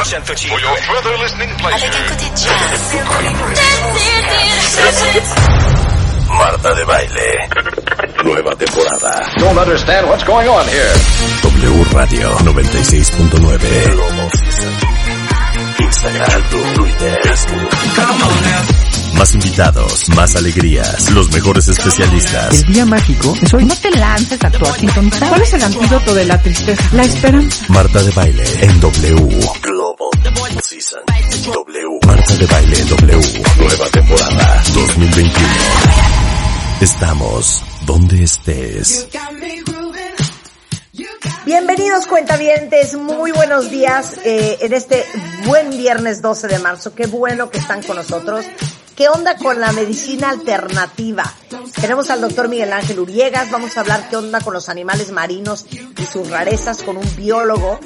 For your further listening pleasure. Marta de Baile. Nueva temporada. Don't understand what's going on here. W Radio 96.9. Instagram, Twitter, Facebook. Más invitados, más alegrías, los mejores especialistas. El día mágico es hoy. No te lances a tu sintonizar. ¿Cuál es el antídoto de la tristeza? La esperanza. Marta de Baile en W. Global Season. W. Marta de Baile en W. Nueva temporada 2021. Estamos donde estés. Bienvenidos cuentavientes, muy buenos días eh, en este buen viernes 12 de marzo. Qué bueno que están con nosotros. ¿Qué onda con la medicina alternativa? Tenemos al doctor Miguel Ángel Uriegas, vamos a hablar qué onda con los animales marinos y sus rarezas con un biólogo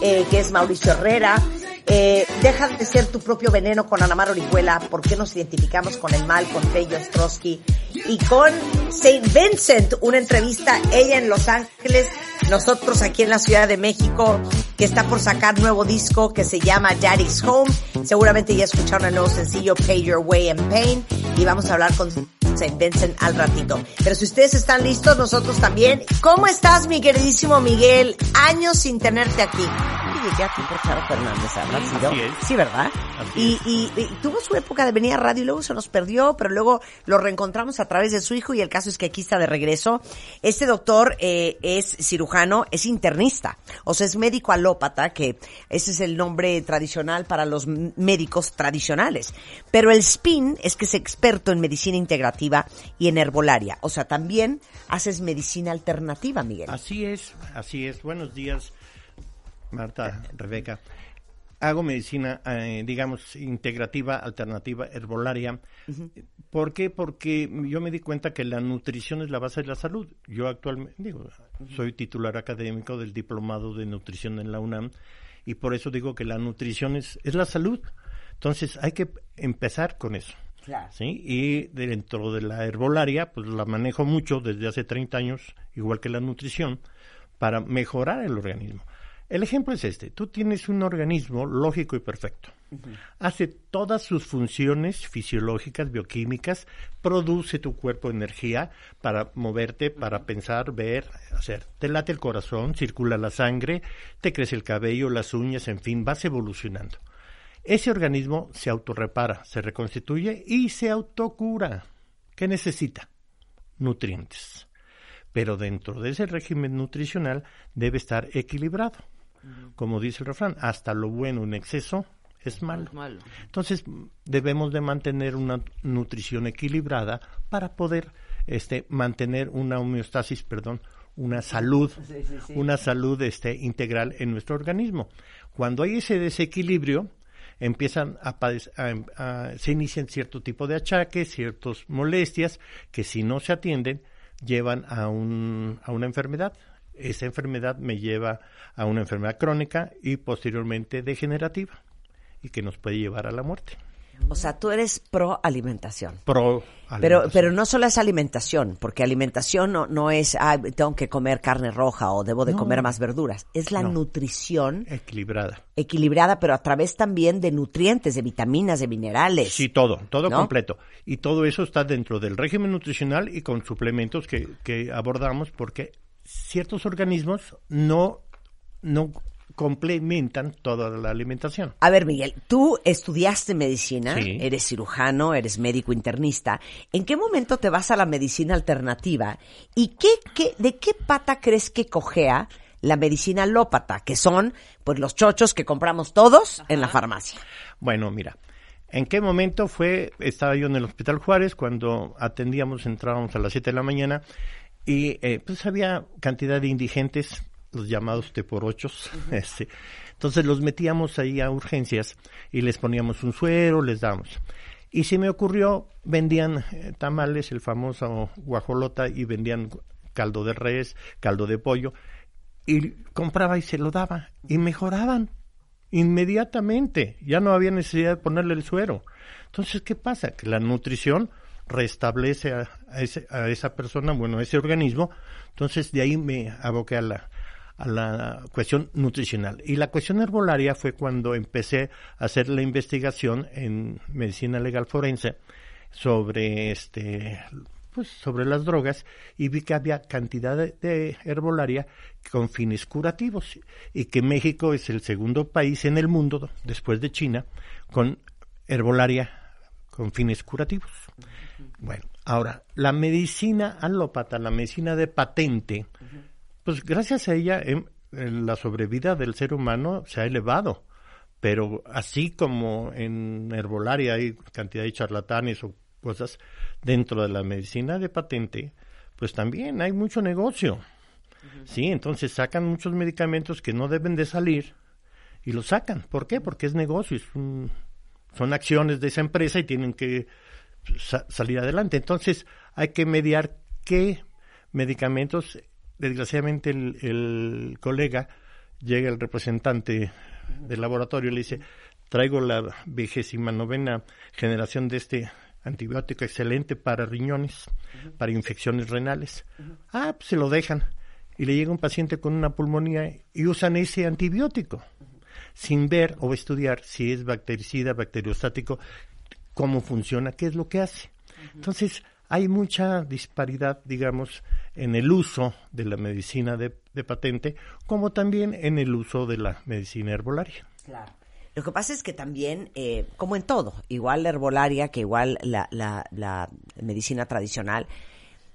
eh, que es Mauricio Herrera. Eh, deja de ser tu propio veneno con Ana Mar Orihuela, ¿por qué nos identificamos con el mal, con Tello Ostrowski? Y con Saint Vincent, una entrevista, ella en Los Ángeles, nosotros aquí en la Ciudad de México, que está por sacar nuevo disco que se llama Daddy's Home. Seguramente ya escucharon el nuevo sencillo Pay Your Way and Pain y vamos a hablar con Saint Vincent al ratito. Pero si ustedes están listos, nosotros también. ¿Cómo estás, mi queridísimo Miguel? Años sin tenerte aquí. Yo llegué aquí por Charo Fernández, ¿habrá sido? Sí, ¿verdad? Y, y- y tuvo su época de venir a radio y luego se nos perdió, pero luego lo reencontramos a través de su hijo y el caso es que aquí está de regreso. Este doctor eh, es cirujano, es internista, o sea, es médico alópata, que ese es el nombre tradicional para los médicos tradicionales. Pero el spin es que es experto en medicina integrativa y en herbolaria, o sea, también haces medicina alternativa, Miguel. Así es, así es. Buenos días, Marta, Rebeca. Hago medicina, eh, digamos, integrativa, alternativa, herbolaria. ¿Por qué? Porque yo me di cuenta que la nutrición es la base de la salud. Yo actualmente, digo, soy titular académico del diplomado de nutrición en la UNAM y por eso digo que la nutrición es, es la salud. Entonces hay que empezar con eso. Claro. ¿sí? Y dentro de la herbolaria, pues la manejo mucho desde hace 30 años, igual que la nutrición, para mejorar el organismo. El ejemplo es este, tú tienes un organismo lógico y perfecto. Hace todas sus funciones fisiológicas, bioquímicas, produce tu cuerpo energía para moverte, para pensar, ver, hacer. Te late el corazón, circula la sangre, te crece el cabello, las uñas, en fin, vas evolucionando. Ese organismo se autorrepara, se reconstituye y se autocura. ¿Qué necesita? Nutrientes. Pero dentro de ese régimen nutricional debe estar equilibrado. Como dice el refrán, hasta lo bueno en exceso es malo. Entonces debemos de mantener una nutrición equilibrada para poder este, mantener una homeostasis, perdón, una salud, una salud este, integral en nuestro organismo. Cuando hay ese desequilibrio, empiezan a, a- a- se inician cierto tipo de achaques, ciertas molestias que si no se atienden llevan a, un, a una enfermedad. Esa enfermedad me lleva a una enfermedad crónica y posteriormente degenerativa y que nos puede llevar a la muerte. O sea, tú eres pro alimentación. Pro Pero, alimentación. pero no solo es alimentación, porque alimentación no, no es, ah, tengo que comer carne roja o debo de No. comer más verduras. Es la No. nutrición equilibrada. equilibrada, pero a través también de nutrientes, de vitaminas, de minerales. Sí, todo, todo ¿No? completo. Y todo eso está dentro del régimen nutricional y con suplementos que, que abordamos porque ciertos organismos no, no complementan toda la alimentación. A ver, Miguel, tú estudiaste medicina, Sí. eres cirujano, eres médico internista. ¿En qué momento te vas a la medicina alternativa? ¿Y qué, qué, de qué pata crees que cojea la medicina alópata? Que son, pues, los chochos que compramos todos en la farmacia. Bueno, mira, ¿en qué momento fue? Estaba yo en el Hospital Juárez cuando atendíamos, entrábamos a las 7 de la mañana y eh, pues había cantidad de indigentes, los llamados T por ochos, este, entonces los metíamos ahí a urgencias y les poníamos un suero, les dábamos. Y se me ocurrió, vendían eh, tamales, el famoso guajolota, y vendían caldo de res, caldo de pollo, y compraba y se lo daba, y mejoraban inmediatamente. Ya no había necesidad de ponerle el suero. Entonces, ¿qué pasa? Que la nutrición restablece a, a ese- a esa persona, bueno, a ese organismo. Entonces, de ahí me aboqué a la, cuestión nutricional. Y la cuestión herbolaria fue cuando empecé a hacer la investigación en medicina legal forense sobre este pues sobre las drogas y vi que había cantidad de, herbolaria con fines curativos y que México es el segundo país en el mundo después de China con herbolaria con fines curativos. Bueno, ahora la medicina alópata, la medicina de patente, pues gracias a ella em, la sobrevida del ser humano se ha elevado pero así como en herbolaria hay cantidad de charlatanes o cosas dentro de la medicina de patente, pues también hay mucho negocio. Sí, entonces sacan muchos medicamentos que no deben de salir y los sacan. ¿Por qué? Porque es negocio, son acciones de esa empresa y tienen que salir adelante. Entonces hay que mediar qué medicamentos, desgraciadamente el, el colega llega el representante del laboratorio y le dice, traigo la vigésima novena generación de este antibiótico excelente para riñones, para infecciones renales. Ah, pues se lo dejan. Y le llega un paciente con una pulmonía y usan ese antibiótico, sin ver o estudiar si es bactericida, bacteriostático, cómo funciona, qué es lo que hace. Entonces, hay mucha disparidad, digamos, en el uso de la medicina de, de patente, como también en el uso de la medicina herbolaria. Claro. Lo que pasa es que también, eh, como en todo, igual la herbolaria que igual la, la, la medicina tradicional,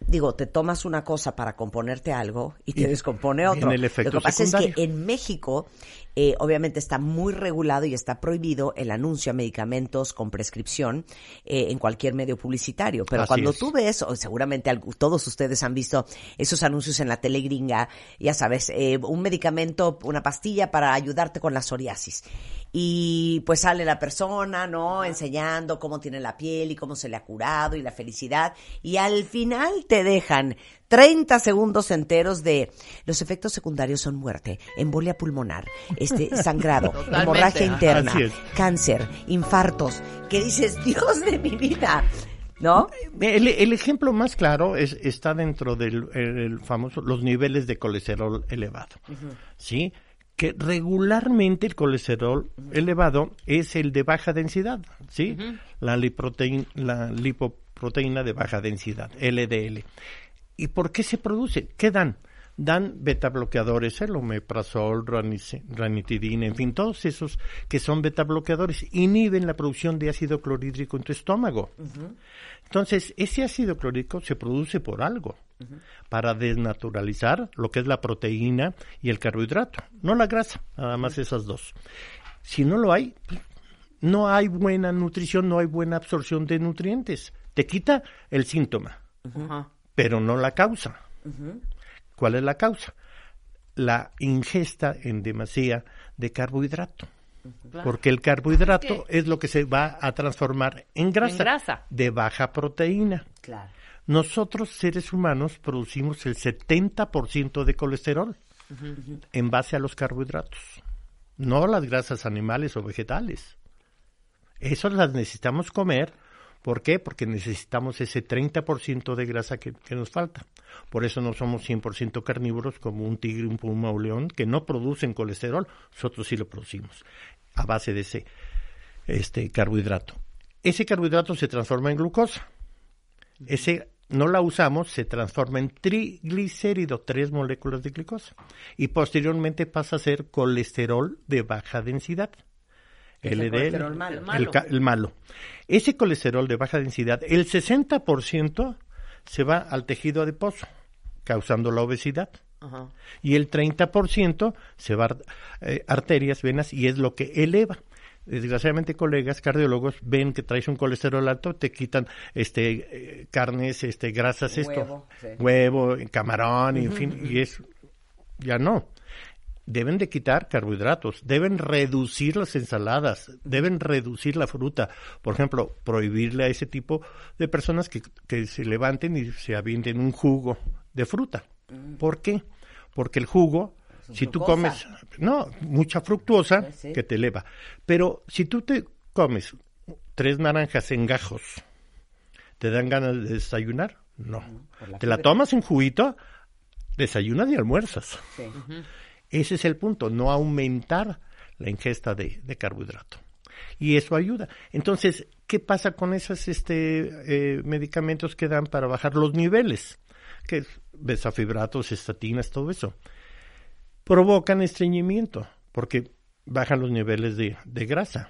digo, te tomas una cosa para componerte algo y te descompone otro. Lo que pasa es que en México eh, obviamente está muy regulado y está prohibido el anuncio a medicamentos con prescripción eh, en cualquier medio publicitario. Pero cuando tú ves, o seguramente todos ustedes han visto esos anuncios en la tele gringa, ya sabes, eh, un medicamento, una pastilla para ayudarte con la psoriasis. Y pues sale la persona, ¿no? Enseñando cómo tiene la piel y cómo se le ha curado y la felicidad. Y al final te dejan 30 segundos enteros de los efectos secundarios son muerte, embolia pulmonar, este sangrado, hemorragia interna, cáncer, infartos, que dices, Dios de mi vida. ¿No? El, ejemplo más claro es, está dentro del famoso, los niveles de colesterol elevado. ¿Sí? que regularmente el colesterol elevado es el de baja densidad, ¿sí? la, la lipoproteína de baja densidad, LDL. ¿Y por qué se produce? ¿Qué dan? Dan beta bloqueadores, el omeprazol, ranitidina, en fin, todos esos que son beta bloqueadores inhiben la producción de ácido clorhídrico en tu estómago. Entonces, ese ácido clorhídrico se produce por algo, para desnaturalizar lo que es la proteína y el carbohidrato, no la grasa, nada más esas dos. Si no lo hay, no hay buena nutrición, no hay buena absorción de nutrientes. Te quita el síntoma pero no la causa. ¿Cuál es la causa? La ingesta en demasía de carbohidrato. Porque el carbohidrato es lo que se va a transformar en grasa, de baja proteína. Nosotros, seres humanos, producimos el 70% de colesterol en base a los carbohidratos, no las grasas animales o vegetales. Eso las necesitamos comer ¿Por qué? Porque necesitamos ese 30% de grasa que, nos falta. Por eso no somos 100% carnívoros como un tigre, un puma o un león, que no producen colesterol, nosotros sí lo producimos a base de ese este carbohidrato. Ese carbohidrato se transforma en glucosa. Ese no la usamos, se transforma en triglicérido, tres moléculas de glucosa. Y posteriormente pasa a ser colesterol de baja densidad. LDL, el, malo. El, malo. Ese colesterol de baja densidad, el 60% se va al tejido adiposo, causando la obesidad. Y el 30% se va a eh, arterias, venas, y es lo que eleva. Desgraciadamente, colegas cardiólogos ven que traes un colesterol alto, te quitan este eh, carnes, este grasas, esto, huevo, camarón, en fin, y es ya no deben de quitar carbohidratos, deben reducir las ensaladas, deben reducir la fruta. Por ejemplo, prohibirle a ese tipo de personas que, que se levanten y se avienten un jugo de fruta. Mm. ¿Por qué? Porque el jugo, si tú comes, no, mucha fructuosa que te eleva. Pero si tú te comes tres naranjas en gajos, ¿te dan ganas de desayunar? No. Te la tomas en juguito, desayunas y almuerzas. Sí. Ese es el punto, no aumentar la ingesta de, de carbohidrato. Y eso ayuda. Entonces, ¿qué pasa con esos este, eh, medicamentos que dan para bajar los niveles? Que es besafibratos, estatinas, todo eso. Provocan estreñimiento, porque bajan los niveles de, de grasa.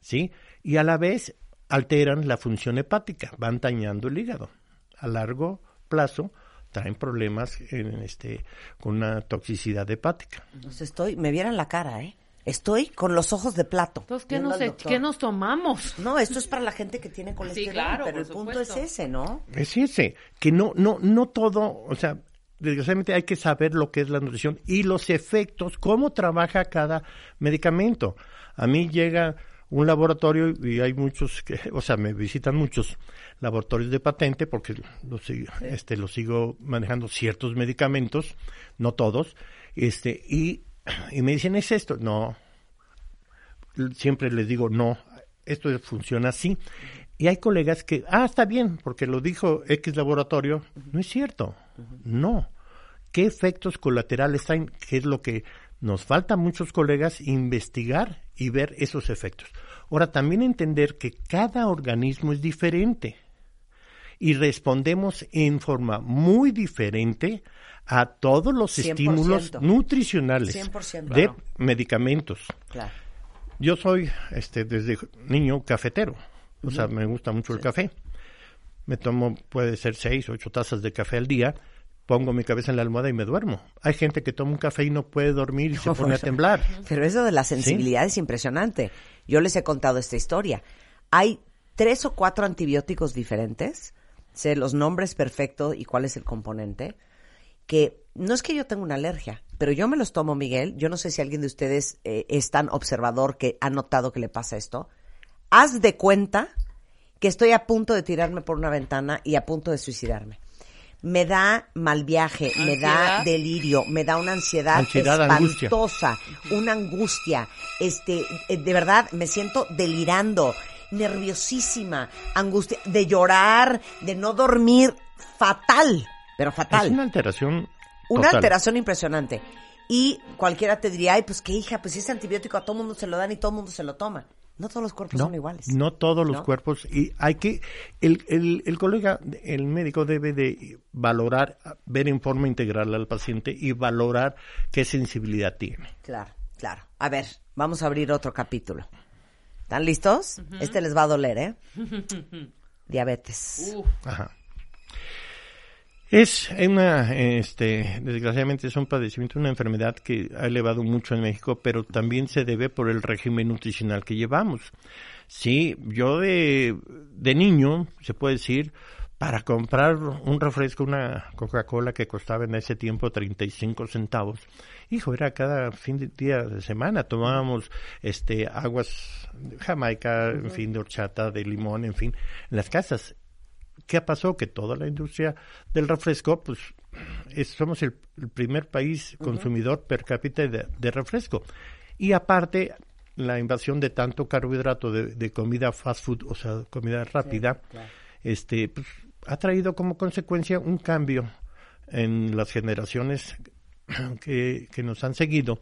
¿Sí? Y a la vez alteran la función hepática, van dañando el hígado. A largo plazo traen problemas en este con una toxicidad hepática. Entonces estoy, me vieran la cara, ¿eh? Estoy con los ojos de plato. Entonces, ¿qué, nos, e- ¿qué nos tomamos? No, esto es para la gente que tiene colesterol, claro, pero el punto es ese, ¿no? Es ese, que no, no, no todo, o sea, desgraciadamente hay que saber lo que es la nutrición y los efectos, cómo trabaja cada medicamento. A mí llega un laboratorio y hay muchos que, o sea, me visitan muchos laboratorios de patente porque los, sigo- este, los sigo manejando ciertos medicamentos, no todos, este, y, y me dicen, ¿es esto? No, siempre les digo, no, esto funciona así. Y hay colegas que, ah, está bien, porque lo dijo X laboratorio. No es cierto. No. ¿Qué efectos colaterales hay? ¿Qué es lo que nos falta a muchos colegas investigar y ver esos efectos? Ahora, también entender que cada organismo es diferente y respondemos en forma muy diferente a todos los 100%. estímulos nutricionales 100%, de claro. medicamentos. Claro. Yo soy, este, desde niño cafetero. O sea, me gusta mucho el café. Me tomo, puede ser seis, ocho tazas de café al día. Pongo mi cabeza en la almohada y me duermo. Hay gente que toma un café y no puede dormir y se pone a temblar. Pero eso de la sensibilidad es impresionante. Yo les he contado esta historia. Hay tres o cuatro antibióticos diferentes, sé los nombres perfectos y cuál es el componente, que no es que yo tenga una alergia, pero yo me los tomo, Miguel. Yo no sé si alguien de ustedes eh, es tan observador que ha notado que le pasa esto. Haz de cuenta que estoy a punto de tirarme por una ventana y a punto de suicidarme. Me da mal viaje, me da delirio, me da una ansiedad, Ansiedad, angustia. espantosa, una angustia. Este, eh, de verdad, me siento delirando, nerviosísima, angustia, de llorar, de no dormir, fatal, pero fatal Es una alteración. una alteración impresionante. Y cualquiera te diría, ay, pues qué hija, pues si ese antibiótico a todo mundo se lo dan y todo mundo se lo toma. No todos los cuerpos No, son iguales. no todos los ¿No? cuerpos. Y hay que, el, el, el colega, el médico debe de valorar, ver en forma integral al paciente y valorar qué sensibilidad tiene. Claro, claro. A ver, vamos a abrir otro capítulo. ¿Están listos? Este les va a doler, ¿eh? Diabetes. Ajá. Es una, este, desgraciadamente es un padecimiento, una enfermedad que ha elevado mucho en México, pero también se debe por el régimen nutricional que llevamos. Sí, yo de, de niño, se puede decir, para comprar un refresco, una Coca-Cola que costaba en ese tiempo 35 centavos, hijo, era cada fin de día de semana, tomábamos este aguas de Jamaica, en fin, de horchata, de limón, en fin, en las casas. ¿Qué pasó? Que toda la industria del refresco, pues es- somos el, el primer país consumidor per cápita de, de refresco. Y aparte, la invasión de tanto carbohidrato de, de comida fast food, o sea, comida rápida, este, pues, ha traído como consecuencia un cambio en las generaciones que, que nos han seguido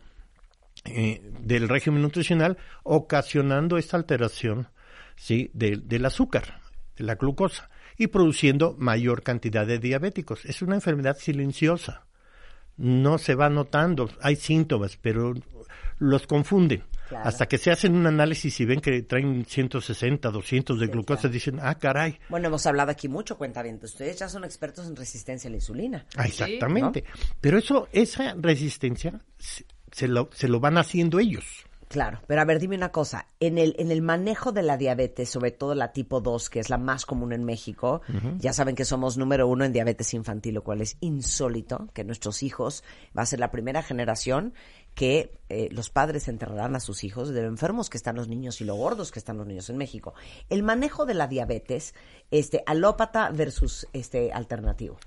eh, del régimen nutricional, ocasionando esta alteración sí, de- del azúcar, de la glucosa, y produciendo mayor cantidad de diabéticos. Es una enfermedad silenciosa. No se va notando, hay síntomas, pero los confunden. Claro. Hasta que se hacen un análisis y ven que traen 160, 200 de glucosa, dicen, ah, caray, Bueno, hemos hablado aquí mucho, cuenta bien. Ustedes ya son expertos en resistencia a la insulina. Ah, Exactamente. Pero eso, esa resistencia se, se lo, se lo van haciendo ellos. Claro, pero a ver, dime una cosa. En el, en el manejo de la diabetes, sobre todo la tipo 2, que es la más común en México, ya saben que somos número uno en diabetes infantil, lo cual es insólito, que nuestros hijos va a ser la primera generación que eh, los padres enterrarán a sus hijos de lo enfermos que están los niños y lo gordos que están los niños en México. El manejo de la diabetes, este, alópata versus este alternativo.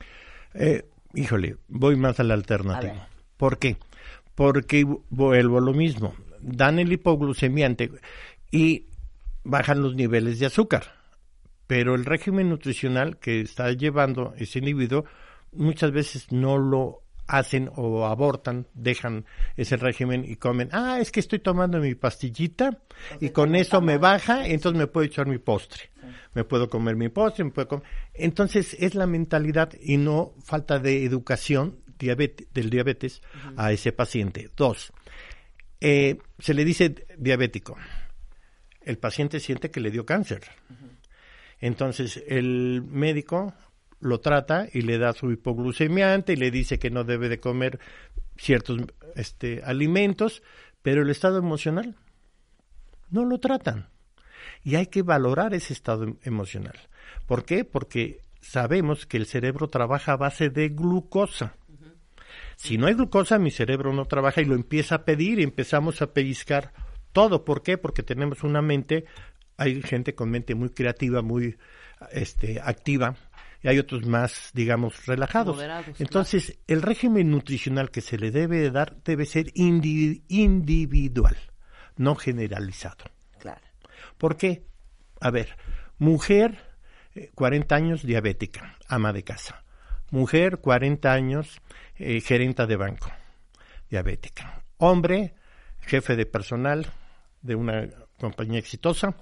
Eh, híjole, voy más a la alternativa. A ver. ¿Por qué? Porque vuelvo a lo mismo. Dan el hipoglucemiante y bajan los niveles de azúcar. Pero el régimen nutricional que está llevando ese individuo muchas veces no lo hacen o abortan, dejan ese régimen y comen, ah, es que estoy tomando mi pastillita y con eso me baja, entonces me puedo echar mi postre. Me puedo comer mi postre, me puedo comer. Entonces es la mentalidad y no falta de educación del diabetes a ese paciente. Dos, eh, se le dice diabético. El paciente siente que le dio cáncer. Entonces el médico lo trata y le da su hipoglucemiante y le dice que no debe de comer ciertos este, alimentos, pero el estado emocional no lo tratan. Y hay que valorar ese estado emocional. ¿Por qué? Porque sabemos que el cerebro trabaja a base de glucosa. Si no hay glucosa, mi cerebro no trabaja y lo empieza a pedir y empezamos a pellizcar todo. ¿Por qué? Porque tenemos una mente, hay gente con mente muy creativa, muy este, activa, y hay otros más, digamos, relajados. Entonces, el régimen nutricional que se le debe dar debe ser individual, no generalizado. Claro. ¿Por qué? A ver, mujer, 40 eh, años, diabética, ama de casa. Mujer, 40 años, eh, gerenta de banco, diabética. Hombre, jefe de personal de una compañía exitosa,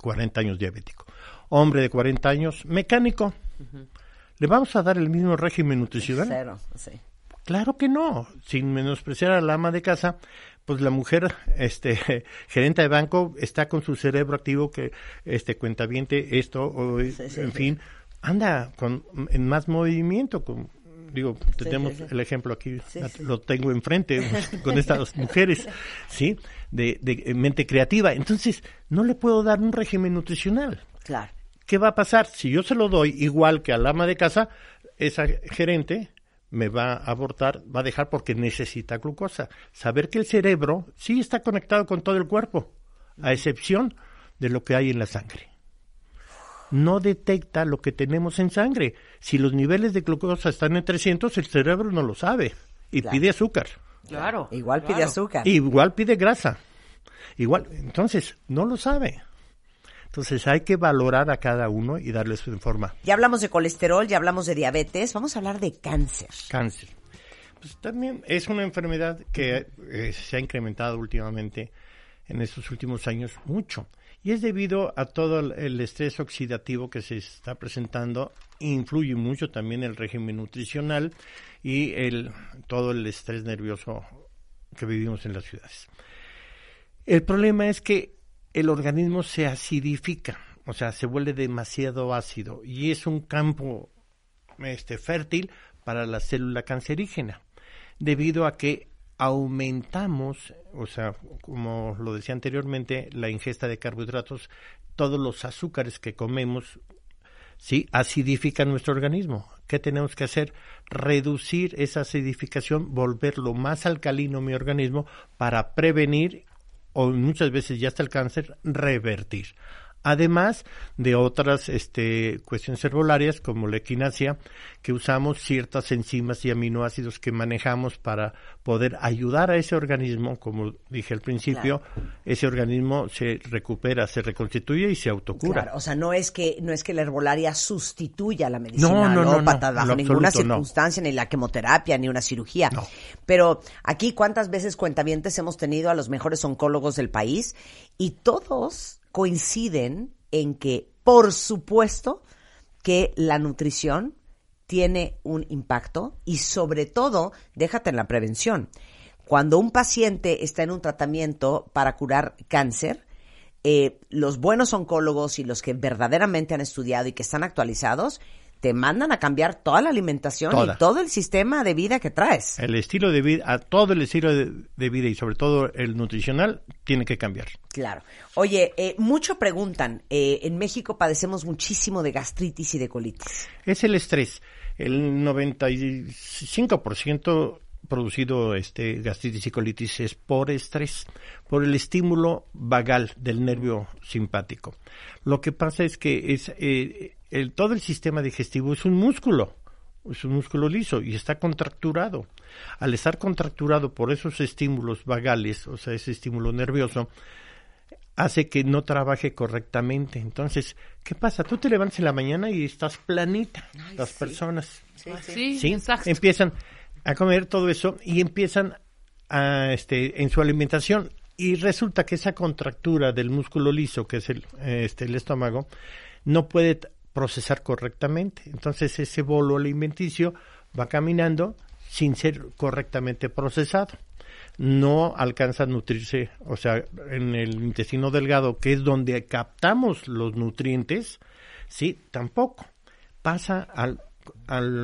40 años diabético. Hombre de 40 años, mecánico, ¿Le vamos a dar el mismo régimen nutricional? Cero, sí. Claro que no, sin menospreciar a la ama de casa, pues la mujer, este, gerente de banco, está con su cerebro activo que, este, cuentaviente, esto, o, en fin, anda con, en más movimiento, con, digo, tenemos el ejemplo aquí, lo tengo enfrente con estas mujeres, ¿sí? De, de mente creativa. Entonces, no le puedo dar un régimen nutricional. Claro. ¿Qué va a pasar? Si yo se lo doy igual que al ama de casa, esa gerente me va a abortar, va a dejar porque necesita glucosa. Saber que el cerebro sí está conectado con todo el cuerpo, a excepción de lo que hay en la sangre. No detecta lo que tenemos en sangre. Si los niveles de glucosa están en 300, el cerebro no lo sabe y pide azúcar. Claro. Igual pide azúcar. Igual pide grasa. Igual, entonces, no lo sabe. Entonces hay que valorar a cada uno y darle su forma. Ya hablamos de colesterol, ya hablamos de diabetes, vamos a hablar de cáncer. Cáncer. Pues también es una enfermedad que eh, se ha incrementado últimamente en estos últimos años mucho. Y es debido a todo el estrés oxidativo que se está presentando, influye mucho también el régimen nutricional y todo el estrés nervioso que vivimos en las ciudades. El problema es que el organismo se acidifica, o sea, se vuelve demasiado ácido y es un campo este, fértil para la célula cancerígena, debido a que aumentamos, o sea, como lo decía anteriormente, la ingesta de carbohidratos, todos los azúcares que comemos, sí, acidifican nuestro organismo. ¿Qué tenemos que hacer? Reducir esa acidificación, volverlo más alcalino mi organismo para prevenir o muchas veces ya hasta el cáncer, revertir. Además de otras este, cuestiones herbolarias como la equinacia, que usamos ciertas enzimas y aminoácidos que manejamos para poder ayudar a ese organismo, como dije al principio, ese organismo se recupera, se reconstituye y se autocura. Claro, o sea, no es que no es que la herbolaria sustituya la medicina no, no, no, bajo ninguna circunstancia, ni la quimioterapia, ni una cirugía. Pero aquí, ¿cuántas veces cuentavientes hemos tenido a los mejores oncólogos del país? Y todos coinciden en que, por supuesto, que la nutrición tiene un impacto y sobre todo, déjate en la prevención. Cuando un paciente está en un tratamiento para curar cáncer, eh, los buenos oncólogos y los que verdaderamente han estudiado y que están actualizados te mandan a cambiar toda la alimentación y todo el sistema de vida que traes. El estilo de vida, a todo el estilo de, vida y sobre todo el nutricional tiene que cambiar. Claro. Oye, eh, mucho preguntan, eh, en México padecemos muchísimo de gastritis y de colitis. Es el estrés. El 95% producido este gastritis y colitis es por estrés, por el estímulo vagal del nervio simpático. Lo que pasa es que es eh, el, todo el sistema digestivo es un músculo, es un músculo liso y está contracturado. Al estar contracturado por esos estímulos vagales, o sea, ese estímulo nervioso, hace que no trabaje correctamente. Entonces, ¿qué pasa? Tú te levantas en la mañana y estás planita. las personas sí, sí, empiezan a comer todo eso y empiezan a, este, en su alimentación y resulta que esa contractura del músculo liso, que es el, este, el estómago, no puede procesar correctamente. Entonces ese bolo alimenticio va caminando sin ser correctamente procesado. No alcanza a nutrirse, o sea, en el intestino delgado, que es donde captamos los nutrientes, sí, tampoco. Pasa al,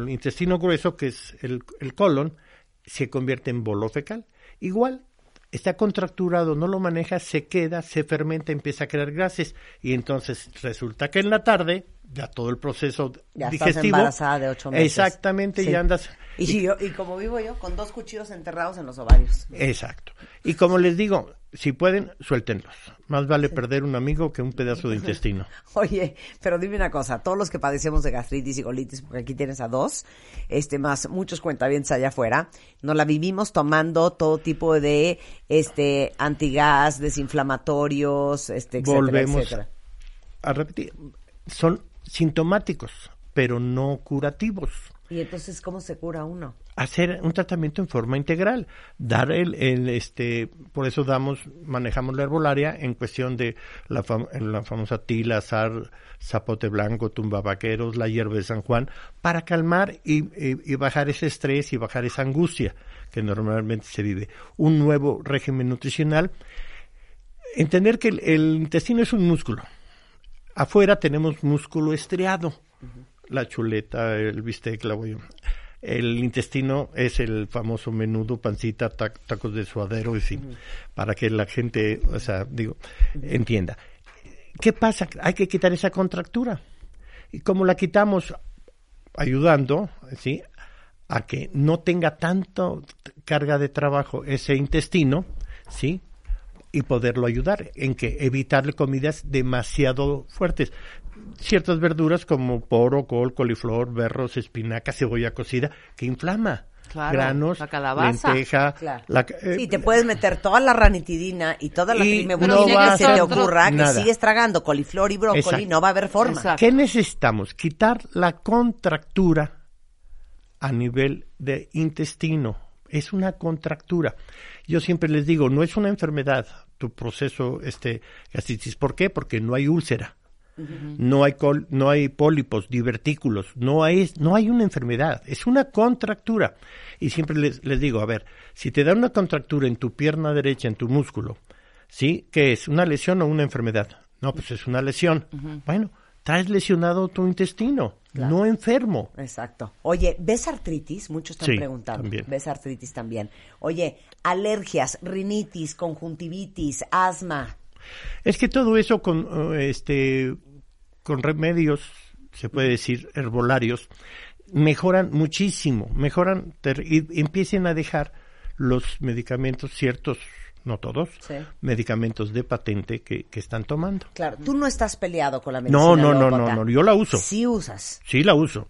intestino grueso, que es el, el colon, se convierte en bolo fecal. Igual, está contracturado, no lo maneja, se queda, se fermenta, empieza a crear gases y entonces resulta que en la tarde ya todo el proceso Ya estás digestivo embarazada de ocho meses. exactamente Sí. ya andas Y, yo, y como vivo yo, con dos cuchillos enterrados en los ovarios. exacto y como les digo si pueden suéltenlos más vale perder un amigo que un pedazo de intestino Oye, pero dime una cosa, todos los que padecemos de gastritis y colitis, porque aquí tienes a dos, este más muchos cuentavientes allá afuera, nos la vivimos tomando todo tipo de este antigas, desinflamatorios, este, etcétera, volvemos etcétera. a repetir son sintomáticos pero no curativos Y entonces, ¿cómo se cura uno? hacer un tratamiento en forma integral, dar el, el este, por eso damos, manejamos la herbolaria en cuestión de la, fam- la famosa tila, zar, zapote blanco, tumbabaqueros, la hierba de San Juan, para calmar y, y- y bajar ese estrés y bajar esa angustia que normalmente se vive. Un nuevo régimen nutricional, entender que el, el intestino es un músculo. Afuera tenemos músculo estriado, la chuleta, el bistec, la boya. El intestino es el famoso menudo, pancita, tac- tacos de suadero, en fin, para que la gente, o sea, digo, entienda. ¿Qué pasa? Hay que quitar esa contractura. Y como la quitamos ayudando, ¿sí? A que no tenga tanto carga de trabajo ese intestino, ¿sí? Y poderlo ayudar en que evitarle comidas demasiado fuertes. Ciertas verduras como poro, col, coliflor, berros, espinaca, cebolla cocida, que inflama. Claro, Granos, la calabaza. lenteja. Claro. la- eh, Sí, te puedes meter toda la ranitidina y toda la Y no que se te ocurra, que sigues tragando coliflor y brócoli, Exacto. no va a haber forma. Exacto. ¿Qué necesitamos? Quitar la contractura a nivel de intestino. Es una contractura. Yo siempre les digo, no es una enfermedad tu proceso este gastritis. ¿Por qué? Porque no hay úlcera. No hay col- no hay pólipos, divertículos, no hay no hay una enfermedad, es una contractura. Y siempre les, les digo, a ver, si te da una contractura en tu pierna derecha, en tu músculo, ¿sí? ¿Qué es? ¿Una lesión o una enfermedad? No, pues es una lesión. Bueno, traes lesionado tu intestino, no enfermo. Exacto. Oye, ¿ves artritis? Muchos están Sí, preguntando. también. ¿Ves artritis también? Oye, alergias, rinitis, conjuntivitis, asma. Es que todo eso con eh, este con remedios, se puede decir herbolarios, mejoran muchísimo, mejoran y empiecen a dejar los medicamentos ciertos, no todos, Sí. medicamentos de patente que, que están tomando. Claro, tú no estás peleado con la medicina No, no, no, no, no, yo la uso. Sí usas, Sí la uso.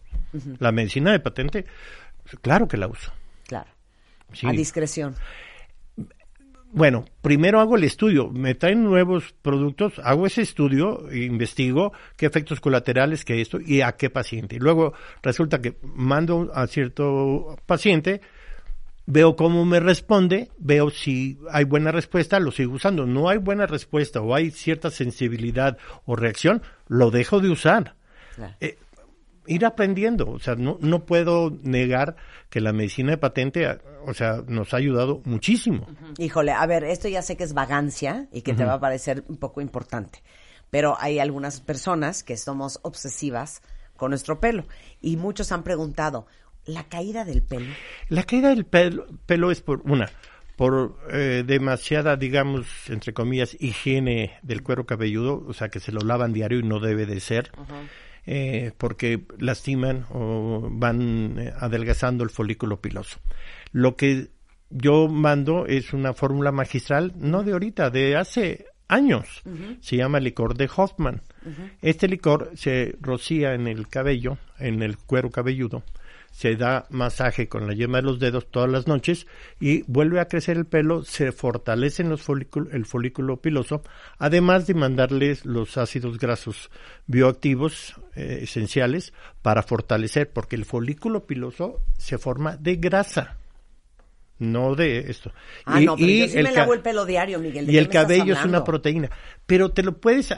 La medicina de patente, claro que la uso. claro. Sí. A discreción. Bueno, primero hago el estudio, me traen nuevos productos, hago ese estudio, investigo qué efectos colaterales, que esto y a qué paciente. Y luego resulta que mando a cierto paciente, veo cómo me responde, veo si hay buena respuesta, lo sigo usando. No hay buena respuesta o hay cierta sensibilidad o reacción, lo dejo de usar. Claro. Eh, ir aprendiendo, o sea, no, no puedo negar que la medicina de patente, a- o sea, nos ha ayudado muchísimo. Híjole, a ver, esto ya sé que es vagancia y que te va a parecer un poco importante, pero hay algunas personas que somos obsesivas con nuestro pelo y muchos han preguntado, ¿la caída del pelo? La caída del pelo, pelo es por una, por eh, demasiada, digamos, entre comillas, higiene del cuero cabelludo, o sea, que se lo lavan diario y no debe de ser, eh, porque lastiman o van eh, adelgazando el folículo piloso. Lo que yo mando es una fórmula magistral, no de ahorita, de hace años. Se llama licor de Hoffman. Este licor se rocía en el cabello, en el cuero cabelludo, se da masaje con la yema de los dedos todas las noches y vuelve a crecer el pelo, se fortalecen los folículo, el folículo piloso, además de mandarles los ácidos grasos bioactivos eh, esenciales para fortalecer, porque el folículo piloso se forma de grasa. no de esto. Ah, no, pero yo sí me ca- lavo el pelo diario, Miguel. ¿de y el me cabello es una proteína, pero te lo puedes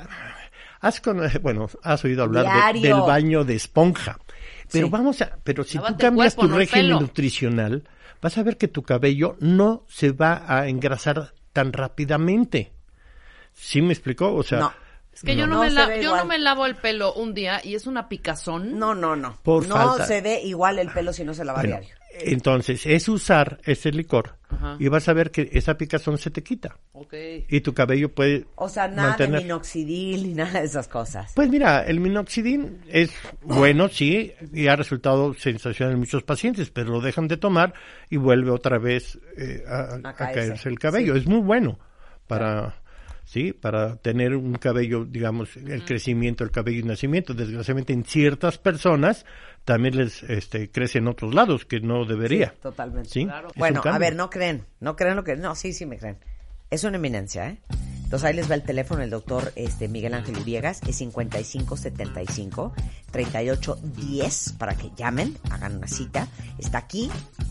has con, bueno, has oído hablar de- del baño de esponja. Pero Sí. vamos a, pero si Lávate tú cambias cuerpo, tu no régimen nutricional, vas a ver que tu cabello no se va a engrasar tan rápidamente. ¿Sí me explicó? O sea, No. Es que yo, no, No me la- yo igual. no me lavo el pelo un día y es una picazón. No, no, no. Por no falta. se ve igual el pelo si no se lava bueno, diario. Entonces es usar ese licor Ajá. y vas a ver que esa picazón se te quita Ok. y tu cabello puede O sea, nada mantener. de minoxidil y nada de esas cosas. Pues mira, el minoxidil es bueno, sí, y ha resultado sensacional en muchos pacientes, pero lo dejan de tomar y vuelve otra vez eh, a, A a caerse. caerse el cabello. Es muy bueno para, sí, para tener un cabello, digamos, el crecimiento, el cabello y nacimiento. Desgraciadamente en ciertas personas también les este, crece en otros lados que no debería. Sí, totalmente. ¿Sí? Claro. Bueno, a ver, no creen, no creen lo que, no, sí, sí me creen. Es una eminencia, ¿eh? Entonces ahí les va el teléfono del doctor este, Miguel Ángel Uriegas, es 5575 3810 para que llamen, hagan una cita. Está aquí,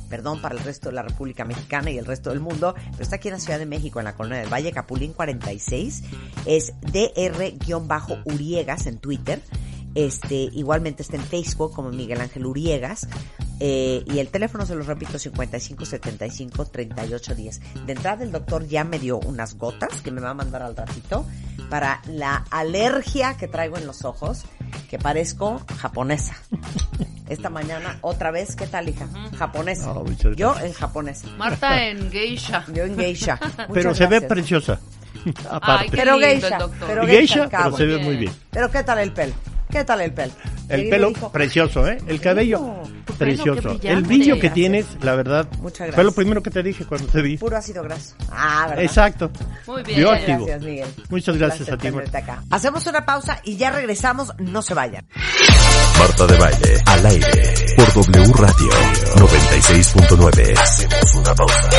perdón, para el resto de la República Mexicana y el resto del mundo, pero está aquí en la Ciudad de México, en la Colonia del Valle, Capulín 46, es dr-uriegas en Twitter. Este, igualmente está en Facebook como Miguel Ángel Uriegas. Eh, y el teléfono, se los repito, 55 75 38 10. De entrada, el doctor ya me dio unas gotas que me va a mandar al ratito para la alergia que traigo en los ojos, que parezco japonesa. Esta mañana, otra vez, ¿qué tal, hija? Japonesa. Oh, Yo en japonés. Marta en geisha. Yo en geisha. Pero se ve preciosa. Ay, Aparte. qué Pero lindo geisha, doctor. pero geisha, geisha, al pero se ve Bien. muy bien. Pero ¿qué tal el pelo? ¿Qué tal el pelo? El pelo hijo. precioso, ¿eh? El cabello pelo, precioso. El brillo que Gracias. tienes, la verdad, Muchas fue gracias. lo primero que te dije cuando te vi. Puro ácido graso. Ah, ¿verdad? Exacto. Muy bien. Yo Muchas activo. Gracias, Miguel. Muchas gracias a ti. Hacemos una pausa y ya regresamos. No se vayan. Marta de Baile, al aire, por W Radio 96.9. Hacemos una pausa.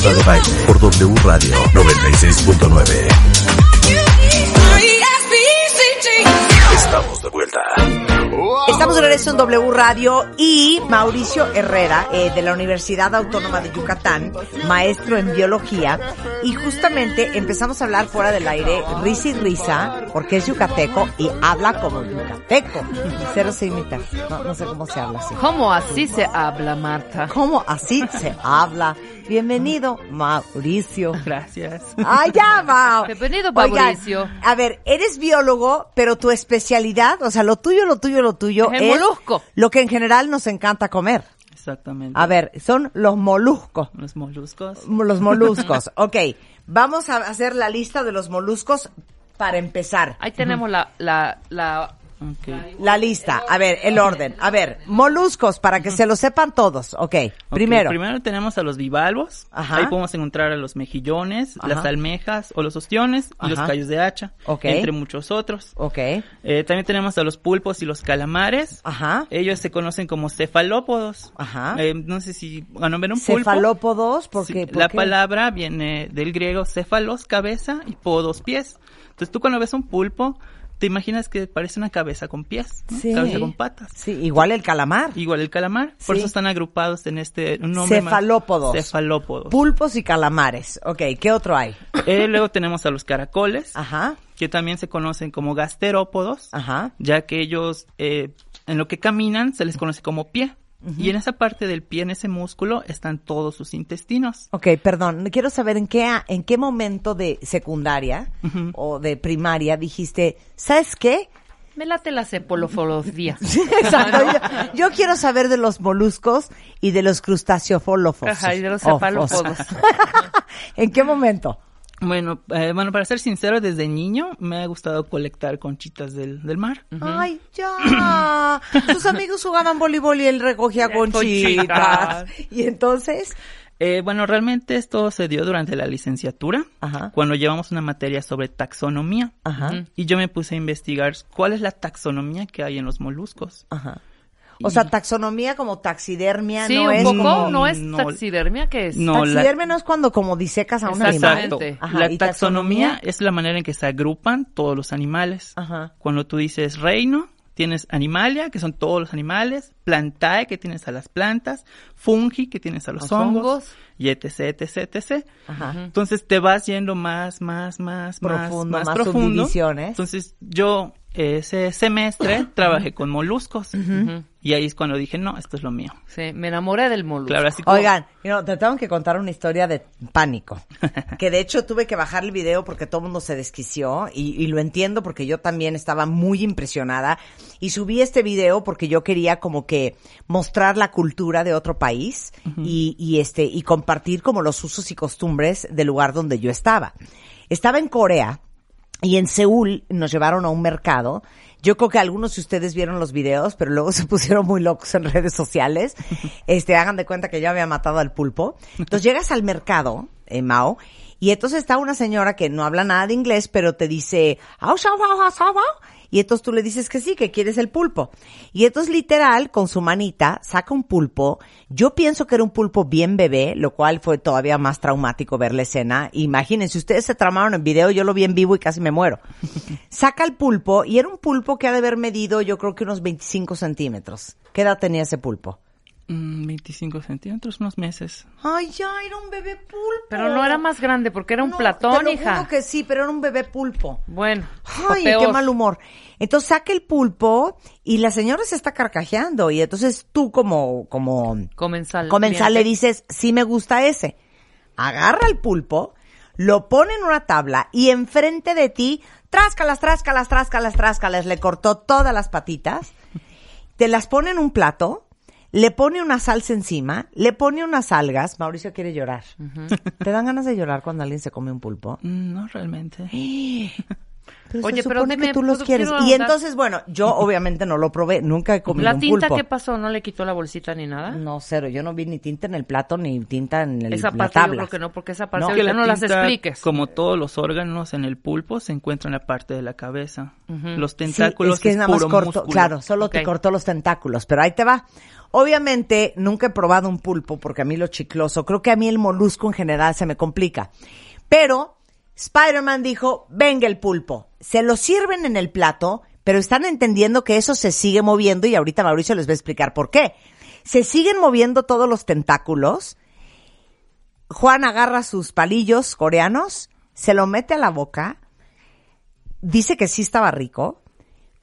Escuchas a Marta de Baile por W Radio 96.9. de regreso en W Radio y Mauricio Herrera, eh, de la Universidad Autónoma de Yucatán, maestro en biología, y justamente empezamos a hablar fuera del aire, risa y risa, porque es yucateco y habla como yucateco. Cero se imita. No, no sé cómo se habla así. ¿Cómo así se habla, Marta? ¿Cómo así se habla? Bienvenido, Mauricio. Gracias. ¡Ay, ya, Mau! Bienvenido, Oigan, Mauricio. a ver, eres biólogo, pero tu especialidad, o sea, lo tuyo, lo tuyo, lo tuyo Es molusco. lo que en general nos encanta comer. Exactamente. A ver, son los moluscos. Los moluscos. Los moluscos. ok, vamos a hacer la lista de los moluscos para empezar. Ahí tenemos la, la, la, Ok. La lista. A ver, el orden. A ver, moluscos, para que se lo sepan todos. Ok, Ok, primero. Primero tenemos a los bivalvos. Ajá. Ahí podemos encontrar a los mejillones, Ajá. las almejas o los ostiones y los callos de hacha. Ok. Entre muchos otros. Ok, Eh, también tenemos a los pulpos y los calamares. ajá. Ellos se conocen como cefalópodos. Ajá. Eh, no sé si van a ver un pulpo. Cefalópodos, porque Sí, ¿por la qué? palabra viene del griego cefalos, cabeza, y podos, pies. Entonces tú cuando ves un pulpo, te imaginas que parece una cabeza con pies, ¿no? Sí. cabeza con patas. Sí, igual el calamar. Igual el calamar, por Sí. eso están agrupados en este un nombre más- Cefalópodos. Cefalópodos. Pulpos y calamares. Ok, ¿qué otro hay? Eh, luego tenemos a los caracoles, Ajá, que también se conocen como gasterópodos, ajá. ya que ellos eh, en lo que caminan se les conoce como pie. Y en esa parte del pie, en ese músculo, están todos sus intestinos. Ok, perdón, quiero saber en qué, en qué momento de secundaria o de primaria dijiste, ¿sabes qué? me late la cepolofología. Exacto, yo, yo quiero saber de los moluscos y de los crustáceofólofos. Ajá, y de los cefalópodos. ¿En qué momento? Bueno, eh, bueno, para ser sincero, desde niño me ha gustado colectar conchitas del, del mar. Ay, ya. Sus amigos jugaban voleibol y él recogía conchitas. Conchitas. Y entonces, Eh, bueno, realmente esto se dio durante la licenciatura, Ajá. cuando llevamos una materia sobre taxonomía. ajá, Y yo me puse a investigar cuál es la taxonomía que hay en los moluscos. ajá. O sea, taxonomía como taxidermia Sí, no un es poco, como... no es no. taxidermia, ¿qué es? No, la- taxidermia no es cuando como disecas a un animal. Exactamente. Ajá, la ¿y taxonomía es la manera en que se agrupan todos los animales. Ajá. Cuando tú dices reino, tienes animalia, que son todos los animales, plantae, que tienes a las plantas, fungi, que tienes a los, Los hongos, hongos. y etc, etc, etc. Ajá. Entonces te vas yendo más, más, más, Profundo, más, más profundo. subdivisiones. Entonces yo ese semestre trabajé con moluscos y ahí es cuando dije, no, esto es lo mío. Sí, me enamoré del molusco. Claro, así como- Oigan, no, te tengo que contar una historia de pánico. Que de hecho tuve que bajar el video porque todo el mundo se desquició y, y lo entiendo porque yo también estaba muy impresionada. Y subí este video porque yo quería como que mostrar la cultura de otro país y, y este, y compartir como los usos y costumbres del lugar donde yo estaba. Estaba en Corea y en Seúl nos llevaron a un mercado. Yo creo que algunos de ustedes vieron los videos, pero luego se pusieron muy locos en redes sociales. Este, hagan de cuenta que yo había matado al pulpo. Entonces llegas al mercado, eh, Mao, y entonces está una señora que no habla nada de inglés, pero te dice, "Au, au, au, au". Y entonces tú le dices que sí, que quieres el pulpo. Y entonces literal, con su manita, saca un pulpo. Yo pienso que era un pulpo bien bebé, lo cual fue todavía más traumático ver la escena. Imagínense, ustedes se tramaron en video, yo lo vi en vivo y casi me muero. Saca el pulpo y era un pulpo que ha de haber medido yo creo que unos 25 centímetros. ¿Qué edad tenía ese pulpo? Mm, 25 centímetros, unos meses. Ay, ya, era un bebé pulpo. Pero no era más grande porque era un No, platón, te lo hija. juro que sí, pero era un bebé pulpo. Bueno, Ay, qué mal humor. Entonces saca el pulpo y la señora se está carcajeando y entonces tú como, como Comensal. comensal le dices, sí me gusta ese. Agarra el pulpo, lo pone en una tabla y enfrente de ti, tráscalas, tráscalas, tráscalas, tráscalas, le cortó todas las patitas, te las pone en un plato, le pone una salsa encima, le pone unas algas, Mauricio quiere llorar. ¿Te dan ganas de llorar cuando alguien se come un pulpo? Mm, No realmente. Pero Oye, se pero supone dime, que tú los ¿puedo- quieres. quiero Y entonces, bueno, yo obviamente no lo probé, nunca he comido ¿La un tinta pulpo. qué pasó? ¿No le quitó la bolsita ni nada? No, cero, yo no vi ni tinta en el plato ni tinta en el, esa la parte yo tabla. creo que no, porque esa parte No. Que la no las expliques. Como todos los órganos en el pulpo, se encuentra en la parte de la cabeza. Los Sí, tentáculos es que es nada más corto, músculo. claro, solo te cortó los tentáculos, pero ahí te va. Obviamente, nunca he probado un pulpo porque a mí lo chicloso, creo que a mí el molusco en general se me complica. Pero Spider-Man dijo, venga el pulpo. Se lo sirven en el plato, pero están entendiendo que eso se sigue moviendo y ahorita Mauricio les va a explicar por qué. Se siguen moviendo todos los tentáculos. Juan agarra sus palillos coreanos, se lo mete a la boca, dice que sí estaba rico,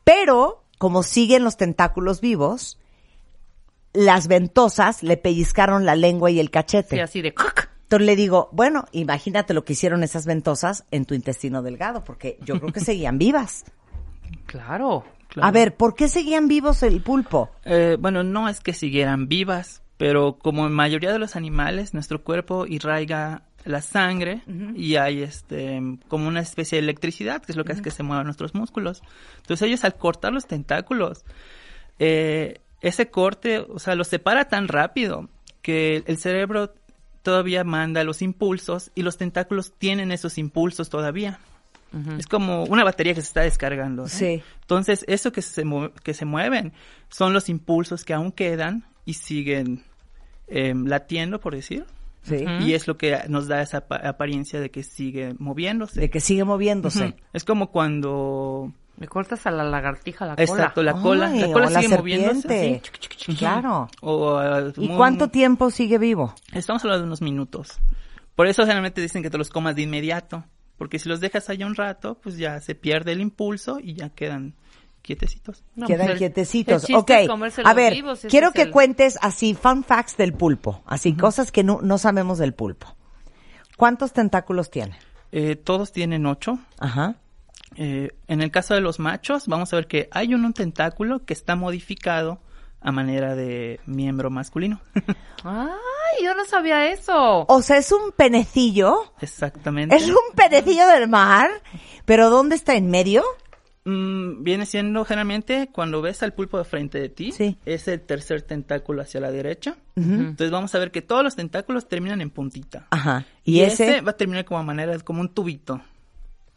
pero como siguen los tentáculos vivos, las ventosas le pellizcaron la lengua y el cachete. Sí, así de... Entonces le digo, bueno, imagínate lo que hicieron esas ventosas en tu intestino delgado, porque yo creo que seguían vivas. Claro. Claro. A ver, ¿por qué seguían vivos el pulpo? Eh, bueno, no es que siguieran vivas, pero como en mayoría de los animales, nuestro cuerpo irraiga la sangre y hay este como una especie de electricidad, que es lo que hace que se muevan nuestros músculos. Entonces ellos al cortar los tentáculos, eh, ese corte, o sea, los separa tan rápido que el cerebro todavía manda los impulsos y los tentáculos tienen esos impulsos todavía. Es como una batería que se está descargando. ¿no? Sí. Entonces, eso que se, que se mueven son los impulsos que aún quedan y siguen em, latiendo, por decir. Sí. Y es lo que nos da esa apa- apariencia de que sigue moviéndose. De que sigue moviéndose. Es como cuando... Me cortas a la lagartija la cola. Exacto, la cola. Ay, la cola o la sigue moviéndose. así. Claro. O, ah, ¿Y muy- cuánto tiempo sigue vivo? Estamos hablando de unos minutos. Por eso generalmente dicen que te los comas de inmediato. Porque si los dejas allá un rato, pues ya se pierde el impulso y ya quedan quietecitos. No, Quedan pues el- quietecitos. el Ok, a ver, vivos, quiero que el- cuentes así fun facts del pulpo, así cosas que no, no sabemos del pulpo. ¿Cuántos tentáculos tiene? Eh, todos tienen ocho. Ajá. Eh, en el caso de los machos, vamos a ver que hay un, un tentáculo que está modificado a manera de miembro masculino. Ay, yo no sabía eso. O sea, es un penecillo, Exactamente. es un penecillo del mar, pero ¿dónde está en medio? Mm, viene siendo generalmente cuando ves al pulpo de frente de ti, Sí. es el tercer tentáculo hacia la derecha. Entonces vamos a ver que todos los tentáculos terminan en puntita. Ajá. Y, Y, ese, ese, va a terminar como a manera, como un tubito.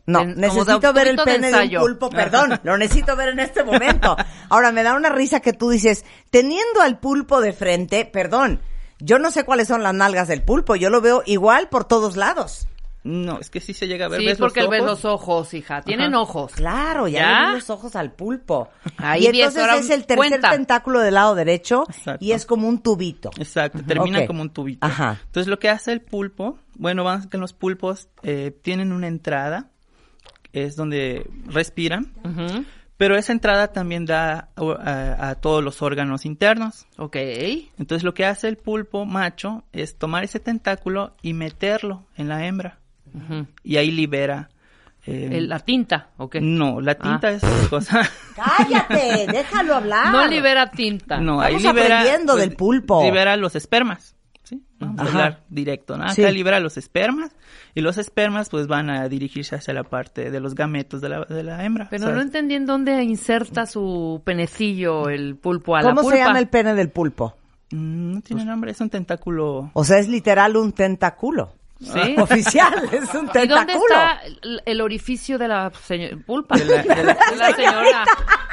No, En- necesito ver el autobito de pene de un pulpo, perdón, lo necesito ver en este momento. Ahora, me da una risa que tú dices, teniendo al pulpo de frente, perdón, yo no sé cuáles son las nalgas del pulpo, yo lo veo igual por todos lados. No, es que sí se llega a ver. Sí, ¿ves porque los él ve ojos? los ojos, hija. Tienen Ajá. ojos. Claro, ya, ¿Ya? le los ojos al pulpo. Ahí y ves, entonces ahora es el tercer cuenta. tentáculo del lado derecho Exacto. y es como un tubito. Exacto, termina como un tubito. Ajá. Entonces lo que hace el pulpo, bueno, vamos a que los pulpos eh, tienen una entrada, es donde respiran, pero esa entrada también da a, a todos los órganos internos. Ok. Entonces lo que hace el pulpo macho es tomar ese tentáculo y meterlo en la hembra y ahí libera. eh, la tinta, ok. No, la tinta Ah. es otra cosa. Cállate, déjalo hablar. No libera tinta. No, ahí libera. pues, aprendiendo del pulpo. Libera los espermas. Vamos a hablar directo, ¿no? Acá Sí. libera los espermas y los espermas pues van a dirigirse hacia la parte de los gametos de la, de la hembra. Pero O sea, no entendí en dónde inserta su penecillo el pulpo a la ¿Cómo pulpa. se llama el pene del pulpo? mm, no tiene nombre, es un tentáculo. O sea, es literal un tentáculo. ¿Sí? Oficial, es un ¿Y dónde tentáculo. está el, orificio de la pulpa? De la- de la- De la señora,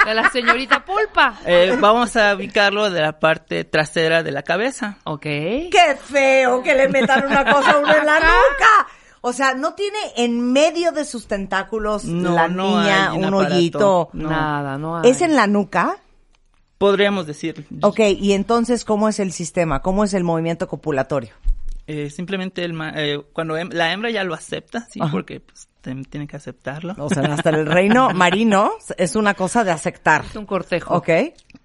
de la señorita pulpa. Eh, vamos a ubicarlo de la parte trasera de la cabeza. Ok. ¡Qué feo que le metan una cosa a uno en la nuca! O sea, no tiene en medio de sus tentáculos No, la no niña hay un hoyito. No. Nada, no hay. ¿Es en la nuca? Podríamos decir. Ok, y entonces, ¿cómo es el sistema? ¿Cómo es el movimiento copulatorio? Eh, simplemente el ma- eh, cuando hem- la hembra ya lo acepta, sí, Ajá. porque pues, tiene que aceptarlo. O sea, hasta el reino marino es una cosa de aceptar. Es un cortejo. ¿Ok?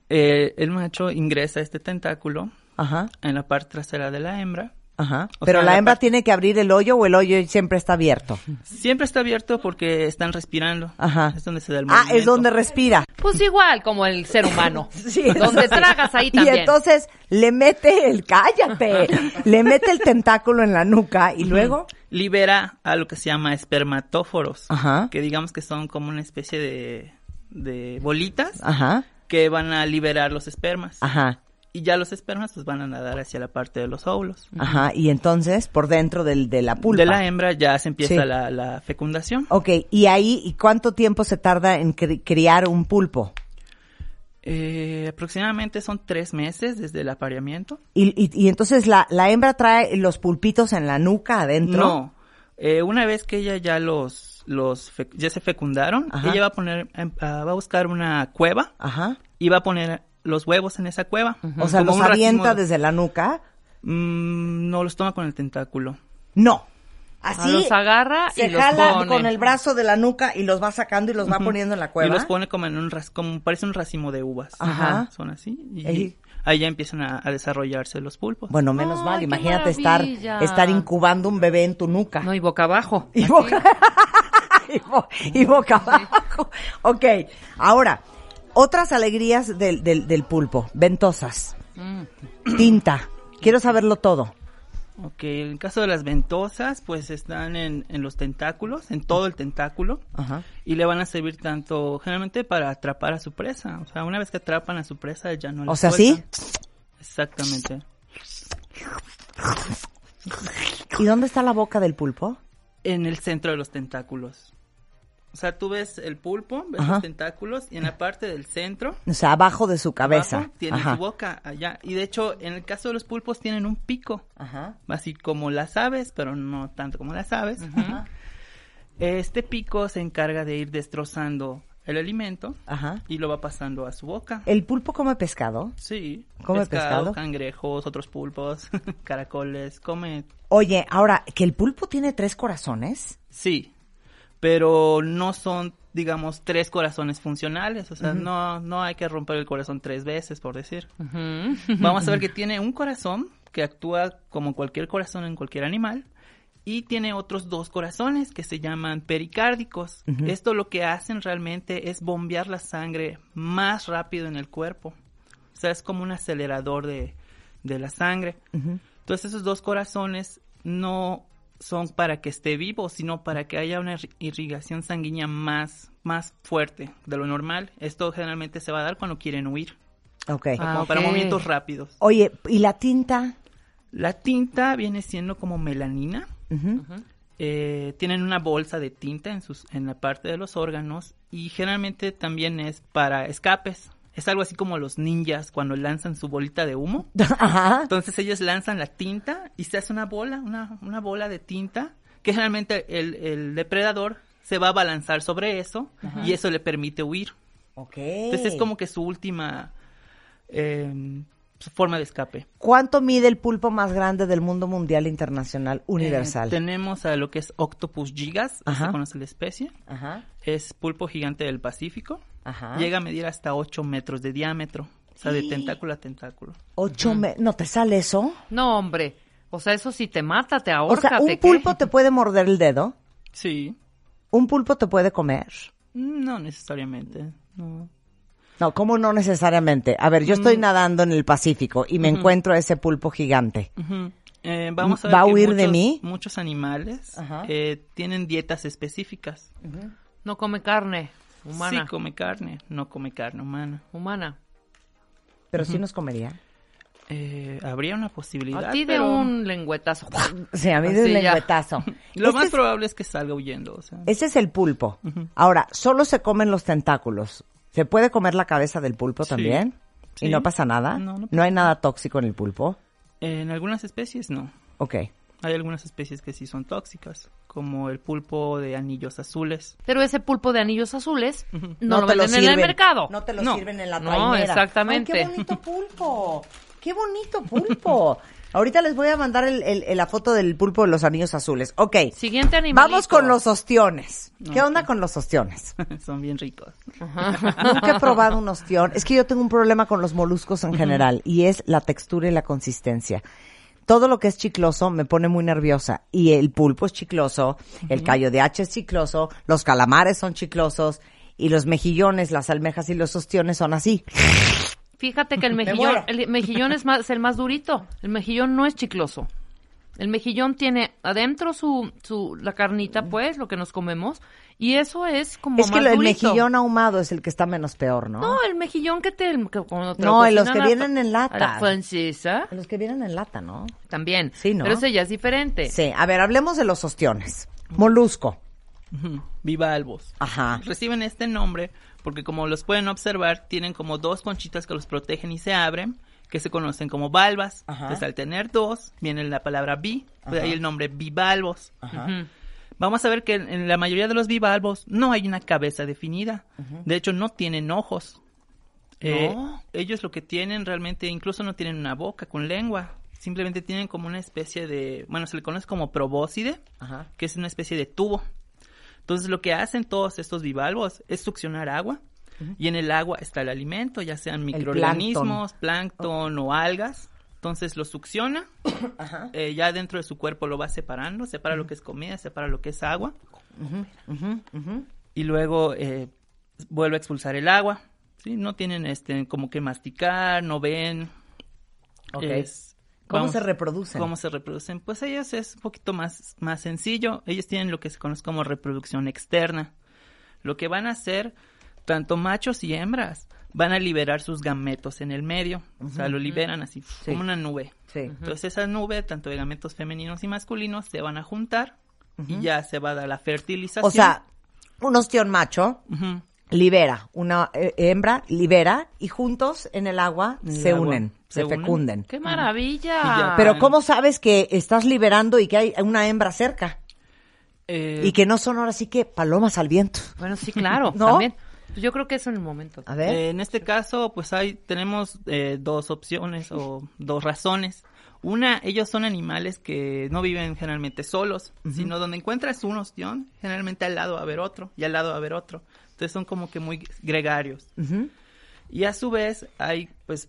Eh, el macho ingresa este tentáculo Ajá, en la parte trasera de la hembra. Ajá. Pero sea, la la hembra tiene que abrir el hoyo o el hoyo siempre está abierto. Siempre está abierto porque están respirando. Ajá. Es donde se da el Ah, movimiento. es donde respira. Pues igual como el ser humano. Sí, Donde tragas ahí Y también. entonces le mete el, cállate, le mete el tentáculo en la nuca y luego, Libera a lo que se llama espermatóforos. Ajá. Que digamos que son como una especie de, de bolitas ajá, que van a liberar los espermas. ajá, Y ya los espermas pues van a nadar hacia la parte de los óvulos. ajá, y entonces por dentro del, de la pulpa. De la hembra ya se empieza Sí. la, la fecundación. Ok, y ahí, ¿y cuánto tiempo se tarda en cri- criar un pulpo? Eh, aproximadamente son tres meses desde el apareamiento. Y, y, y entonces la, la hembra trae los pulpitos en la nuca adentro. No. Eh, una vez que ella ya los, los ya se fecundaron, Ajá. ella va a poner, em, ah, va a buscar una cueva Ajá. y va a poner los huevos en esa cueva. O sea, Como los avienta de- desde la nuca. Mm, no, los toma con el tentáculo. No. Ah, Así los agarra se y los jala pone. con el brazo de la nuca y los va sacando y los va poniendo en la cueva. Y los pone como en un ras- como parece un racimo de uvas. Ajá. Son así. Y Ey. ahí ya empiezan a, a desarrollarse los pulpos. Bueno, menos Ay, mal, imagínate estar, estar incubando un bebé en tu nuca. No, y boca abajo. y, boca, y, bo- y boca abajo. Ok, ahora, otras alegrías del, del, del pulpo. Ventosas, Mm. tinta. Quiero saberlo todo. Ok, en el caso de las ventosas, pues están en, en los tentáculos, en todo el tentáculo. Ajá. Y le van a servir tanto, generalmente para atrapar a su presa. O sea, una vez que atrapan a su presa, ya no la O sea, ¿sí? Exactamente. ¿Y dónde está la boca del pulpo? En el centro de los tentáculos. O sea, tú ves el pulpo, ves Ajá. los tentáculos, y en la parte del centro, O sea, abajo de su cabeza. abajo, tiene Ajá. su boca allá. Y de hecho, en el caso de los pulpos, tienen un pico. Ajá. Así como las aves, pero no tanto como las aves. Este pico se encarga de ir destrozando el alimento Ajá. y lo va pasando a su boca. ¿El pulpo come pescado? Sí. ¿Come pescado? cangrejos, otros pulpos, caracoles, come. Oye, ahora, ¿que el pulpo tiene tres corazones? Sí. Pero no son, digamos, tres corazones funcionales. O sea, no, no hay que romper el corazón tres veces, por decir. Vamos a ver que tiene un corazón que actúa como cualquier corazón en cualquier animal y tiene otros dos corazones que se llaman pericárdicos. Esto lo que hacen realmente es bombear la sangre más rápido en el cuerpo. O sea, es como un acelerador de, de la sangre. Entonces esos dos corazones no son para que esté vivo, sino para que haya una irri- irrigación sanguínea más, más fuerte de lo normal. Esto generalmente se va a dar cuando quieren huir, Ok. Ah, como para movimientos rápidos. Oye, ¿y la tinta? La tinta viene siendo como melanina. Eh, tienen una bolsa de tinta en, sus, en la parte de los órganos y generalmente también es para escapes. Es algo así como los ninjas cuando lanzan su bolita de humo. Ajá. Entonces ellos lanzan la tinta y se hace una bola, una, una bola de tinta, que generalmente el, el depredador se va a balanzar sobre eso y eso le permite huir. Ok. Entonces es como que su última eh, su forma de escape. ¿Cuánto mide el pulpo más grande del mundo mundial internacional universal? Eh, tenemos a lo que es Octopus gigas, Ajá. se conoce la especie. Ajá. Es pulpo gigante del Pacífico. Ajá. Llega a medir hasta 8 metros de diámetro. O sea, de tentáculo a tentáculo. Ocho me- ¿No te sale eso? No, hombre. O sea, eso sí te mata, te O ahorca, sea, te un qué. pulpo te puede morder el dedo. Sí. Un pulpo te puede comer. No necesariamente. No. No, ¿cómo no necesariamente? A ver, yo estoy Mm. nadando en el Pacífico y me encuentro a ese pulpo gigante. Eh, vamos a ver ¿Va a huir de muchos- mí? Muchos animales eh, tienen dietas específicas. No come carne humana. Sí come carne, no come carne humana. Humana. Pero sí nos comería. Eh, habría una posibilidad. A ti de pero un lengüetazo. Sí, a mí de un lengüetazo. Lo más es- probable es que salga huyendo. O sea. Ese es el pulpo. Ahora, solo se comen los tentáculos. ¿Se puede comer la cabeza del pulpo Sí. también? ¿Y no pasa nada? No, no ¿No hay nada tóxico en el pulpo? En algunas especies no. Ok. Hay algunas especies que sí son tóxicas, como el pulpo de anillos azules. Pero ese pulpo de anillos azules no, No lo te lo venden en el mercado. No te lo No. sirven en la No, trainera. exactamente. Ay, qué bonito pulpo. Qué bonito pulpo. Ahorita les voy a mandar el- el- el- la foto del pulpo de los anillos azules. Ok. Siguiente animal. Vamos con los ostiones. ¿Qué onda con los ostiones? son bien ricos. Nunca he probado un ostión. Es que yo tengo un problema con los moluscos en general y es la textura y la consistencia. Todo lo que es chicloso me pone muy nerviosa y el pulpo es chicloso, el callo de hacha es chicloso, los calamares son chiclosos y los mejillones, las almejas y los ostiones son así. Fíjate que el mejillón, el mejillón es más, es el más durito. El mejillón no es chicloso. El mejillón tiene adentro su, su, la carnita, pues, lo que nos comemos, y eso es como Es que más el durito. mejillón ahumado es el que está menos peor, ¿no? No, el mejillón que te, que cuando te No, en los que a la- vienen en a la lata. francesa, Los que vienen en lata, ¿no? también. Sí, ¿no? Pero ese ya es diferente. Sí, a ver, hablemos de los ostiones. Molusco. Bivalvos. Ajá. Reciben este nombre porque como los pueden observar, tienen como dos conchitas que los protegen y se abren, que se conocen como valvas. Ajá. Entonces al tener dos, viene la palabra bi, de ahí el nombre bivalvos. Ajá. Vamos a ver que en, la mayoría de los bivalvos no hay una cabeza definida. De hecho, no tienen ojos. Eh, No. ellos lo que tienen realmente, incluso no tienen una boca con lengua. Simplemente tienen como una especie de, bueno, se le conoce como probóscide, Ajá. que es una especie de tubo. Entonces lo que hacen todos estos bivalvos es succionar agua y en el agua está el alimento, ya sean microorganismos, plancton o algas. Entonces lo succiona, eh, ya dentro de su cuerpo lo va separando, separa lo que es comida, separa lo que es agua y luego eh, vuelve a expulsar el agua. ¿sí? No tienen este como que masticar, no ven. Ok. Es- ¿Cómo vamos, se reproducen? ¿Cómo se reproducen? Pues ellos es un poquito más, más sencillo. Ellos tienen lo que se conoce como reproducción externa. Lo que van a hacer, tanto machos y hembras, van a liberar sus gametos en el medio. O sea, lo liberan así, como una nube. Sí. Entonces esa nube, tanto de gametos femeninos y masculinos, se van a juntar y ya se va a dar la fertilización. O sea, un ostión macho. Libera, una eh, hembra libera y juntos en el agua En el se agua unen, se, se unen. fecunden. ¡Qué maravilla! Ya. Pero ¿cómo sabes que estás liberando y que hay una hembra cerca? Eh, Y que no son ahora sí que palomas al viento. Bueno, sí, claro, ¿No? también. Pues yo creo que eso en el momento. A ver. Eh, en este caso, pues hay, tenemos eh, dos opciones o dos razones. Una, ellos son animales que no viven generalmente solos, sino donde encuentras un ostión, generalmente al lado va a haber otro y al lado va a haber otro. Entonces son como que muy gregarios. Y a su vez hay, pues,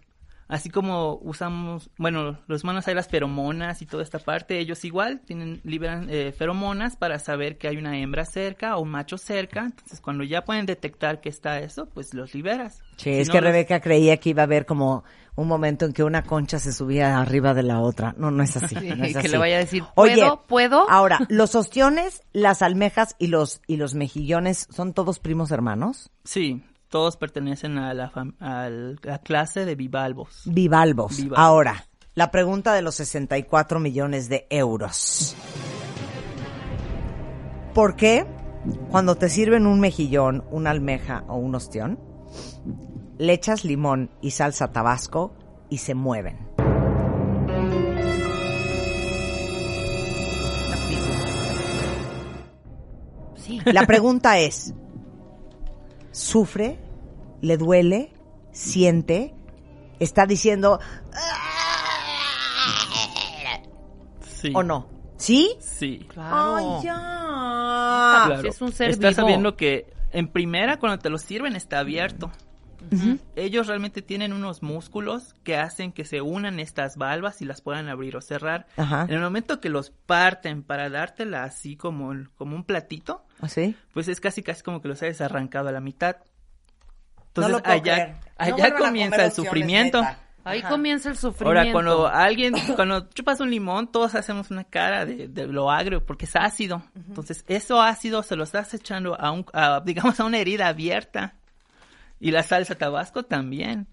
así como usamos, bueno, los humanos hay las feromonas y toda esta parte, ellos igual tienen, liberan eh, feromonas para saber que hay una hembra cerca o un macho cerca. Entonces cuando ya pueden detectar que está eso, pues los liberas. Sí, Si es no, que los- Rebeca creía que iba a haber como un momento en que una concha se subía arriba de la otra. No, no es así. Sí, no es que le vaya a decir, Oye, ¿puedo? ¿Puedo? Ahora, los ostiones, las almejas y los y los mejillones son todos primos hermanos. Sí, todos pertenecen a la, fam- a la clase de bivalvos. Bivalvos. Bivalvos. Ahora, la pregunta de los 64 millones de euros. ¿Por qué cuando te sirven un mejillón, una almeja o un ostión, le echas limón y salsa tabasco y se mueven? Sí. La pregunta es, ¿sufre? ¿Le duele? ¿Siente? ¿Está diciendo Sí. o no? ¿Sí? Sí. Claro. ¡Ay, ya! Claro. Si es un ser Estás vivo. sabiendo que en primera cuando te lo sirven está abierto. Ellos realmente tienen unos músculos que hacen que se unan estas valvas y las puedan abrir o cerrar. Ajá. En el momento que los parten para dártela así como, como un platito, ¿Así? pues es casi casi como que los hayas arrancado a la mitad. No Entonces lo puedo allá, creer. No allá comienza el sufrimiento. Ahí Ajá. comienza el sufrimiento. Ahora, cuando alguien, cuando chupas un limón, todos hacemos una cara de, de lo agrio porque es ácido. Entonces, eso ácido se lo estás echando a, un, a, digamos, a una herida abierta. Y la salsa tabasco también.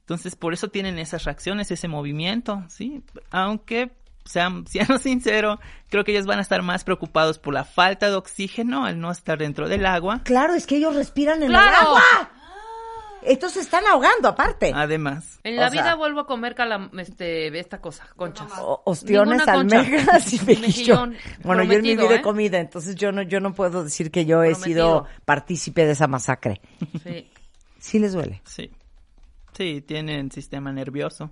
Entonces, por eso tienen esas reacciones, ese movimiento, ¿sí? Aunque, sean, siendo sincero, creo que ellos van a estar más preocupados por la falta de oxígeno al no estar dentro del agua. Claro, es que ellos respiran en el agua. Estos se están ahogando aparte. Además, En la O sea- vida vuelvo a comer calam este, esta cosa, conchas. O- ostiones, Ninguna concha. almejas y mejillón. Mejillón. Bueno, yo en mi vida he ¿eh? comido, entonces yo no, yo no puedo decir que yo he Prometido. sido partícipe de esa masacre. Sí. Sí les duele. sí. Sí, tienen sistema nervioso.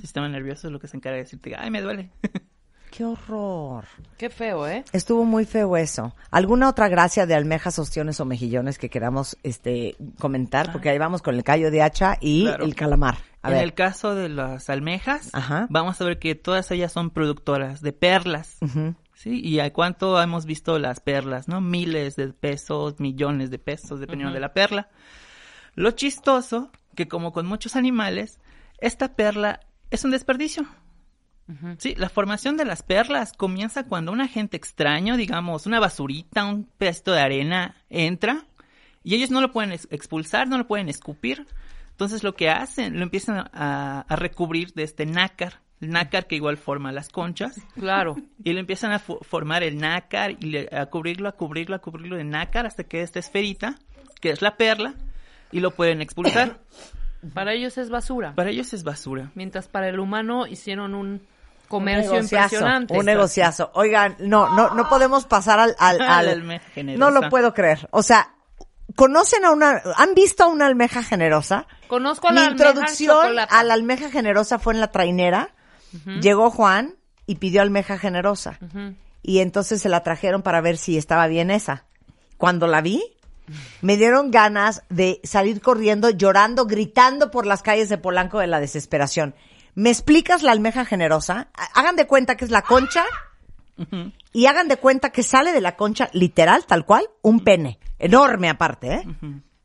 Sistema nervioso es lo que se encarga de decirte, ay, me duele. Qué horror. Qué feo, ¿eh? Estuvo muy feo eso. ¿Alguna otra gracia de almejas, ostiones o mejillones que queramos este comentar? Porque ahí vamos con el callo de hacha y Claro. el calamar. A en ver. el caso de las almejas, Ajá. vamos a ver que todas ellas son productoras de perlas. ¿Sí? ¿Y a cuánto hemos visto las perlas? ¿No? Miles de pesos, millones de pesos, dependiendo de la perla. Lo chistoso, que como con muchos animales, esta perla es un desperdicio. Sí, la formación de las perlas comienza cuando un agente extraño, digamos, una basurita, un pedacito de arena, entra y ellos no lo pueden ex- expulsar, no lo pueden escupir. Entonces lo que hacen, lo empiezan a, a recubrir de este nácar, nácar que igual forma las conchas, Claro. y lo empiezan a fo- formar el nácar y le- a cubrirlo, a cubrirlo, a cubrirlo de nácar hasta que esta esferita, que es la perla, y lo pueden expulsar. Para ellos es basura. Para ellos es basura. Mientras para el humano hicieron un comercio un negociazo, impresionante. Un negociazo. Oigan, no, no, no podemos pasar al, al, al- la almeja generosa. no lo puedo creer. O sea, ¿conocen a una, han visto a una almeja generosa? Conozco a Mi la almeja introducción a la almeja generosa fue en la trainera. Llegó Juan y pidió almeja generosa. Y entonces se la trajeron para ver si estaba bien esa. Cuando la vi, me dieron ganas de salir corriendo, llorando, gritando por las calles de Polanco de la desesperación. ¿Me explicas la almeja generosa? Hagan de cuenta que es la concha y hagan de cuenta que sale de la concha, literal, tal cual, un pene. Enorme aparte, ¿eh?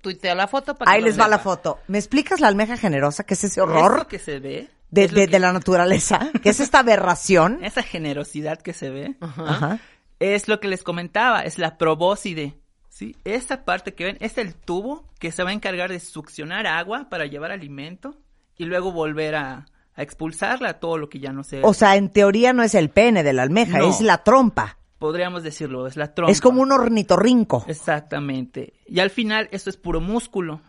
Tuitea la foto para Ahí les va la foto. ¿Me explicas la almeja generosa? ¿Qué es ese horror Eso que se ve, de, de- que- de la naturaleza? ¿Qué es esta aberración? esa generosidad que se ve, Ajá. es lo que les comentaba, es la probóscide. ¿sí? Esa parte que ven es el tubo que se va a encargar de succionar agua para llevar alimento y luego volver a, a expulsarla, todo lo que ya no se... O sea, en teoría no es el pene de la almeja, No. es la trompa. podríamos decirlo, es la trompa. Es como un ornitorrinco. Exactamente. Y al final eso es puro músculo.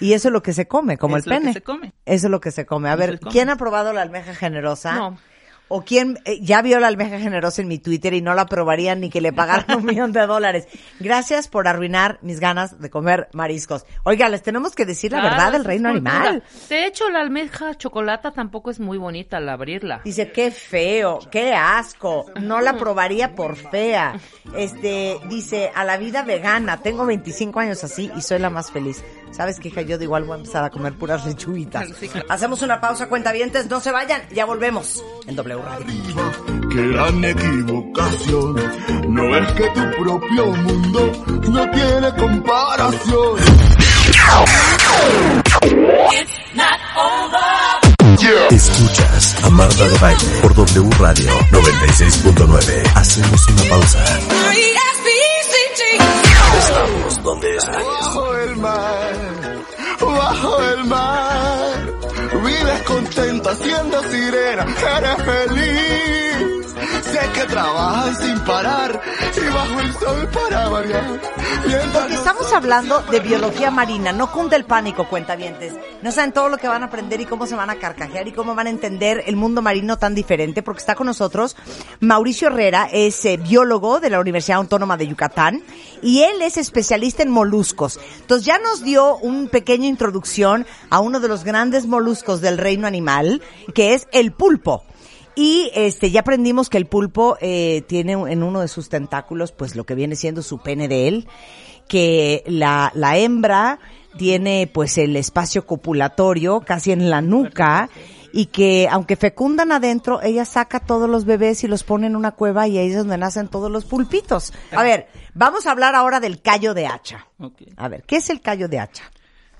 Y eso es lo que se come, como Es el lo que pene. se come. Eso es lo que se come. A ver. ¿quién ha probado la almeja generosa? No. ¿O quién eh, ya vio la almeja generosa en mi Twitter y no la probarían ni que le pagaran un millón de dólares? Gracias por arruinar mis ganas de comer mariscos. Oiga, les tenemos que decir la Claro, verdad del reino cultura. animal. De hecho, la almeja chocolata tampoco es muy bonita al abrirla. Dice, qué feo, qué asco, no la probaría por fea. Este, dice, a la vida vegana, tengo 25 años así y soy la más feliz. ¿Sabes qué, hija? Yo de igual voy a empezar a comer puras lechuguitas. Hacemos una pausa, cuentavientes, no se vayan, ya volvemos en W Radio. Qué gran equivocación. No es que tu propio mundo no tiene comparación. Escuchas a Marta de Baile por W Radio 96.9. Hacemos una pausa. Estamos donde estés. Bajo el mar, bajo el mar. Contenta siendo sirena, eres feliz. Sé que trabajan sin parar y bajo el sol para variar. Porque estamos hablando de biología marina, no cunde el pánico, cuentavientes. No saben todo lo que van a aprender y cómo se van a carcajear y cómo van a entender el mundo marino tan diferente, porque está con nosotros Mauricio Herrera, es eh, biólogo de la Universidad Autónoma de Yucatán y él es especialista en moluscos. Entonces ya nos dio un pequeño introducción a uno de los grandes moluscos del reino animal, que es el pulpo. Y este ya aprendimos que el pulpo eh, tiene en uno de sus tentáculos pues lo que viene siendo su pene de él, que la, la hembra tiene pues el espacio copulatorio casi en la nuca y que aunque fecundan adentro, ella saca todos los bebés y los pone en una cueva y ahí es donde nacen todos los pulpitos. A ver, vamos a hablar ahora del callo de hacha. A ver, ¿qué es el callo de hacha?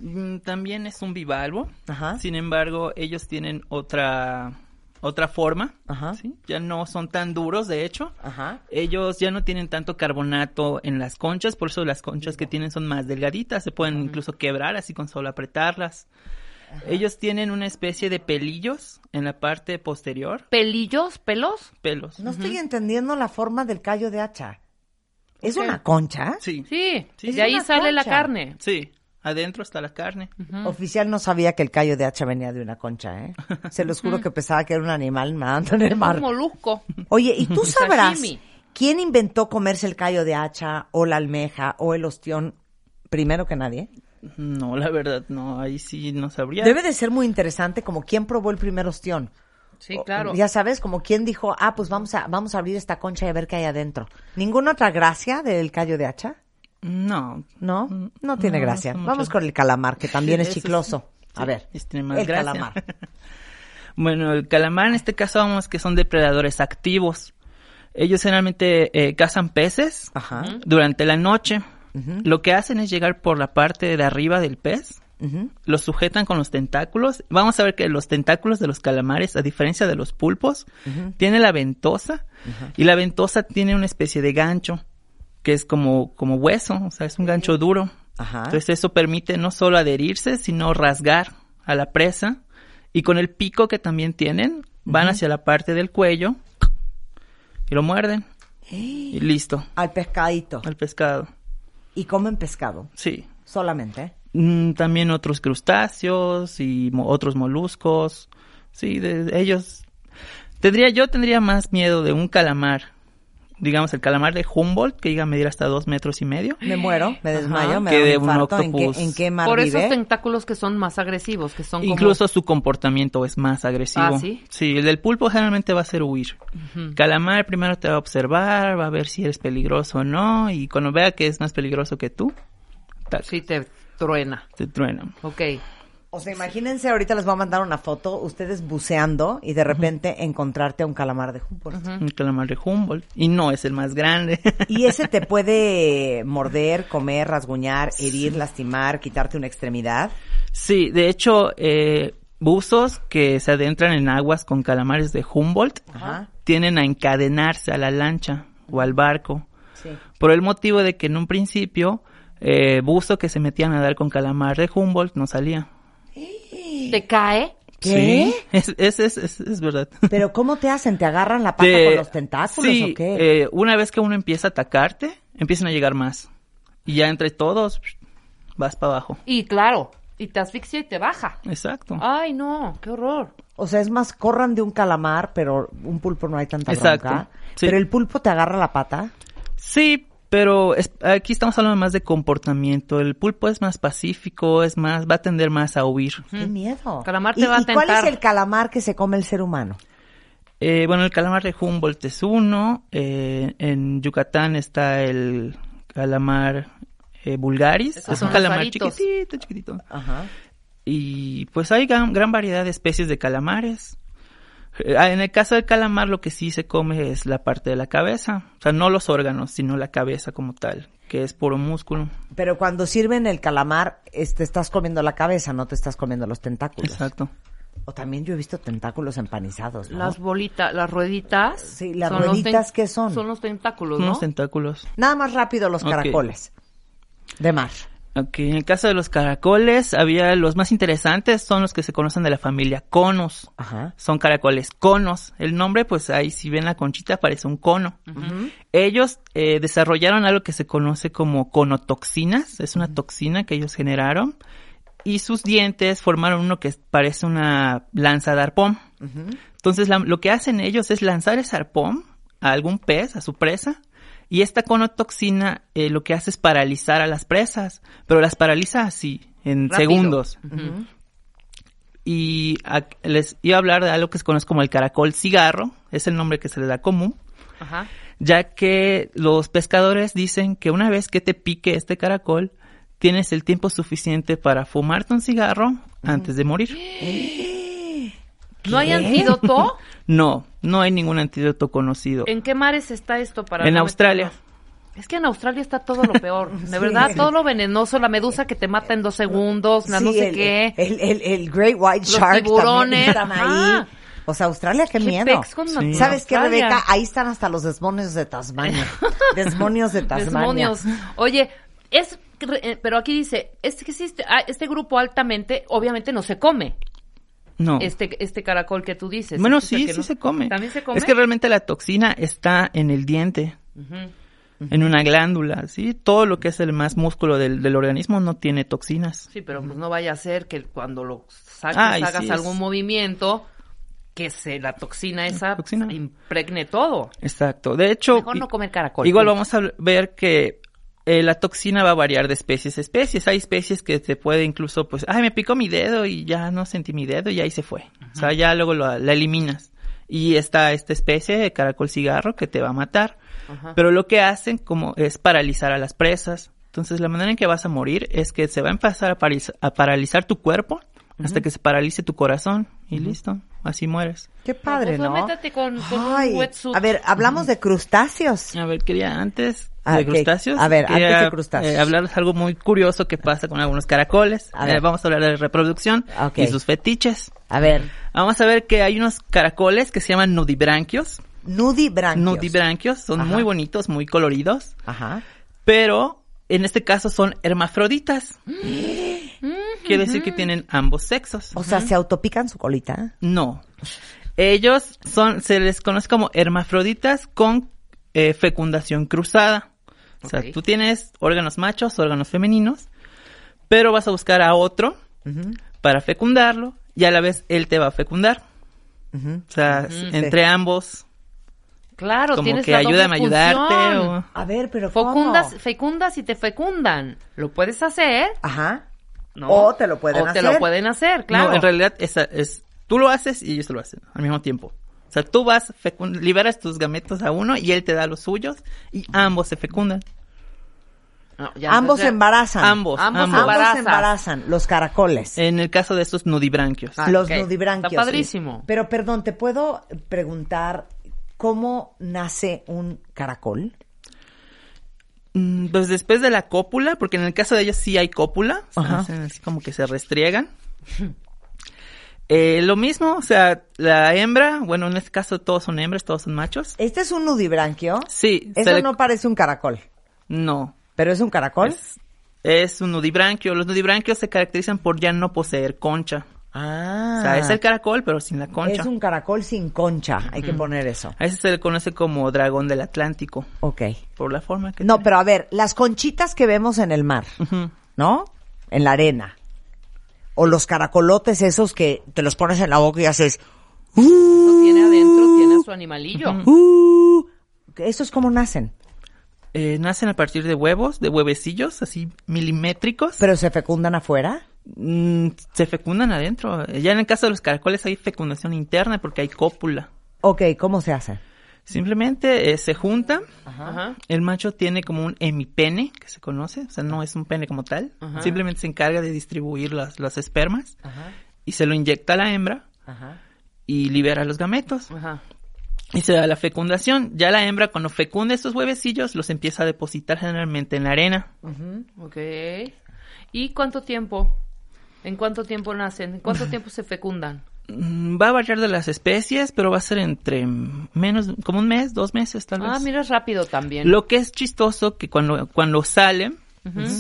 Mm, También es un bivalvo. Ajá. Sin embargo, ellos tienen otra otra forma. Ajá. ¿sí? Ya no son tan duros, de hecho. Ajá. Ellos ya no tienen tanto carbonato en las conchas, por eso las conchas que tienen son más delgaditas, se pueden incluso quebrar así con solo apretarlas. Ellos tienen una especie de pelillos en la parte posterior, ¿Pelillos? ¿Pelos? pelos. No estoy entendiendo la forma del callo de hacha. ¿Es una concha? Sí, Sí, Es de ahí sale la carne. sí. Adentro está la carne. Oficial no sabía que el callo de hacha venía de una concha, ¿eh? Se los juro que pensaba que era un animal nadando en el mar. Un molusco. Oye, ¿y tú sabrás quién inventó comerse el callo de hacha o la almeja o el ostión primero que nadie? No, la verdad, no, ahí sí no sabría. Debe de ser muy interesante como quién probó el primer ostión. Sí, claro. Ya sabes, como quién dijo, ah, pues vamos a, vamos a abrir esta concha y a ver qué hay adentro. ¿Ninguna otra gracia del callo de hacha? No. ¿No? No tiene No, gracia. Vamos con el calamar, que también es chicloso. A ver, tiene más el gracia. calamar. Bueno, el calamar en este caso vamos que son depredadores activos. Ellos generalmente eh, cazan peces Ajá. durante la noche. Lo que hacen es llegar por la parte de arriba del pez, Ujú. los sujetan con los tentáculos. Vamos a ver que los tentáculos de los calamares, a diferencia de los pulpos, tiene la ventosa y la ventosa tiene una especie de gancho que es como, como hueso, o sea, es un gancho duro. Ajá. Entonces eso permite no solo adherirse, sino rasgar a la presa y con el pico que también tienen, van hacia la parte del cuello y lo muerden y listo, Al pescadito. al pescado. Y comen pescado, Sí. solamente. Mm, también otros crustáceos y mo- otros moluscos. Sí, de, de ellos. Tendría, yo tendría más miedo de un calamar. Digamos, el calamar de Humboldt, que llega a medir hasta dos metros y medio. Me muero, me desmayo, me que da de un un infarto. ¿En qué, octopus. en qué mar Por esos tentáculos que son más agresivos, que son como- Incluso su comportamiento es más agresivo. Ah, ¿sí? el del pulpo generalmente va a ser huir. Calamar primero te va a observar, va a ver si eres peligroso o no, y cuando vea que es más peligroso que tú, tac, Sí, te truena. te truena. Ok. O sea, imagínense, ahorita les voy a mandar una foto, ustedes buceando y de repente encontrarte a un calamar de Humboldt. Un calamar de Humboldt. Y no es el más grande. Y ese te puede morder, comer, rasguñar, herir, lastimar, quitarte una extremidad. Sí, de hecho, eh, buzos que se adentran en aguas con calamares de Humboldt Ajá. tienen a encadenarse a la lancha o al barco. Sí. Por el motivo de que en un principio, eh, buzo que se metían a dar con calamar de Humboldt no salía. ¿Te cae? ¿Qué? Sí, es, es, es, es, verdad. Pero ¿cómo te hacen? ¿Te agarran la pata Te- con los tentáculos sí, o qué? eh, una vez que uno empieza a atacarte, empiezan a llegar más. Y ya entre todos, vas para abajo. Y claro, y te asfixia y te baja. Exacto. Ay, no, qué horror. O sea, es más, corran de un calamar, pero un pulpo no hay tanta Exacto, bronca. sí. Pero el pulpo te agarra la pata. Sí, pero es- aquí estamos hablando más de comportamiento. El pulpo es más pacífico, es más, va a tender más a huir. ¡Qué miedo! Calamar te ¿Y, va a y cuál es el calamar que se come el ser humano? Eh, bueno, el calamar de Humboldt es uno. eh, en Yucatán está el calamar eh, vulgaris. Esos es un calamar aritos. chiquitito, chiquitito. Ajá. Y pues hay gran, gran variedad de especies de calamares. Eh, En el caso del calamar lo que sí se come es la parte de la cabeza, o sea, no los órganos, sino la cabeza como tal, que es puro músculo. Pero cuando sirven el calamar, este, estás comiendo la cabeza, no te estás comiendo los tentáculos. Exacto. O también yo he visto tentáculos empanizados, ¿no? Las bolitas, las rueditas. Sí, las son los rueditas, ¿qué son? Son los tentáculos, ¿no? Unos tentáculos. Nada más rápido los caracoles. De mar. Ok, en el caso de los caracoles, había los más interesantes, son los que se conocen de la familia conos. Ajá. Son caracoles conos. El nombre, pues ahí si ven la conchita parece un cono. Ellos eh, desarrollaron algo que se conoce como conotoxinas, es una toxina que ellos generaron. Y sus dientes formaron uno que parece una lanza de arpón. Entonces la- lo que hacen ellos es lanzar ese arpón a algún pez, a su presa, y esta conotoxina eh, lo que hace es paralizar a las presas, pero las paraliza así, en Rápido. segundos. Y a- les iba a hablar de algo que se conoce como el caracol cigarro, es el nombre que se le da común, Ajá. ya que los pescadores dicen que una vez que te pique este caracol, tienes el tiempo suficiente para fumarte un cigarro antes de morir. ¿No hay antídoto? No, no hay ningún antídoto conocido. ¿En qué mares está esto para En no Australia. meternos? Es que en Australia está todo lo peor. De verdad, todo lo venenoso, la medusa que te mata en dos segundos, la no sé el, qué. El, el- el Great White Los Shark tiburones. también están ahí. O sea, Australia, qué, ¿Qué miedo. pex con Sí. ¿Sabes qué? Rebeca? Ahí están hasta los demonios de Tasmania. Demonios de Tasmania. Demonios. Oye, es eh, pero aquí dice, es que existe, ah, este grupo altamente, obviamente no se come. No. Este, este caracol que tú dices. bueno, Este es sí, sí no- se come. ¿También se come? Es que realmente la toxina está en el diente, en una glándula, ¿sí? Todo lo que es el más músculo del, del organismo no tiene toxinas. Sí, pero pues no vaya a ser que cuando lo saques Ay, hagas sí, algún movimiento que se la toxina esa Toxina. impregne todo. Exacto. De hecho, Mejor no comer caracol. igual vamos a ver que eh, la toxina va a variar de especies a especies. Hay especies que se puede incluso, pues, ay, me picó mi dedo y ya no sentí mi dedo y ahí se fue. O sea, ya luego lo- la eliminas. Y está esta especie de caracol cigarro que te va a matar. Ajá. Pero lo que hacen como es paralizar a las presas. Entonces la manera en que vas a morir es que se va a empezar a, paraliza- a paralizar tu cuerpo hasta que se paralice tu corazón y listo, así mueres. Qué padre, Pues, ¿no? métete con, con Ay, un wetsuit. a ver, hablamos de crustáceos. A ver, quería antes Ah, de crustáceos. A ver, quería, antes de crustáceos. eh, hablarles algo muy curioso que pasa con algunos caracoles. A Eh, ver. vamos a hablar de reproducción y sus fetiches. A ver, Vamos a ver que hay unos caracoles que se llaman nudibranquios. nudibranquios. Nudibranquios son Ajá. muy bonitos, muy coloridos, Ajá. pero en este caso son hermafroditas. Quiere decir que tienen ambos sexos. O sea, se autopican su colita. No. Ellos son, se les conoce como hermafroditas con eh, fecundación cruzada. O sea, tú tienes órganos machos, órganos femeninos, pero vas a buscar a otro para fecundarlo y a la vez él te va a fecundar. O sea, entre ambos, Claro, como tienes que la ayúdame a ayudarte o... A ver, pero ¿cómo? Fecundas, fecundas y te fecundan. Lo puedes hacer, Ajá. ¿no? O te lo pueden O te hacer. lo pueden hacer, claro. No, en realidad esa es, tú lo haces y ellos lo hacen al mismo tiempo. O sea, tú vas, liberas tus gametos a uno y él te da los suyos y ambos se fecundan. No, ya, Ambos ya- embarazan. Ambos, Ambos ambos. Embarazan. embarazan, los caracoles. En el caso de estos nudibranquios. Ah, los nudibranquios. Está padrísimo. Pero perdón, ¿te puedo preguntar cómo nace un caracol? Mm, Pues después de la cópula, porque en el caso de ellos sí hay cópula, o sea, Ajá. hacen así como que se restriegan. Eh, lo mismo, o sea, la hembra, bueno, en este caso todos son hembras, todos son machos. Este es un nudibranquio. Sí, Eso le- no parece un caracol, no, pero es un caracol. es, es un nudibranquio. Los nudibranquios se caracterizan por ya no poseer concha. Ah. O sea, es el caracol, pero sin la concha. Es un caracol sin concha, hay que poner eso. A ese se le conoce como dragón del Atlántico, Ok. por la forma que No, tiene. pero a ver, las conchitas que vemos en el mar. ¿no? En la arena. O los caracolotes esos que te los pones en la boca y haces... Eso tiene adentro, tiene a su animalillo. "Uh". ¿Esos cómo nacen? Eh, nacen a partir de huevos, de huevecillos, así milimétricos. ¿Pero se fecundan afuera? Mm, se fecundan adentro. Ya en el caso de los caracoles hay fecundación interna porque hay cópula. Ok, ¿cómo se hace? Simplemente eh, se juntan. Ajá. El macho tiene como un hemipene, que se conoce, o sea, no es un pene como tal. Ajá. Simplemente se encarga de distribuir las, espermas Ajá. y se lo inyecta a la hembra Ajá. y libera los gametos. Ajá. Y se da la fecundación. Ya la hembra cuando fecunda estos huevecillos los empieza a depositar generalmente en la arena. Ok. ¿Y cuánto tiempo? ¿En cuánto tiempo nacen? ¿En cuánto tiempo se fecundan? Mm, Va a variar de las especies, pero va a ser entre menos, como un mes, dos meses tal vez. Ah, mira, es rápido también. Lo que es chistoso que cuando, cuando salen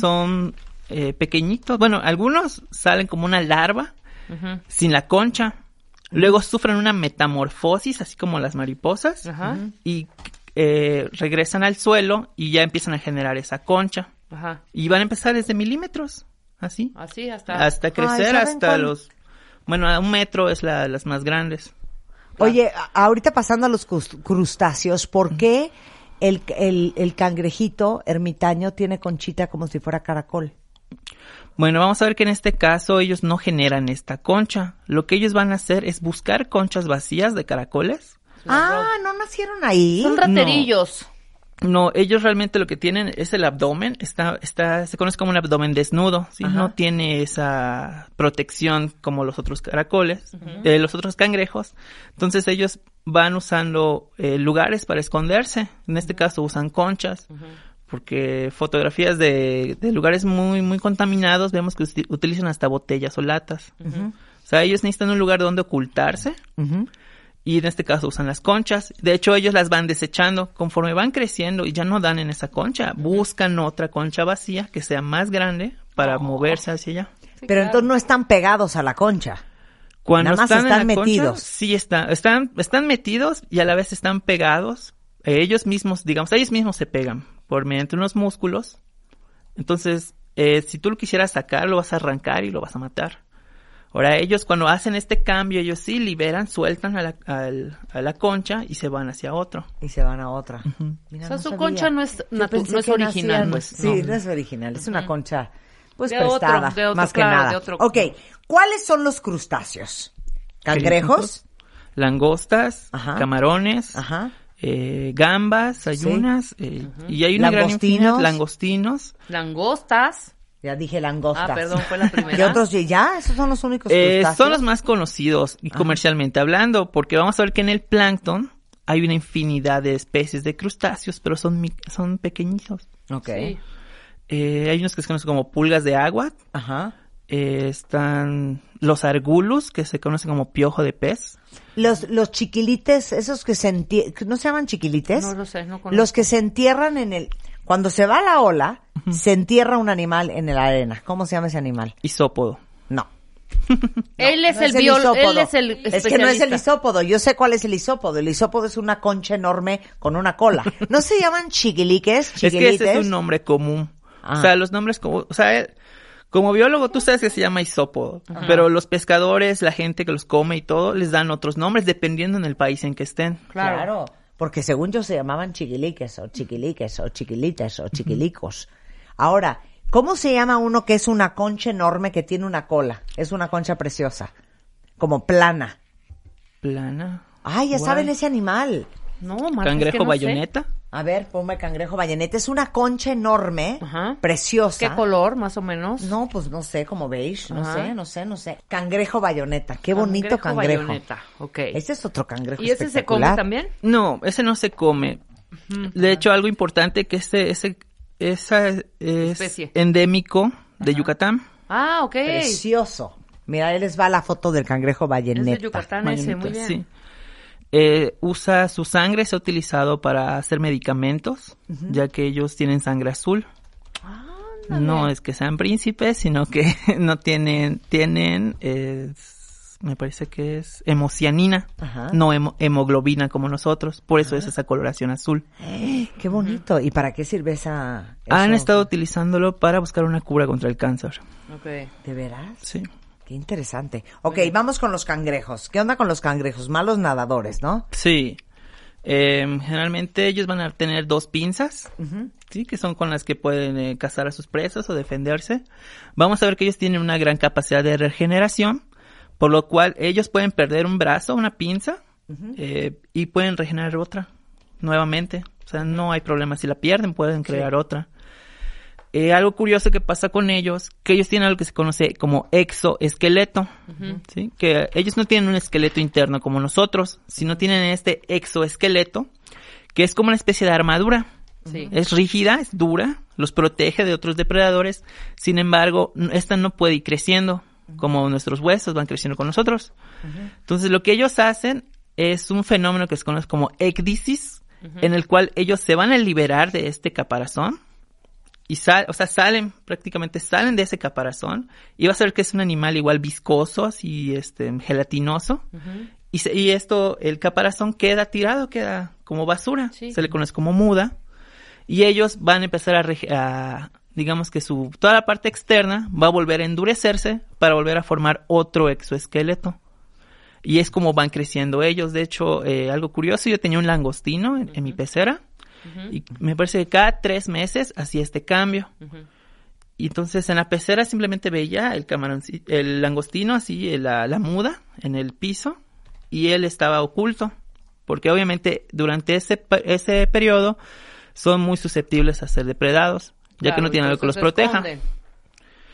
son eh, pequeñitos. Bueno, algunos salen como una larva sin la concha. Luego sufren una metamorfosis, así como las mariposas, Ajá. y eh, regresan al suelo y ya empiezan a generar esa concha. Ajá. Y van a empezar desde milímetros, así, Así hasta. hasta crecer ¿saben hasta cuál? los... Bueno, a un metro es la, las más grandes. Oye, ahorita pasando a los crust- crustáceos, ¿por qué el, el, el cangrejito ermitaño tiene conchita como si fuera caracol? Bueno, vamos a ver que en este caso ellos no generan esta concha. Lo que ellos van a hacer es buscar conchas vacías de caracoles. Ah, ¿no nacieron ahí? Son raterillos. No, ellos realmente lo que tienen es el abdomen, está, está, se conoce como un abdomen desnudo, ¿sí? No tiene esa protección como los otros caracoles, eh, los otros cangrejos. Entonces ellos van usando eh, lugares para esconderse. En este caso usan conchas, porque fotografías de, de lugares muy, muy contaminados vemos que utilizan hasta botellas o latas. O sea, ellos necesitan un lugar donde ocultarse. Y en este caso usan las conchas. De hecho, ellos las van desechando conforme van creciendo y ya no dan en esa concha. Buscan otra concha vacía que sea más grande para moverse hacia allá. Pero entonces no están pegados a la concha. Cuando Nada más están, en están la concha, metidos. sí, están, están, están metidos y a la vez están pegados. Ellos mismos, digamos, ellos mismos se pegan por mediante unos músculos. Entonces, eh, si tú lo quisieras sacar, lo vas a arrancar y lo vas a matar. Ahora, ellos cuando hacen este cambio, ellos sí liberan, sueltan a la, al- a la concha y se van hacia otro. Y se van a otra. Mira, O sea, no su sabía. concha no es no es original, pues, Sí, no. no. es original, es una concha pues De otro, prestada, de otro, más claro, que nada. de otro. Ok, ¿cuáles son los crustáceos? ¿Cangrejos? Langostas, Ajá. camarones, Ajá. eh, gambas, ayunas, eh, y hay una gran Langostinos. infinidad, langostinos. Langostas. Ya dije langostas. Ah, perdón, fue la primera. ¿Qué otros? Ya, esos son los únicos Eh, crustáceos. son los más conocidos y comercialmente hablando, porque vamos a ver que en el plancton hay una infinidad de especies de crustáceos, pero son, son pequeñitos. Ok. Sí. Eh, hay unos que se conocen como pulgas de agua, Ajá. eh, están los argulus, que se conocen como piojo de pez. Los, los chiquilites, esos que se entierran, ¿no se llaman chiquilites? No lo sé, no conozco. Los que se entierran en el... Cuando se va la ola, se entierra un animal en la arena. ¿Cómo se llama ese animal? Isópodo. No. Él es No el biólogo, él es el Es que no es el isópodo. Yo sé cuál es el isópodo. El isópodo es una concha enorme con una cola. ¿No se llaman chiquiliques? Es que ese es un nombre común. Ah. O sea, los nombres como, o sea, eh, como biólogo tú sabes que se llama isópodo, pero los pescadores, la gente que los come y todo, les dan otros nombres dependiendo en el país en que estén. Claro. Porque según yo se llamaban chiquiliques o chiquiliques o chiquilites o chiquilicos. Ahora, ¿cómo se llama uno que es una concha enorme que tiene una cola? Es una concha preciosa. Como plana. Plana. Ay, ya Guay. saben ese animal. No, Marta, es Cangrejo que no sé. A ver, ponme cangrejo bayoneta. Es una concha enorme, Ajá. preciosa. ¿Qué color, más o menos? No, pues no sé, como beige, no Ajá. sé, no sé, no sé. Cangrejo bayoneta, qué bonito cangrejo. bayoneta, ok. Este es otro cangrejo ¿Y ese se come también? No, ese no se come. De hecho, algo importante que ese, ese, esa es Especie. endémico de Yucatán. Ah, ok. Precioso. Mira, ahí les va la foto del cangrejo Es bayoneta. de Yucatán ese, muy bien. Sí. Eh, usa su sangre, se ha utilizado para hacer medicamentos, ya que ellos tienen sangre azul. No es que sean príncipes, sino que no tienen, tienen, eh, me parece que es hemocianina, Ajá. no hemo- hemoglobina como nosotros, por eso es esa coloración azul. Qué bonito. ¿Y para qué sirve esa? Han estado utilizándolo para buscar una cura contra el cáncer. Ok. ¿De veras? Sí. Qué interesante. Ok, vamos con los cangrejos. ¿Qué onda con los cangrejos? Malos nadadores, ¿no? Sí. Eh, generalmente ellos van a tener dos pinzas, sí, que son con las que pueden eh, cazar a sus presas o defenderse. Vamos a ver que ellos tienen una gran capacidad de regeneración, por lo cual ellos pueden perder un brazo, una pinza, eh, y pueden regenerar otra nuevamente. O sea, no hay problema. Si la pierden, pueden crear otra. Eh, algo curioso que pasa con ellos, que ellos tienen algo que se conoce como exoesqueleto, ¿sí? que ellos no tienen un esqueleto interno como nosotros, sino tienen este exoesqueleto, que es como una especie de armadura. Sí. Es rígida, es dura, los protege de otros depredadores, sin embargo, esta no puede ir creciendo, como nuestros huesos van creciendo con nosotros. Entonces, lo que ellos hacen es un fenómeno que se conoce como ecdisis, en el cual ellos se van a liberar de este caparazón y sal, o sea, salen, prácticamente salen de ese caparazón y vas a ver que es un animal igual viscoso, así, este, gelatinoso. y, se- y esto, el caparazón queda tirado, queda como basura, Sí. se le conoce como muda. Y ellos van a empezar a, a, digamos que su, toda la parte externa va a volver a endurecerse para volver a formar otro exoesqueleto. Y es como van creciendo ellos. De hecho, eh, algo curioso, yo tenía un langostino en, en mi pecera. Y me parece que cada tres meses hacía este cambio. Y entonces en la pecera simplemente veía el camarón, el langostino así, eh, la, la muda en el piso. Y él estaba oculto. Porque obviamente durante ese, ese periodo son muy susceptibles a ser depredados. Ya que no tienen algo que los proteja.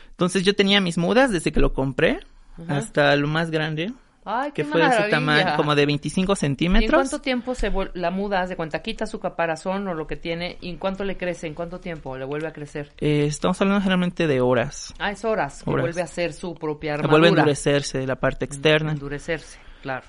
Entonces yo tenía mis mudas desde que lo compré hasta lo más grande, Ay, que qué fue de ese maravilla. tamaño, como de 25 ¿Y en centímetros. cuánto tiempo se la muda? De cuenta, quita su caparazón o lo que tiene, ¿y en cuánto le crece? ¿En cuánto tiempo le vuelve a crecer? Eh, estamos hablando generalmente de horas. Ah, es horas, que Horas. vuelve a hacer su propia Que armadura. vuelve a endurecerse la parte externa. Endurecerse, claro.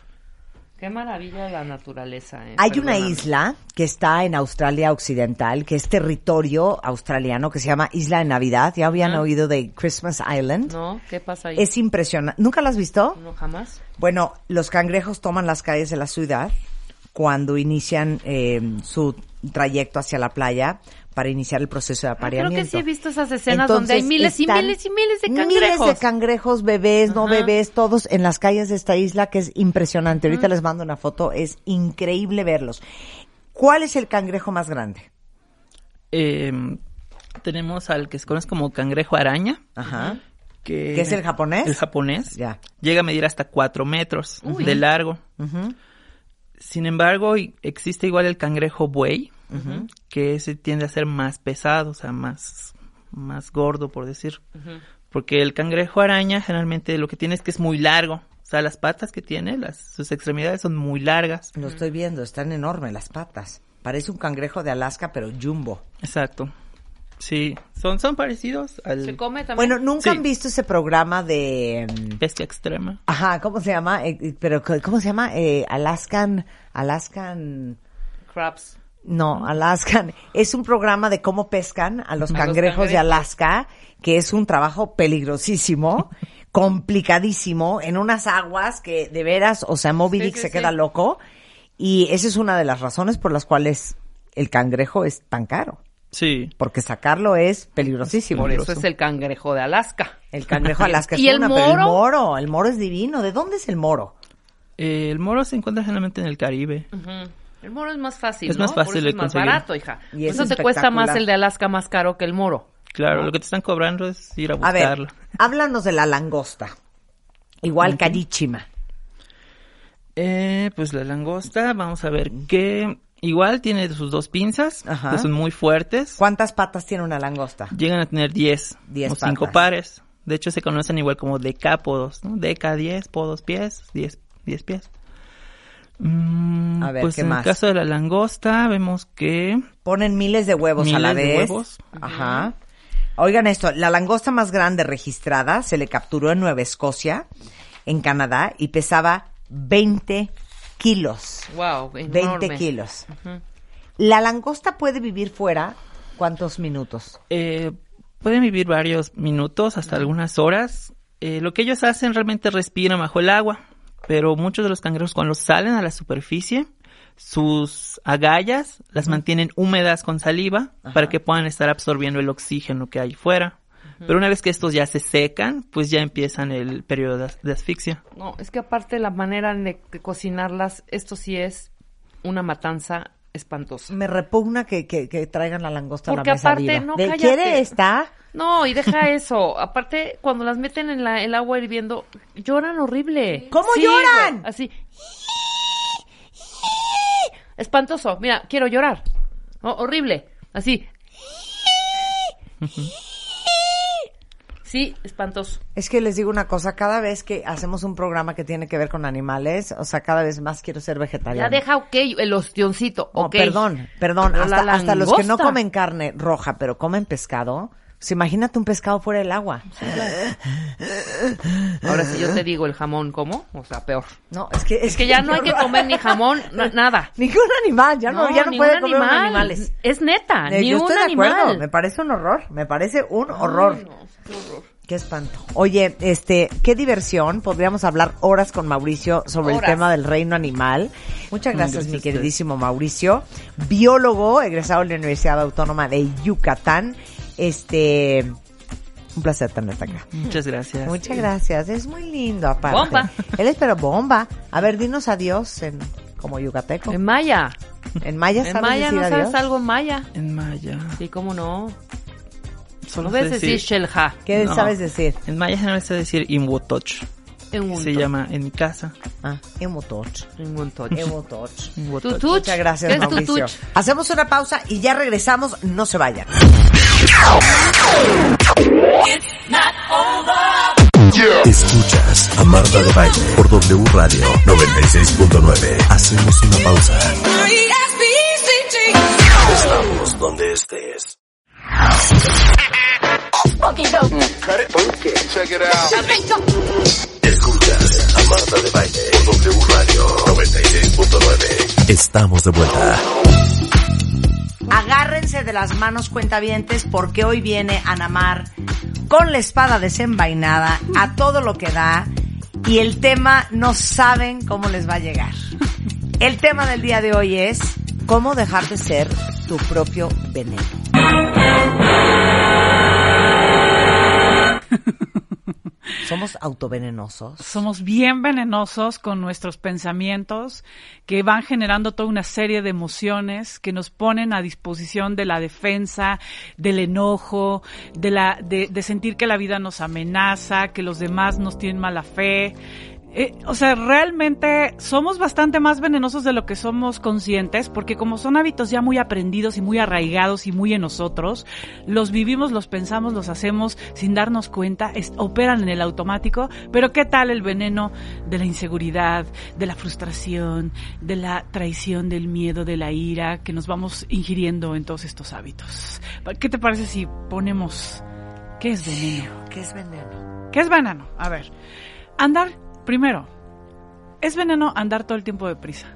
Qué maravilla la naturaleza. eh, Hay una isla que está en Australia Occidental, que es territorio australiano, que se llama Isla de Navidad. ¿Ya habían oído de Christmas Island? ¿No? ¿Qué pasa ahí? Es impresionante. ¿Nunca la has visto? No, jamás. Bueno, los cangrejos toman las calles de la ciudad cuando inician eh, su trayecto hacia la playa para iniciar el proceso de Ah, creo apareamiento. que sí he visto esas escenas donde hay miles y miles y miles de Miles cangrejos. de cangrejos, bebés, no Ajá. bebés, todos en las calles de esta isla, que es impresionante. Ahorita les mando una foto, es increíble verlos. ¿Cuál es el cangrejo más grande? Eh, tenemos al que se conoce como cangrejo araña. Ajá. Que, ¿Que es el japonés? El japonés. Ya. Llega a medir hasta 4 metros de largo. Ujú. Sin embargo, existe igual el cangrejo buey, que ese tiende a ser más pesado, o sea, más, más gordo, por decir. Porque el cangrejo araña generalmente lo que tiene es que es muy largo. O sea, las patas que tiene, las, sus extremidades son muy largas. Lo estoy viendo, están enormes las patas. Parece un cangrejo de Alaska, pero jumbo. Exacto. Sí, son, son parecidos al ¿Se come también? Bueno, ¿nunca Sí. han visto ese programa de... mm, bestia extrema. Ajá, ¿cómo se llama? Eh, eh, pero, ¿cómo se llama? Eh, Alaskan... Alaskan... Crabs. No, Alaskan. Es un programa de cómo pescan a los cangrejos de. Alaska, que es un trabajo peligrosísimo, complicadísimo, en unas aguas que de veras, o sea, Moby Dick sí, se sí. queda loco. Y esa es una de las razones por las cuales el cangrejo es tan caro. Sí. Porque sacarlo es peligrosísimo. Por eso es el cangrejo de Alaska. El cangrejo de Alaska es ¿Y el una, pero el moro? moro, el moro es divino. ¿De dónde es el moro? Eh, el moro se encuentra generalmente en el Caribe. El moro es más fácil, Es ¿no? más Por fácil eso de es más conseguir. barato, hija. Y Por es eso te cuesta más el de Alaska más caro que el moro. Claro, lo que te están cobrando es ir a A ver, buscarlo. háblanos de la langosta. Igual carísima. Eh, pues la langosta, vamos a ver que igual tiene sus dos pinzas, Ajá. que son muy fuertes. ¿Cuántas patas tiene una langosta? Llegan a tener 10 Diez o 5 patas. pares. De hecho, se conocen igual como decápodos, ¿no? Deca 10, podos pies, 10, 10 pies. Mm, A ver, pues ¿qué en más? el caso de la langosta, vemos que Ponen miles de huevos a la Miles de vez. huevos. Ajá. Oigan esto, la langosta más grande registrada se le capturó en Nueva Escocia, en Canadá, y pesaba 20 kilos. Wow, 20 kilos. La langosta puede vivir fuera, ¿cuántos minutos? eh, pueden vivir varios minutos, hasta algunas horas. Eh, lo que ellos hacen realmente respiran bajo el agua, pero muchos de los cangrejos cuando salen a la superficie, sus agallas las mantienen húmedas con saliva para que puedan estar absorbiendo el oxígeno que hay fuera. Pero una vez que estos ya se secan, pues ya empiezan el periodo de, as- de asfixia. No, es que aparte la manera de cocinarlas, esto sí es una matanza espantosa. Me repugna que, que, que traigan la langosta Porque a la mesa aparte, no, ¿De- cállate. ¿Quiere esta? No, y deja eso. Aparte, cuando las meten en la, el agua hirviendo, lloran horrible. ¿Cómo Sí, lloran? güey, así. Espantoso. Mira, quiero llorar. Horrible. Así. Sí, espantoso. Es que les digo una cosa, cada vez que hacemos un programa que tiene que ver con animales, o sea, cada vez más quiero ser Ya vegetariana. deja, ok, el ostioncito, No, ok. perdón, perdón, Pero hasta, hasta los que no comen carne roja, pero comen pescado, Pues imagínate un pescado fuera del agua. Ahora si yo te digo el jamón, ¿cómo? O sea, peor. No, es que Es que ya no hay que comer ni jamón, na- nada. Ningún animal, ya no, ya no puede comer animal. animales. Es neta, Eh, ni yo un estoy de acuerdo, me parece un horror, me parece un horror. Ay, no, qué horror. Qué espanto. Oye, este, qué diversión. Podríamos hablar horas con Mauricio sobre Horas. el tema del reino animal. Muchas gracias, gracias mi queridísimo Mauricio. Biólogo, egresado de la Universidad Autónoma de Yucatán. Este, un placer tenerte acá. Muchas gracias. Muchas gracias. Es muy lindo, aparte. Bomba. Él es pero bomba. A ver, dinos adiós en, como yucateco. En maya. En maya En sabes maya, decir ¿no adiós. sabes algo en maya? En maya. Sí, cómo no. Solo No ves sé decir shelja. ¿Qué No. sabes decir? En maya generalmente sé decir imwotoch. En un Se llama en mi casa. Ah, emotoch. En. Emotoch. Tutuch. Muchas gracias, ¿Qué es Mauricio. tutuch? Hacemos una pausa y ya regresamos. No se vayan. Escuchas a Marta de Baile por W Radio 96.9. Hacemos una pausa. Estamos donde estés. Escuchas a Marta de Baile por W Radio 96.9. Estamos de vuelta. Agárrense de las manos cuentavientes porque hoy viene Anamar con la espada desenvainada a todo lo que da y el tema no saben cómo les va a llegar. El tema del día de hoy es cómo dejar de ser tu propio veneno. Somos autovenenosos. Somos bien venenosos con nuestros pensamientos que van generando toda una serie de emociones que nos ponen a disposición de la defensa, del enojo, de la de, de sentir que la vida nos amenaza, que los demás nos tienen mala fe. Eh, o sea, realmente somos bastante más venenosos de lo que somos conscientes, porque como son hábitos ya muy aprendidos y muy arraigados y muy en nosotros, los vivimos, los pensamos, los hacemos sin darnos cuenta, es- operan en el automático, pero ¿qué tal el veneno de la inseguridad, de la frustración, de la traición, del miedo, de la ira que nos vamos ingiriendo en todos estos hábitos? ¿Qué te parece si ponemos qué es veneno? ¿Qué es veneno? ¿Qué es veneno? A ver, andar, primero, es veneno andar todo el tiempo deprisa.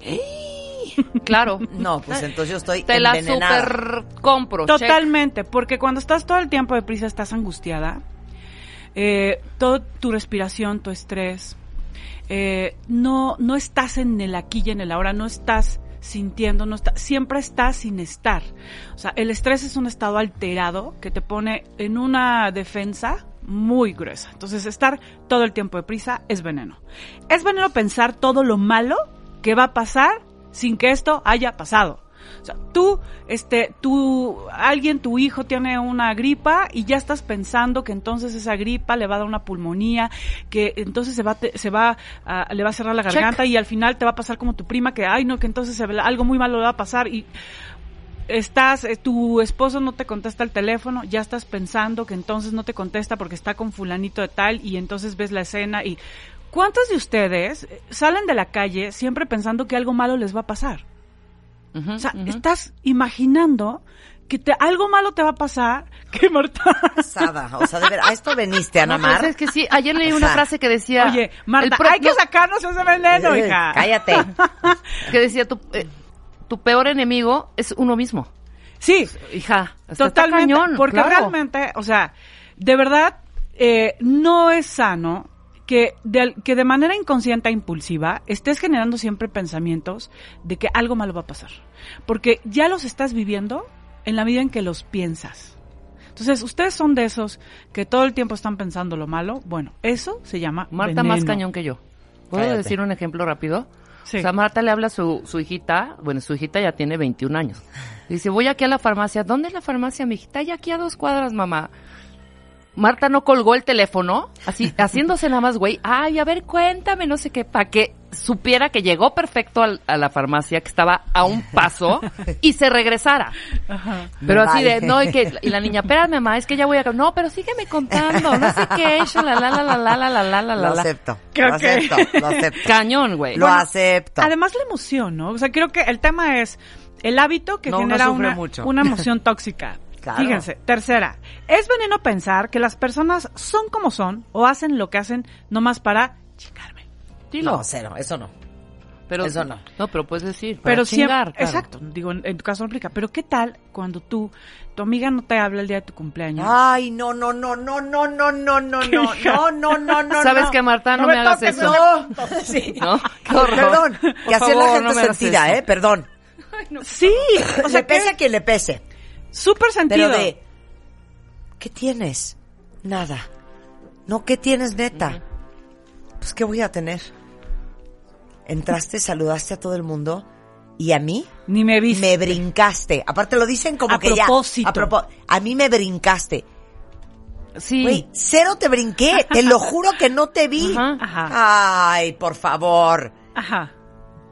Claro. No, pues entonces yo estoy Te la super compro. check. Totalmente, porque cuando estás todo el tiempo deprisa estás angustiada, eh, toda tu respiración, tu estrés, eh, no, no estás en el aquí y en el ahora, no estás sintiendo, no está, siempre estás sin estar. O sea, el estrés es un estado alterado que te pone en una defensa muy gruesa. Entonces, estar todo el tiempo deprisa es veneno. Es veneno pensar todo lo malo que va a pasar sin que esto haya pasado. O sea, tú, este, tú, alguien, tu hijo tiene una gripa y ya estás pensando que entonces esa gripa le va a dar una pulmonía, que entonces se va, te- se va, a- le va a cerrar la Check. garganta y al final te va a pasar como tu prima que, ay no, que entonces se- algo muy malo le va a pasar y estás, eh, tu esposo no te contesta el teléfono, ya estás pensando que entonces no te contesta porque está con fulanito de tal y entonces ves la escena y ¿cuántos de ustedes eh, salen de la calle siempre pensando que algo malo les va a pasar? O sea, estás imaginando que te, algo malo te va a pasar, que Marta... Sada, O sea, de ver, a esto veniste, Ana No, Mar. es que sí, ayer leí O una sea, frase que decía... Oye, Marta, pro- hay que no, sacarnos ese veneno, Eh, hija. Cállate. Que decía, tu, eh, tu peor enemigo es uno mismo. Sí, Hija, está Totalmente, cañón, porque claro. realmente, o sea, de verdad, eh, no es sano que de, que de manera inconsciente e impulsiva estés generando siempre pensamientos de que algo malo va a pasar. Porque ya los estás viviendo en la medida en que los piensas. Entonces, ustedes son de esos que todo el tiempo están pensando lo malo. Bueno, eso se llama Marta más cañón que yo. ¿Puedo Cállate. decir un ejemplo rápido? Sí. O sea, Marta le habla a su, su hijita, bueno, su hijita ya tiene 21 años. Dice, voy aquí a la farmacia. ¿Dónde es la farmacia, mi hijita? Ya aquí a dos cuadras, mamá. Marta no colgó el teléfono, así, haciéndose nada más, güey. Ay, a ver, cuéntame, no sé qué, para que supiera que llegó perfecto al- a la farmacia, que estaba a un paso, y se regresara. Ajá. Pero así de, no, y que, y la niña, espérame, mamá, es que ya voy a, no, pero sígueme contando, no sé qué, la la la la la la la la la Lo la la. acepto. Creo Lo que- acepto. Lo acepto. Cañón, güey. Lo acepto. Además la emoción, ¿no? O sea, creo que el tema es el hábito que No, genera una, mucho. una emoción tóxica. Claro. Fíjense, tercera, es veneno pensar que las personas son como son o hacen lo que hacen nomás para chingarme. Dilo. No, cero, eso no. pero, eso no. No, pero puedes decir. para Pero siempre, chingar, claro. exacto, digo, en, en tu caso no aplica, pero ¿qué tal cuando tú, tu amiga no te habla el día de tu cumpleaños? Ay, no, no, no, no, no, no, no, no, ¿Qué, no, no, no, no, no. ¿Sabes no. qué, Marta? No, No me, me hagas toques, eso. No, sí. ¿No? Qué horror. Perdón, así es la gente no sentida, eso. ¿eh? Perdón. Sí, o sea, le pese que a quien le pese. Súper sentido. Pero de, ¿qué tienes? Nada. No, ¿qué tienes neta? Pues, ¿qué voy a tener? Entraste, saludaste a todo el mundo y a mí Ni me viste. me brincaste. Aparte lo dicen como A que propósito. ya. A propósito. A mí me brincaste. Sí. Güey, cero te brinqué. Te lo juro que no te vi. Ajá. Ajá. Ay, por favor. Ajá.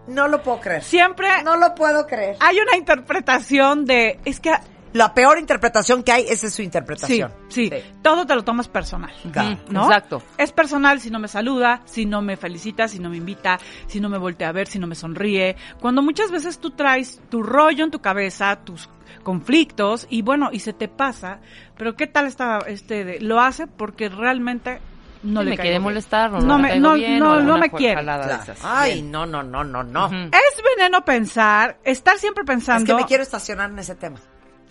No lo puedo creer. Siempre No lo puedo creer. hay una interpretación de, es que, La peor interpretación que hay, esa es su sí, interpretación. sí, todo te lo tomas personal. Claro. ¿no? Exacto. Es personal si no me saluda, si no me felicita, si no me invita, si no me voltea a ver, si no me sonríe. Cuando muchas veces tú traes tu rollo en tu cabeza, tus conflictos y bueno, y se te pasa, pero ¿qué tal está este de- lo hace porque realmente no Sí, le me quiere bien. molestar o no, me- no- bien, no- o no me quiere. Claro. Ay, no, no, no, no, no. Es veneno pensar, estar siempre Es pensando. que me quiero estacionar en ese tema.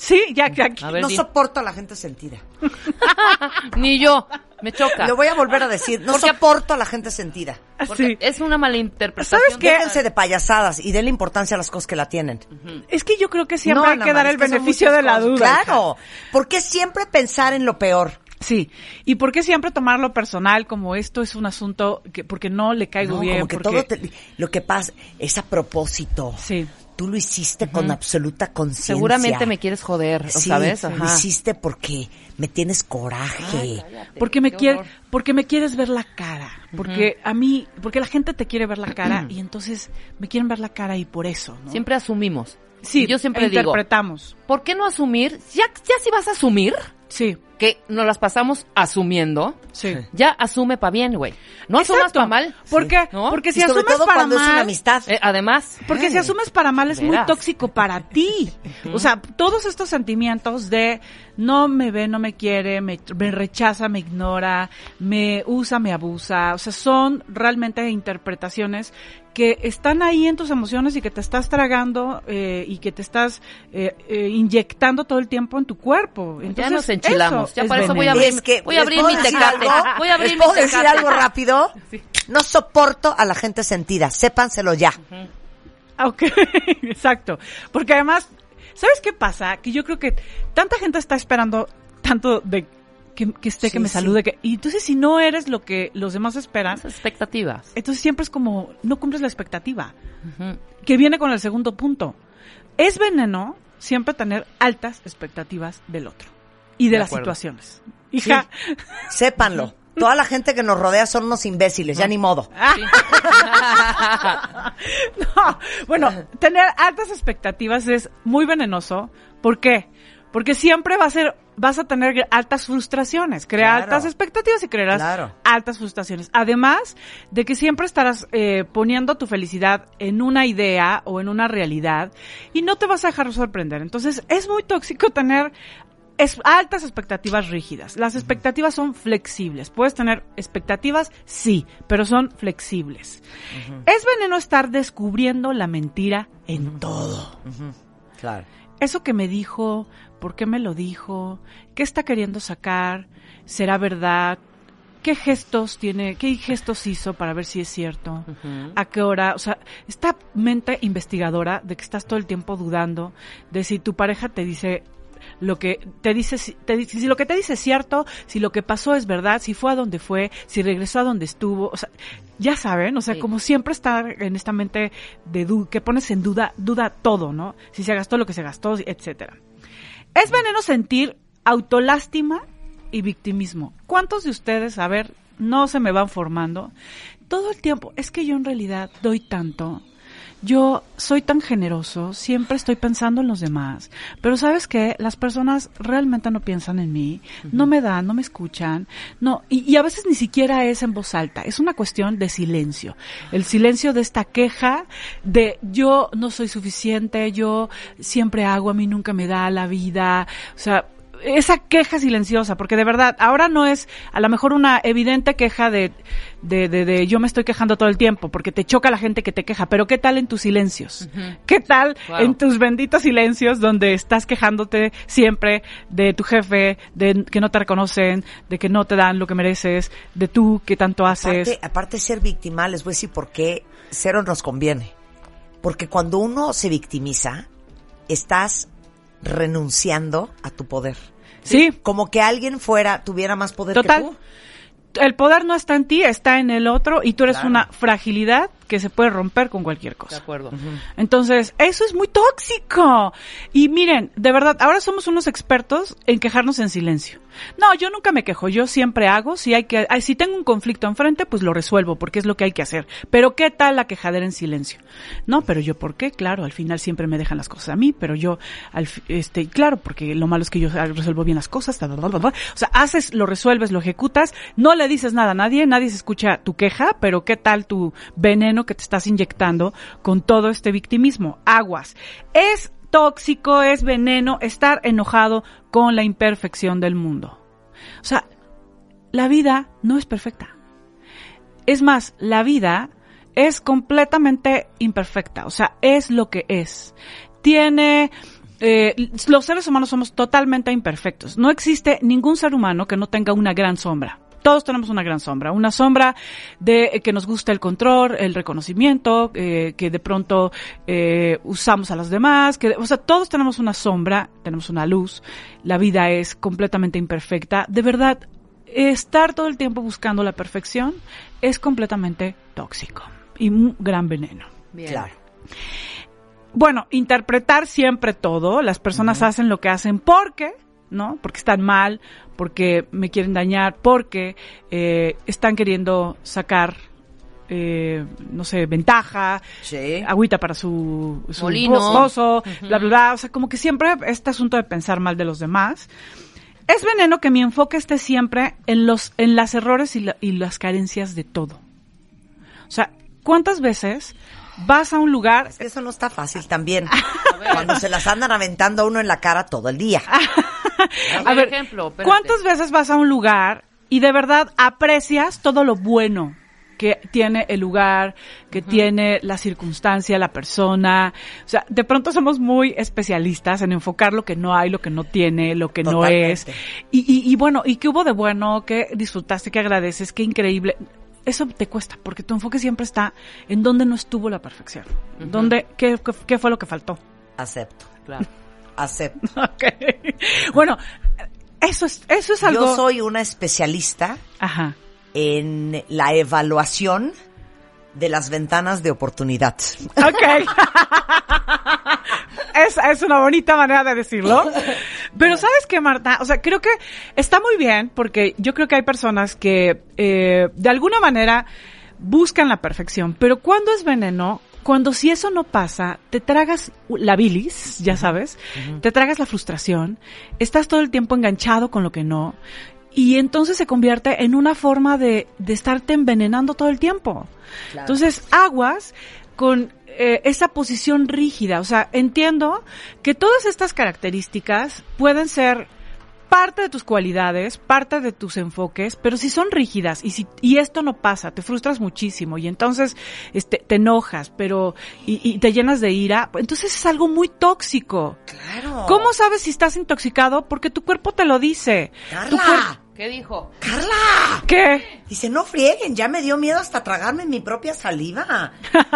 Sí, ya, ya, ya. A ver, no di. soporto a la gente sentida. Ni yo. Me choca. Lo voy a volver a decir. No Porque- soporto a la gente sentida. Porque Sí. es una malinterpretación. ¿Sabes qué? Déjense de payasadas y denle importancia a las cosas que la tienen. Es que yo creo que siempre No, hay Ana que dar María, el es que son beneficio muchas de la cosas. duda. Claro. ¿Por qué siempre pensar en lo peor? Sí, y por qué siempre tomarlo personal como esto es un asunto que porque no le caigo No, bien, como que porque todo te- lo que pasa es a propósito. sí, Tú lo hiciste con absoluta conciencia. Seguramente me quieres joder, Sí, ¿sabes? lo hiciste porque me tienes coraje. porque me qué quiere, horror. porque me quieres ver la cara, porque a mí, porque la gente te quiere ver la cara y entonces me quieren ver la cara y por eso, ¿no? Siempre asumimos. Sí, yo siempre digo, interpretamos, ¿por qué no asumir? Ya, ya si vas a asumir, sí, que nos las pasamos asumiendo, sí. ya asume pa' bien, güey. No asumas Exacto. pa' mal. Porque, ¿no? porque si y sobre asumes todo para cuando es una mal, amistad. Eh, además, Porque si asumes para mal es muy tóxico para ti. O sea, todos estos sentimientos de no me ve, no me quiere, me, me rechaza, me ignora, me usa, me abusa. O sea, son realmente interpretaciones que están ahí en tus emociones y que te estás tragando eh, y que te estás eh, eh, inyectando todo el tiempo en tu cuerpo. Entonces, ya nos enchilamos. Ya es para eso voy a abrir, Es que, voy a ¿les abrir mi tecate. algo? Voy a abrir ¿Les mi puedo decir algo rápido? No soporto a la gente sentida. Sépanselo ya. Ok, exacto. Porque además, ¿sabes qué pasa? Que yo creo que tanta gente está esperando tanto de que, que esté, Sí, que me sí. salude. Que, y entonces si no eres lo que los demás esperan, Esas expectativas. entonces siempre es como, no cumples la expectativa. Ujú. Que viene con el segundo punto. Es veneno siempre tener altas expectativas del otro y de, De las acuerdo. situaciones. Hija, Sépanlo. Toda la gente que nos rodea son unos imbéciles, ya ni modo. No, bueno, tener altas expectativas es muy venenoso. ¿Por qué? Porque siempre va a ser, vas a tener altas frustraciones, Claro. altas expectativas y crearás Claro. altas frustraciones. Además de que siempre estarás eh, poniendo tu felicidad en una idea o en una realidad y no te vas a dejar sorprender. Entonces es muy tóxico tener es altas expectativas rígidas. Las expectativas son flexibles. Puedes tener expectativas, sí, pero son flexibles. Es veneno estar descubriendo la mentira en todo. Claro. Eso que me dijo, ¿por qué me lo dijo? ¿Qué está queriendo sacar? ¿Será verdad? ¿Qué gestos tiene? ¿Qué gestos hizo para ver si es cierto? ¿A qué hora? O sea, esta mente investigadora de que estás todo el tiempo dudando de si tu pareja te dice lo que te dice, si- te dice, si lo que te dice es cierto, si lo que pasó es verdad, si fue a donde fue, si regresó a donde estuvo, o sea, ya saben, o sea, Sí. como siempre estar en esta mente de du que pones en duda, duda todo, ¿no? Si se gastó lo que se gastó, etcétera. Es veneno sentir autolástima y victimismo. ¿Cuántos de ustedes, a ver, no se me van formando? Todo el tiempo, es que yo en realidad doy tanto. Yo soy tan generoso, siempre estoy pensando en los demás, pero sabes que las personas realmente no piensan en mí, no me dan, no me escuchan, no, y, y, a veces ni siquiera es en voz alta, es una cuestión de silencio, el silencio de esta queja de yo no soy suficiente, yo siempre hago, a mí nunca me da la vida, o sea, esa queja silenciosa, porque de verdad, ahora no es a lo mejor una evidente queja de, de, de, de yo me estoy quejando todo el tiempo, porque te choca la gente que te queja, pero ¿qué tal en tus silencios? ¿Qué tal en tus benditos silencios donde estás quejándote siempre de tu jefe, de que no te reconocen, de que no te dan lo que mereces, de tú que tanto haces? Aparte, aparte de ser víctima, les voy a decir por qué cero nos conviene. Porque cuando uno se victimiza, estás renunciando a tu poder. Sí. Como que alguien fuera, tuviera más poder Total. que tú. El poder no está en ti, está en el otro y tú eres Claro. una fragilidad que se puede romper con cualquier De cosa. acuerdo. Entonces, eso es muy tóxico. Y miren, de verdad, ahora somos unos expertos en quejarnos en silencio. No, yo nunca me quejo, yo siempre hago, si hay que, ay, si tengo un conflicto enfrente, pues lo resuelvo, porque es lo que hay que hacer. Pero ¿qué tal la quejadera en silencio? No, pero yo, ¿por qué? Claro, al final siempre me dejan las cosas a mí, pero yo, al, este, claro, porque lo malo es que yo resuelvo bien las cosas, bla, bla, bla, bla. o sea, haces, lo resuelves, lo ejecutas, no le dices nada a nadie, nadie se escucha tu queja, pero ¿qué tal tu veneno que te estás inyectando con todo este victimismo? Aguas. Es tóxico, es veneno estar enojado con la imperfección del mundo. O sea, la vida no es perfecta. Es más, la vida es completamente imperfecta, o sea, es lo que es. Tiene... eh, los seres humanos somos totalmente imperfectos. No existe ningún ser humano que no tenga una gran sombra. Todos tenemos una gran sombra, una sombra de eh, que nos gusta el control, el reconocimiento, eh, que de pronto eh, usamos a los demás, que, o sea, todos tenemos una sombra, tenemos una luz. La vida es completamente imperfecta. De verdad, estar todo el tiempo buscando la perfección es completamente tóxico y un gran veneno. Bien. Claro. Bueno, interpretar siempre todo. Las personas hacen lo que hacen porque, ¿no? Porque están mal, porque me quieren dañar, porque eh, están queriendo sacar, eh, no sé, ventaja, Sí. agüita para su, su esposo, bla, bla, bla. O sea, como que siempre este asunto de pensar mal de los demás. Es veneno que mi enfoque esté siempre en los, en las errores y, la- y las carencias de todo. O sea, ¿cuántas veces vas a un lugar Es que eso no está fácil también. Cuando se las andan aventando a uno en la cara todo el día. A ver, ejemplo, espérate. ¿cuántas veces vas a un lugar y de verdad aprecias todo lo bueno que tiene el lugar, que tiene la circunstancia, la persona? O sea, de pronto somos muy especialistas en enfocar lo que no hay, lo que no tiene, lo que no es. Y, y, y bueno, ¿y qué hubo de bueno? ¿Qué disfrutaste? ¿Qué agradeces? ¿Qué increíble? Eso te cuesta, porque tu enfoque siempre está en donde no estuvo la perfección. ¿Dónde, qué, qué, qué fue lo que faltó? Acepto. Claro. Acepto. Ok. Bueno, eso es, eso es algo. Yo soy una especialista Ajá. en la evaluación de las ventanas de oportunidad. Ok. es, es una bonita manera de decirlo. Pero ¿sabes qué, Marta? O sea, creo que está muy bien porque yo creo que hay personas que eh, de alguna manera buscan la perfección, pero cuando es veneno, cuando si eso no pasa, te tragas la bilis, ya sabes, te tragas la frustración, estás todo el tiempo enganchado con lo que no, y entonces se convierte en una forma de, de estarte envenenando todo el tiempo. Entonces, aguas con eh, esa posición rígida. O sea, entiendo que todas estas características pueden ser parte de tus cualidades, parte de tus enfoques, pero si son rígidas y si y esto no pasa, te frustras muchísimo y entonces este te enojas, pero y, y te llenas de ira, entonces es algo muy tóxico. Claro. ¿Cómo sabes si estás intoxicado? Porque tu cuerpo te lo dice. Tu ¡Carla! ¿Qué dijo? ¡Carla! ¿Qué? Dice, no frieguen, ya me dio miedo hasta tragarme mi propia saliva.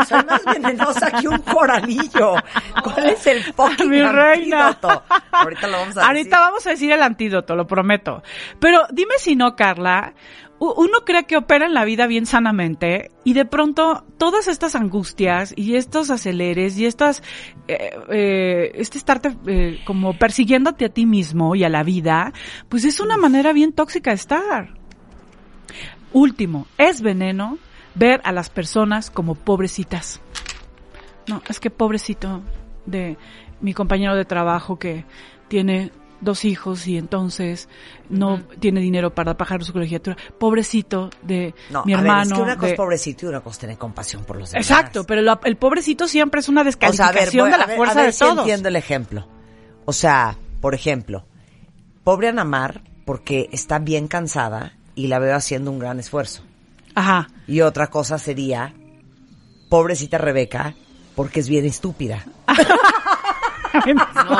Soy más venenosa que un coralillo. ¿Cuál es el fucking Mi reina. antídoto? Ahorita lo vamos a Ahorita decir. vamos a decir el antídoto, lo prometo. Pero dime si no, Carla. Uno cree que opera en la vida bien sanamente y de pronto todas estas angustias y estos aceleres y estas, eh, eh, este estarte eh, como persiguiéndote a ti mismo y a la vida, pues es una manera bien tóxica de estar. Último, es veneno ver a las personas como pobrecitas. no, es que pobrecito de mi compañero de trabajo que tiene dos hijos y entonces no tiene dinero para pagar su colegiatura. Pobrecito de No, mi a ver, hermano. es que una cosa de- es pobrecito y una cosa es tener compasión por los demás. Exacto, pero lo- el pobrecito siempre es una O sea, a ver, descalificación voy- de la a ver- fuerza a ver de si todos. entiendo el ejemplo. O sea, por ejemplo, pobre Ana Mar porque está bien cansada y la veo haciendo un gran esfuerzo. Ajá. Y otra cosa sería, pobrecita Rebeca porque es bien estúpida. No,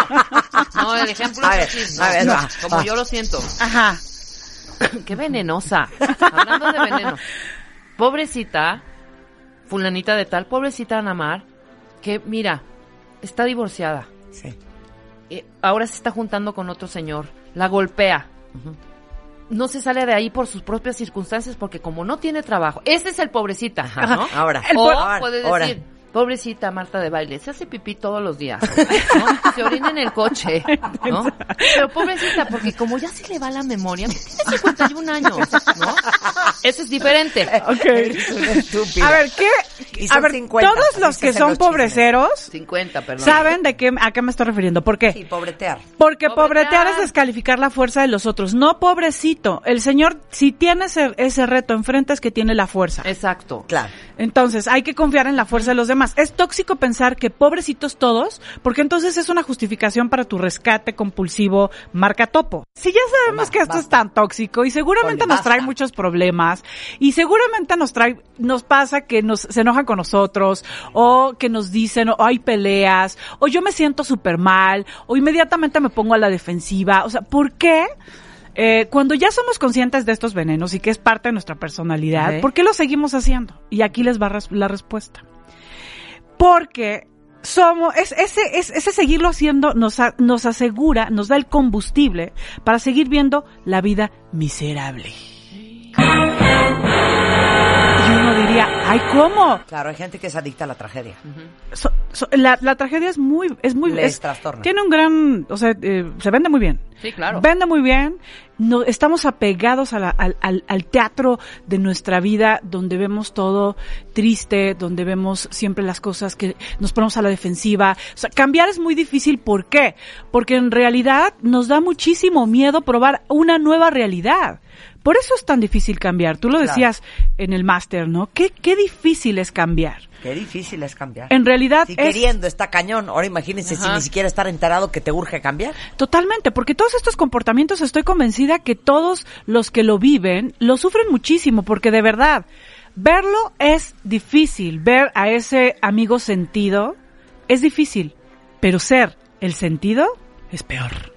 el ejemplo A es ver, a no, ver, no, va, como va. yo lo siento. Ajá. Qué venenosa. Hablando de veneno. Pobrecita, fulanita de tal, pobrecita Ana Mar, que mira, está divorciada. Sí. Y ahora se está juntando con otro señor. La golpea. No se sale de ahí por sus propias circunstancias porque como no tiene trabajo. Ese es el pobrecita, ¿no? Ahora, o ahora, puedes ahora. Pobrecita Marta de baile, se hace pipí todos los días, ¿no? Se orina en el coche, ¿no? Pero pobrecita, porque como ya se le va la memoria, tiene 51 años, ¿no? Eso es diferente. Ok. Eres una estúpida. A ver, ¿qué? A ver, 50, todos los que son pobreceros 50, perdón. saben de qué, a qué me estoy refiriendo. ¿Por qué? Sí, pobretear. Porque Pobretear. pobretear es descalificar la fuerza de los otros. No, pobrecito. El señor, si tiene ese, ese reto enfrente, es que tiene la fuerza. Exacto. Claro. Entonces, hay que confiar en la fuerza de los demás. Es tóxico pensar que pobrecitos todos, porque entonces es una justificación para tu rescate compulsivo marca topo. Si ya sabemos que esto es tan tóxico y seguramente Ponle, nos trae basta. muchos problemas y seguramente nos trae, nos pasa que nos, se enojan con nosotros o que nos dicen o hay peleas o yo me siento súper mal o inmediatamente me pongo a la defensiva. O sea, ¿por qué? Eh, cuando ya somos conscientes de estos venenos y que es parte de nuestra personalidad. ¿por qué lo seguimos haciendo? Y aquí les va res- la respuesta. Porque somos, es, ese, es, ese seguirlo haciendo nos, nos asegura, nos da el combustible para seguir viendo la vida miserable. Ay, ¿cómo? Claro, hay gente que es adicta a la tragedia. So- so- la, la tragedia es muy, es muy, Les es- trastorna. tiene un gran, o sea, eh, se vende muy bien. Sí, claro. Vende muy bien. No, estamos apegados a la- al, al- al teatro de nuestra vida, donde vemos todo triste, donde vemos siempre las cosas que nos ponemos a la defensiva. O sea, cambiar es muy difícil. ¿Por qué? Porque en realidad nos da muchísimo miedo probar una nueva realidad. Por eso es tan difícil cambiar. Tú lo Claro. decías en el máster, ¿no? ¿Qué, qué difícil es cambiar. Qué difícil es cambiar. En realidad Si es queriendo está cañón, ahora imagínense si ni siquiera estar enterado que te urge cambiar. Totalmente, porque todos estos comportamientos estoy convencida que todos los que lo viven lo sufren muchísimo, porque de verdad, verlo es difícil, ver a ese amigo sentido es difícil, pero ser el sentido es peor.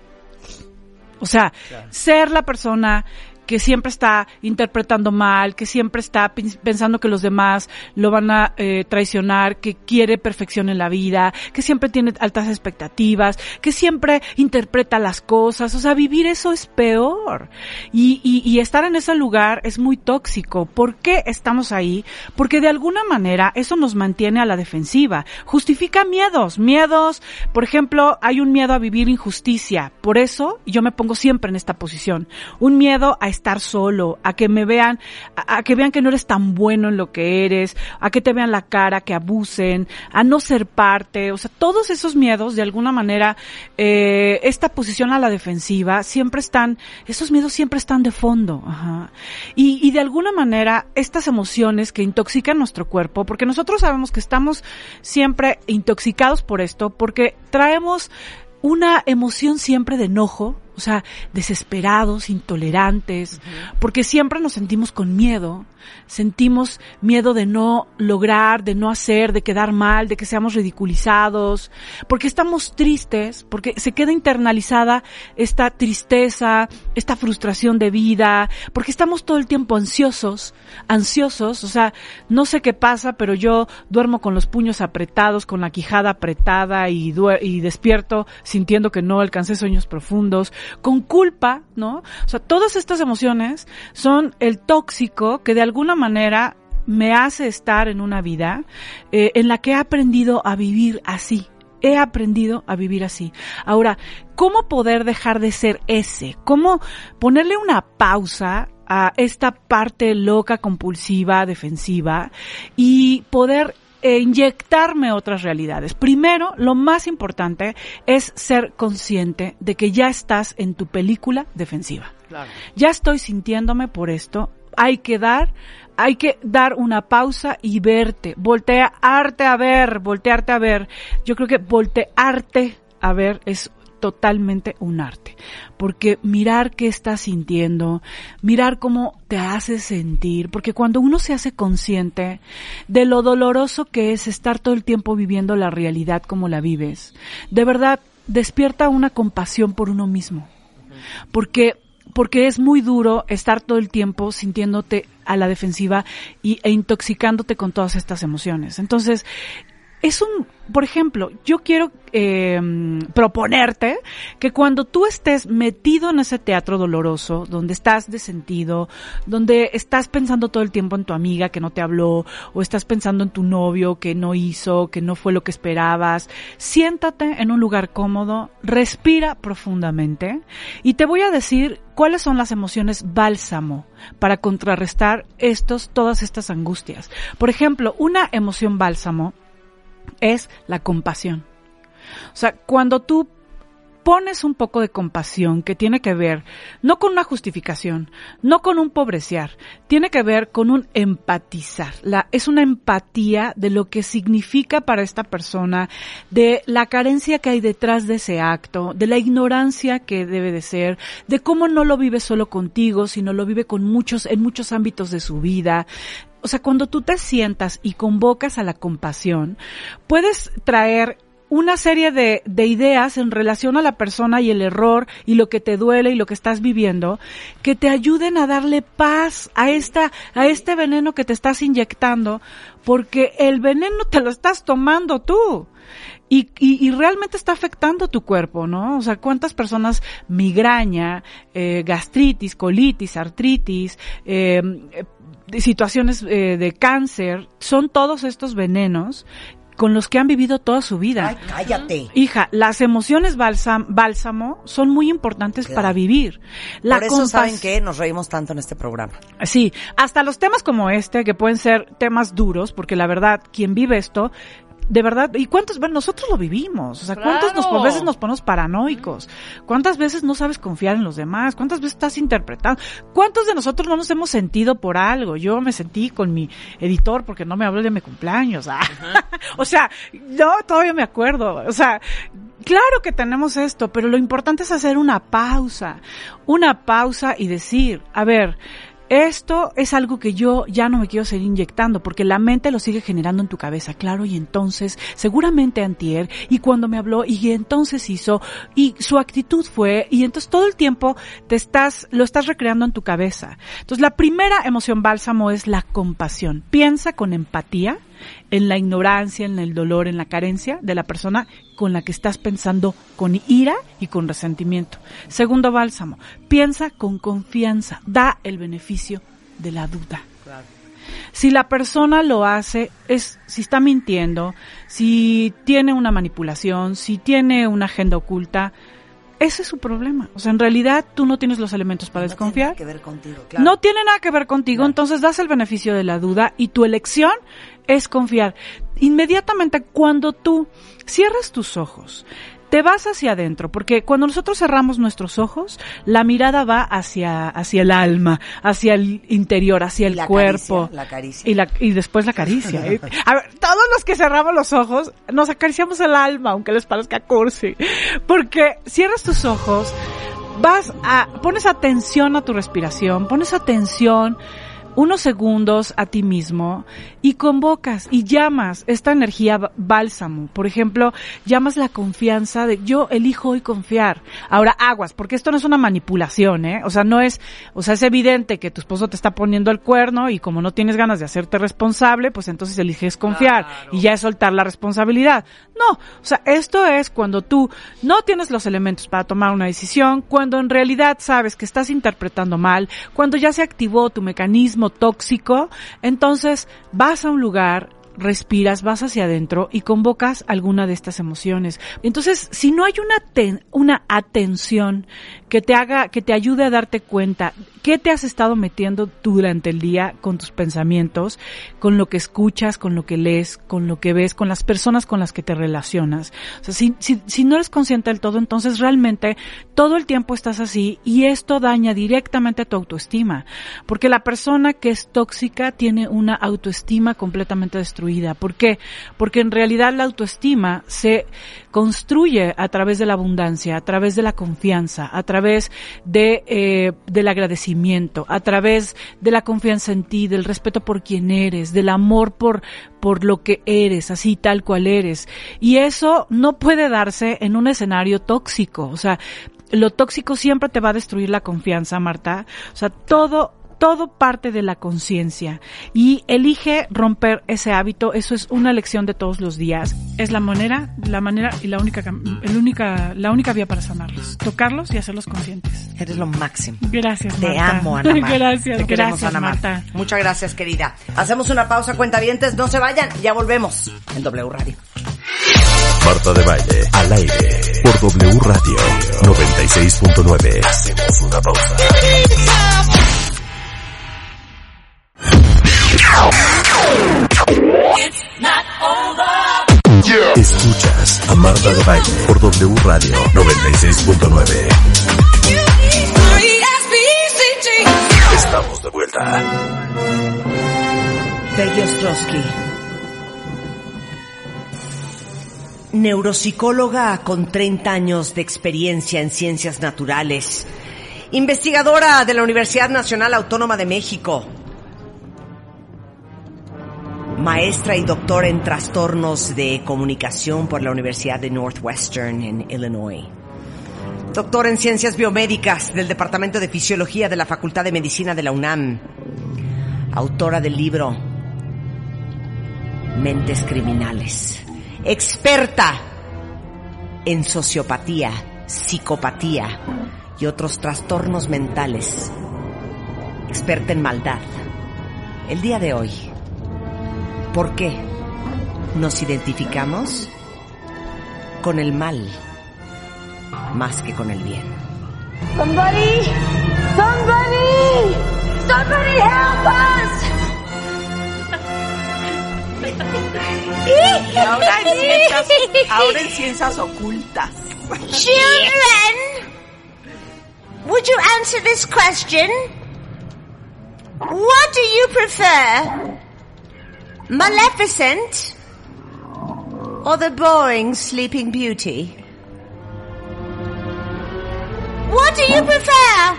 O sea, ser la persona que siempre está interpretando mal, que siempre está pensando que los demás lo van a eh, traicionar, que quiere perfección en la vida, que siempre tiene altas expectativas, que siempre interpreta las cosas. O sea, vivir eso es peor. Y, y, y estar en ese lugar es muy tóxico. ¿Por qué estamos ahí? Porque de alguna manera eso nos mantiene a la defensiva. Justifica miedos, miedos. Por ejemplo, hay un miedo a vivir injusticia. Por eso yo me pongo siempre en esta posición. Un miedo a estar solo, a que me vean, a, que vean que no eres tan bueno en lo que eres, a que te vean la cara, que abusen, a no ser parte. O sea, todos esos miedos, de alguna manera, eh, esta posición a la defensiva, siempre están, esos miedos siempre están de fondo. Ajá. Y, y de alguna manera, estas emociones que intoxican nuestro cuerpo, porque nosotros sabemos que estamos siempre intoxicados por esto, porque traemos una emoción siempre de enojo, o sea, desesperados, intolerantes, porque siempre nos sentimos con miedo, sentimos miedo de no lograr, de no hacer, de quedar mal, de que seamos ridiculizados, porque estamos tristes, porque se queda internalizada esta tristeza, esta frustración de vida, porque estamos todo el tiempo ansiosos, ansiosos, o sea, no sé qué pasa, pero yo duermo con los puños apretados, con la quijada apretada y, y despierto sintiendo que no alcancé sueños profundos, con culpa, ¿no? O sea, todas estas emociones son el tóxico que de alguna manera me hace estar en una vida eh, en la que he aprendido a vivir así. He aprendido a vivir así. Ahora, ¿cómo poder dejar de ser ese? ¿Cómo ponerle una pausa a esta parte loca, compulsiva, defensiva y poder eh, inyectarme otras realidades. Primero, lo más importante es ser consciente de que ya estás en tu película defensiva. Ya estoy sintiéndome por esto. Hay que dar, hay que dar una pausa y verte, voltearte a ver, voltearte a ver. Yo creo que voltearte a ver es totalmente un arte, porque mirar qué estás sintiendo, mirar cómo te hace sentir, porque cuando uno se hace consciente de lo doloroso que es estar todo el tiempo viviendo la realidad como la vives, de verdad despierta una compasión por uno mismo, porque porque es muy duro estar todo el tiempo sintiéndote a la defensiva y, e intoxicándote con todas estas emociones. Entonces, es un, por ejemplo, yo quiero eh, proponerte que cuando tú estés metido en ese teatro doloroso, donde estás de sentido, donde estás pensando todo el tiempo en tu amiga que no te habló, o estás pensando en tu novio que no hizo, que no fue lo que esperabas, siéntate en un lugar cómodo, respira profundamente y te voy a decir cuáles son las emociones bálsamo para contrarrestar estos, todas estas angustias. Por ejemplo, una emoción bálsamo es la compasión. O sea, cuando tú pones un poco de compasión que tiene que ver no con una justificación, no con un pobreciar, tiene que ver con un empatizar. Es una empatía de lo que significa para esta persona, de la carencia que hay detrás de ese acto, de la ignorancia que debe de ser, de cómo no lo vive solo contigo, sino lo vive con muchos, en muchos ámbitos de su vida, o sea, cuando tú te sientas y convocas a la compasión, puedes traer una serie de, de, ideas en relación a la persona y el error y lo que te duele y lo que estás viviendo que te ayuden a darle paz a esta a este veneno que te estás inyectando porque el veneno te lo estás tomando tú y, y, y, realmente está afectando tu cuerpo, ¿no? O sea, ¿cuántas personas migraña, eh, gastritis, colitis, artritis, eh, situaciones eh, de cáncer, son todos estos venenos con los que han vivido toda su vida. Ay, cállate. Hija, las emociones bálsamo son muy importantes Claro. para vivir. La Por eso, ¿saben qué? Nos reímos tanto en este programa. Sí, hasta los temas como este, que pueden ser temas duros, porque la verdad, quien vive esto, de verdad, ¿y cuántos? Bueno, nosotros lo vivimos. O sea, ¿cuántas nos, Claro. veces nos ponemos paranoicos? ¿Cuántas veces no sabes confiar en los demás? ¿Cuántas veces estás interpretando? ¿Cuántos de nosotros no nos hemos sentido por algo? Yo me sentí con mi editor porque no me habló de mi cumpleaños. ah. o sea, yo todavía me acuerdo. O sea, claro que tenemos esto, pero lo importante es hacer una pausa. Una pausa y decir, a ver, esto es algo que yo ya no me quiero seguir inyectando porque la mente lo sigue generando en tu cabeza, claro, y entonces seguramente antier y cuando me habló y entonces hizo y su actitud fue y entonces todo el tiempo te estás lo estás recreando en tu cabeza. Entonces la primera emoción bálsamo es la compasión. Piensa con empatía en la ignorancia, en el dolor, en la carencia de la persona con la que estás pensando con ira y con resentimiento. Segundo bálsamo, piensa con confianza, da el beneficio de la duda. Si la persona lo hace, es si está mintiendo, si tiene una manipulación, si tiene una agenda oculta, ese es su problema. O sea, en realidad tú no tienes los elementos para desconfiar. No tiene nada que ver contigo, claro. No tiene nada que ver contigo, entonces das el beneficio de la duda y tu elección es confiar. Inmediatamente cuando tú cierras tus ojos, te vas hacia adentro, porque cuando nosotros cerramos nuestros ojos, la mirada va hacia, hacia el alma, hacia el interior, hacia el la cuerpo. caricia, la caricia. Y, la, y después la caricia. ¿eh? A ver, todos los que cerramos los ojos, nos acariciamos el alma, aunque les parezca cursi. Porque cierras tus ojos, vas a, pones atención a tu respiración, pones atención unos segundos a ti mismo y convocas y llamas esta energía bálsamo. Por ejemplo, llamas la confianza de yo elijo hoy confiar. Ahora aguas, porque esto no es una manipulación, ¿eh? O sea, no es, o sea, es evidente que tu esposo te está poniendo el cuerno y como no tienes ganas de hacerte responsable, pues entonces eliges confiar y ya es soltar la responsabilidad. No, o sea, esto es cuando tú no tienes los elementos para tomar una decisión, cuando en realidad sabes que estás interpretando mal, cuando ya se activó tu mecanismo tóxico, entonces vas a un lugar, respiras, vas hacia adentro y convocas alguna de estas emociones. Entonces, si no hay una, ten- una atención que te haga, que te ayude a darte cuenta qué te has estado metiendo durante el día con tus pensamientos, con lo que escuchas, con lo que lees, con lo que ves, con las personas con las que te relacionas. O sea, si, si, si no eres consciente del todo, entonces realmente todo el tiempo estás así y esto daña directamente tu autoestima. Porque la persona que es tóxica tiene una autoestima completamente destruida. ¿Por qué? Porque en realidad la autoestima se construye a través de la abundancia, a través de la confianza, a través de, eh, del agradecimiento, a través de la confianza en ti, del respeto por quien eres, del amor por, por lo que eres, así tal cual eres. Y eso no puede darse en un escenario tóxico. O sea, lo tóxico siempre te va a destruir la confianza, Marta. O sea, todo todo parte de la conciencia y elige romper ese hábito. Eso es una lección de todos los días. Es la manera, la manera y la única, el única, la única vía para sanarlos. Tocarlos y hacerlos conscientes. Eres lo máximo. Gracias, Te Marta. amo, Ana Mar. Gracias, Te queremos, gracias, Ana Mar. Marta. Muchas gracias, querida. Hacemos una pausa, cuentavientes. No se vayan, ya volvemos en W Radio. Marta de Baile, al aire, por W Radio 96.9. Hacemos una pausa. Escuchas a Marta de Baile por W Radio 96.9. Estamos de vuelta. Peggy Ostrowski. Neuropsicóloga con 30 años de experiencia en ciencias naturales. Investigadora de la Universidad Nacional Autónoma de México. Maestra y doctora en trastornos de comunicación por la Universidad de Northwestern en Illinois. Doctora en ciencias biomédicas del Departamento de Fisiología de la Facultad de Medicina de la UNAM. Autora del libro Mentes Criminales. Experta en sociopatía, psicopatía y otros trastornos mentales. Experta en maldad. El día de hoy, ¿por qué nos identificamos con el mal más que con el bien? Somebody! Somebody! Somebody help us! Ahora en ciencias, ahora en ciencias ocultas. Children! Would you answer this question? What do you prefer? Maleficent or the boring Sleeping Beauty? What do you prefer?